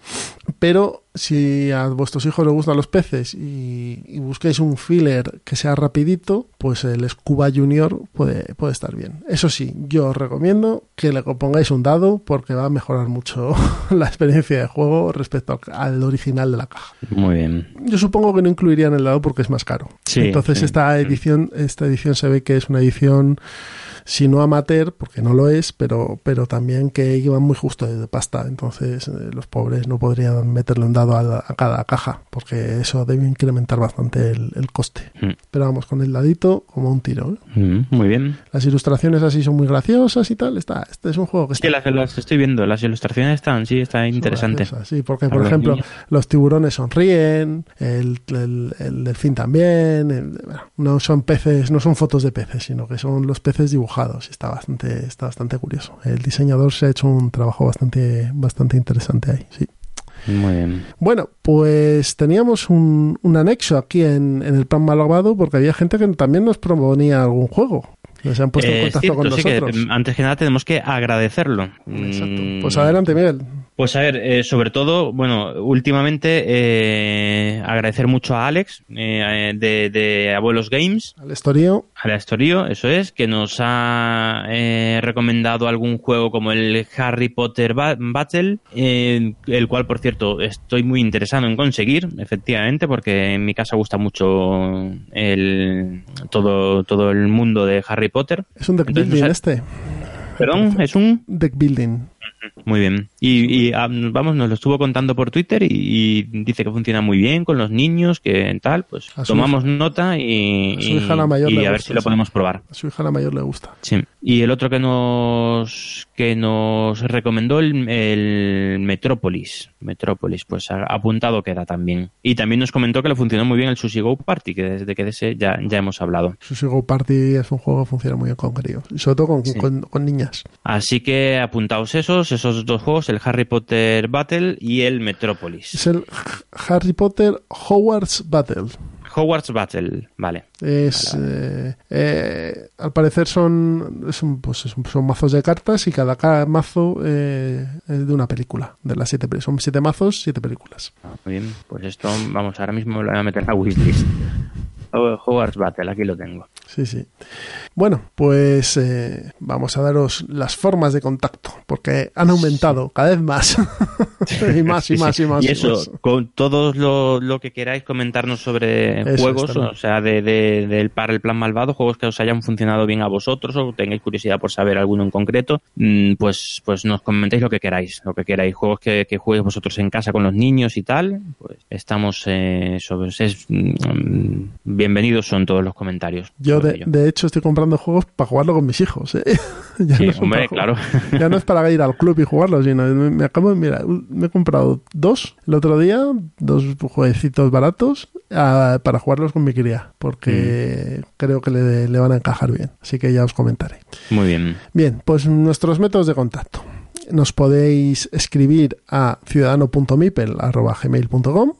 Pero si a vuestros hijos les gustan los peces y, y busquáis un filler que sea rapidito, pues el Scuba Junior puede, puede estar bien. Eso sí, yo os recomiendo que le pongáis un dado porque va a mejorar mucho [laughs] la experiencia de juego respecto al, al original de la caja. Muy bien. Yo supongo que no incluirían el dado porque es más caro. Sí, Entonces sí. esta edición, esta edición se ve que es una edición si no amateur, porque no lo es, pero, pero también que iban muy justo de pasta. Entonces eh, los pobres no podrían meterle un dado a, a cada caja, porque eso debe incrementar bastante el, el coste. Mm. Pero vamos, con el dadito como un tiro. ¿eh? Mm, muy bien. Las ilustraciones así son muy graciosas y tal. Está, este es un juego que Sí, está las, las estoy viendo, las ilustraciones están, sí, está interesante. Sí, porque por ejemplo niños. los tiburones sonríen, el, el, el delfín también. el- no son peces, no son fotos de peces, sino que son los peces dibujados. Está bastante, está bastante curioso. El diseñador se ha hecho un trabajo bastante, bastante interesante ahí. Sí. Muy bien. Bueno, pues teníamos un, un anexo aquí en, en el plan malvado porque había gente que también nos proponía algún juego. Se han puesto en Eh, contacto cierto, con que, nosotros. antes que nada tenemos que agradecerlo. Exacto. Mm, Pues adelante, Miguel. Pues a ver, eh, sobre todo, bueno, últimamente eh, agradecer mucho a Alex eh, de, de Abuelos Games, Al Estorío. a la Estorío, eso es, que nos ha eh, recomendado algún juego como el Harry Potter Ba- Battle, el cual, por cierto, estoy muy interesado en conseguir, efectivamente, porque en mi casa gusta mucho el, todo, todo el mundo de Harry Potter. Es un deck Entonces, building o sea, este. Perdón, es un... Deck building. Muy bien. Y, y, ah, vamos, nos lo estuvo contando por Twitter y, y dice que funciona muy bien con los niños, que tal, pues A tomamos nota y, a su hija la mayor y le a ver gusta, si lo podemos probar. A su hija la mayor le gusta. Sí. Y el otro que nos que nos recomendó el, el Metrópolis. Metrópolis, pues ha- apuntado queda también. Y también nos comentó que le funcionó muy bien el Sushi Go Party, que desde que de ese ya, ya hemos hablado. Sushi Go Party es un juego que funciona muy bien con críos. Sobre todo con, Sí. con, con niñas. Así que apuntaos esos, esos dos juegos, el Harry Potter Battle y el Metrópolis. Es el Harry Potter Hogwarts Battle. Hogwarts Battle, vale. Es, eh, eh, al parecer son, pues son mazos de cartas y cada, ca- mazo eh, es de una película. De las siete, son siete mazos, siete películas. Ah, Muy bien, pues esto, vamos, ahora mismo lo voy a meter en la wishlist. Hogwarts Battle, aquí lo tengo. Sí, sí. Bueno, pues eh, vamos a daros las formas de contacto, porque han aumentado cada vez más. [laughs] y más, y más, y más. Y y eso, más. con todo lo, lo que queráis comentarnos sobre Eso juegos, o sea, de, de- del para el plan malvado, juegos que os hayan funcionado bien a vosotros o tengáis curiosidad por saber alguno en concreto, mm, pues, pues nos comentéis lo que queráis, lo que queráis, juegos que, que jueguéis vosotros en casa con los niños y tal, pues estamos eh, sobre es, mm, bienvenidos son todos los comentarios. Yo, de, hecho, estoy comprando juegos para jugarlo con mis hijos. ¿eh? [laughs] Ya Sí, no hombre, claro. [laughs] Ya no es para ir al club y jugarlo, sino me, me acabo de mira, me he comprado dos el otro día, dos jueguecitos baratos ah, para jugarlos con mi cría, porque Mm. creo que le, le van a encajar bien. Así que ya os comentaré. Muy bien. Bien, pues nuestros métodos de contacto. Nos podéis escribir a ciudadano.mipel.gmail.com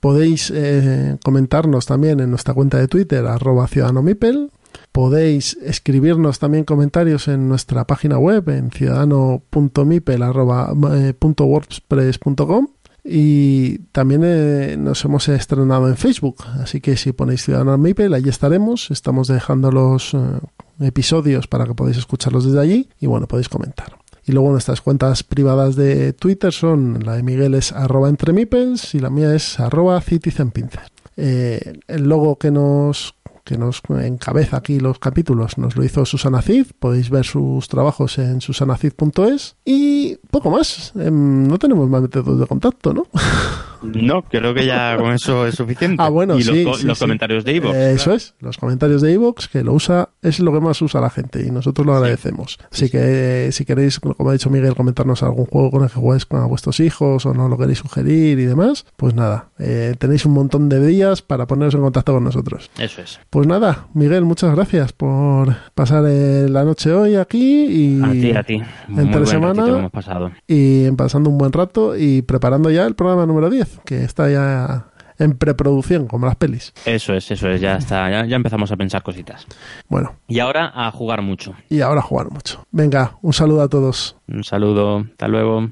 Podéis eh, comentarnos también en nuestra cuenta de Twitter, arroba ciudadanomipel. Podéis escribirnos también comentarios en nuestra página web en ciudadano.mipel.wordpress.com y también eh, nos hemos estrenado en Facebook, así que si ponéis Ciudadano Mipel, allí estaremos. Estamos dejando los eh, episodios para que podáis escucharlos desde allí y bueno, podéis comentar. Y luego nuestras cuentas privadas de Twitter son la de Miguel es arroba entre mipels y la mía es arroba citizenpincer. Eh, el logo que nos que nos encabeza aquí los capítulos nos lo hizo Susana Cid. Podéis ver sus trabajos en susanacid.es y poco más. Em, no tenemos más métodos de contacto, ¿no? [laughs] No, creo que ya con eso es suficiente. [laughs] Ah, bueno, y sí, los, sí, los sí. comentarios de Ivo. Eh, Eso es, los comentarios de iVoox que lo usa, es lo que más usa la gente y nosotros lo agradecemos. Así que eh, si queréis, como ha dicho Miguel, comentarnos algún juego con el que jugáis con a vuestros hijos o no lo queréis sugerir y demás, pues nada, eh, tenéis un montón de días para poneros en contacto con nosotros. Eso es. Pues nada, Miguel, muchas gracias por pasar eh, la noche hoy aquí y, A ti, a ti. Muy entre buen semana- hemos pasado. y pasando un buen rato y preparando ya el programa número 10, que está ya en preproducción, como las pelis. Eso es, eso es. Ya está. Ya, ya empezamos a pensar cositas. Bueno, Y ahora a jugar mucho. y ahora jugar mucho. Venga, un saludo a todos. Un saludo. Hasta luego.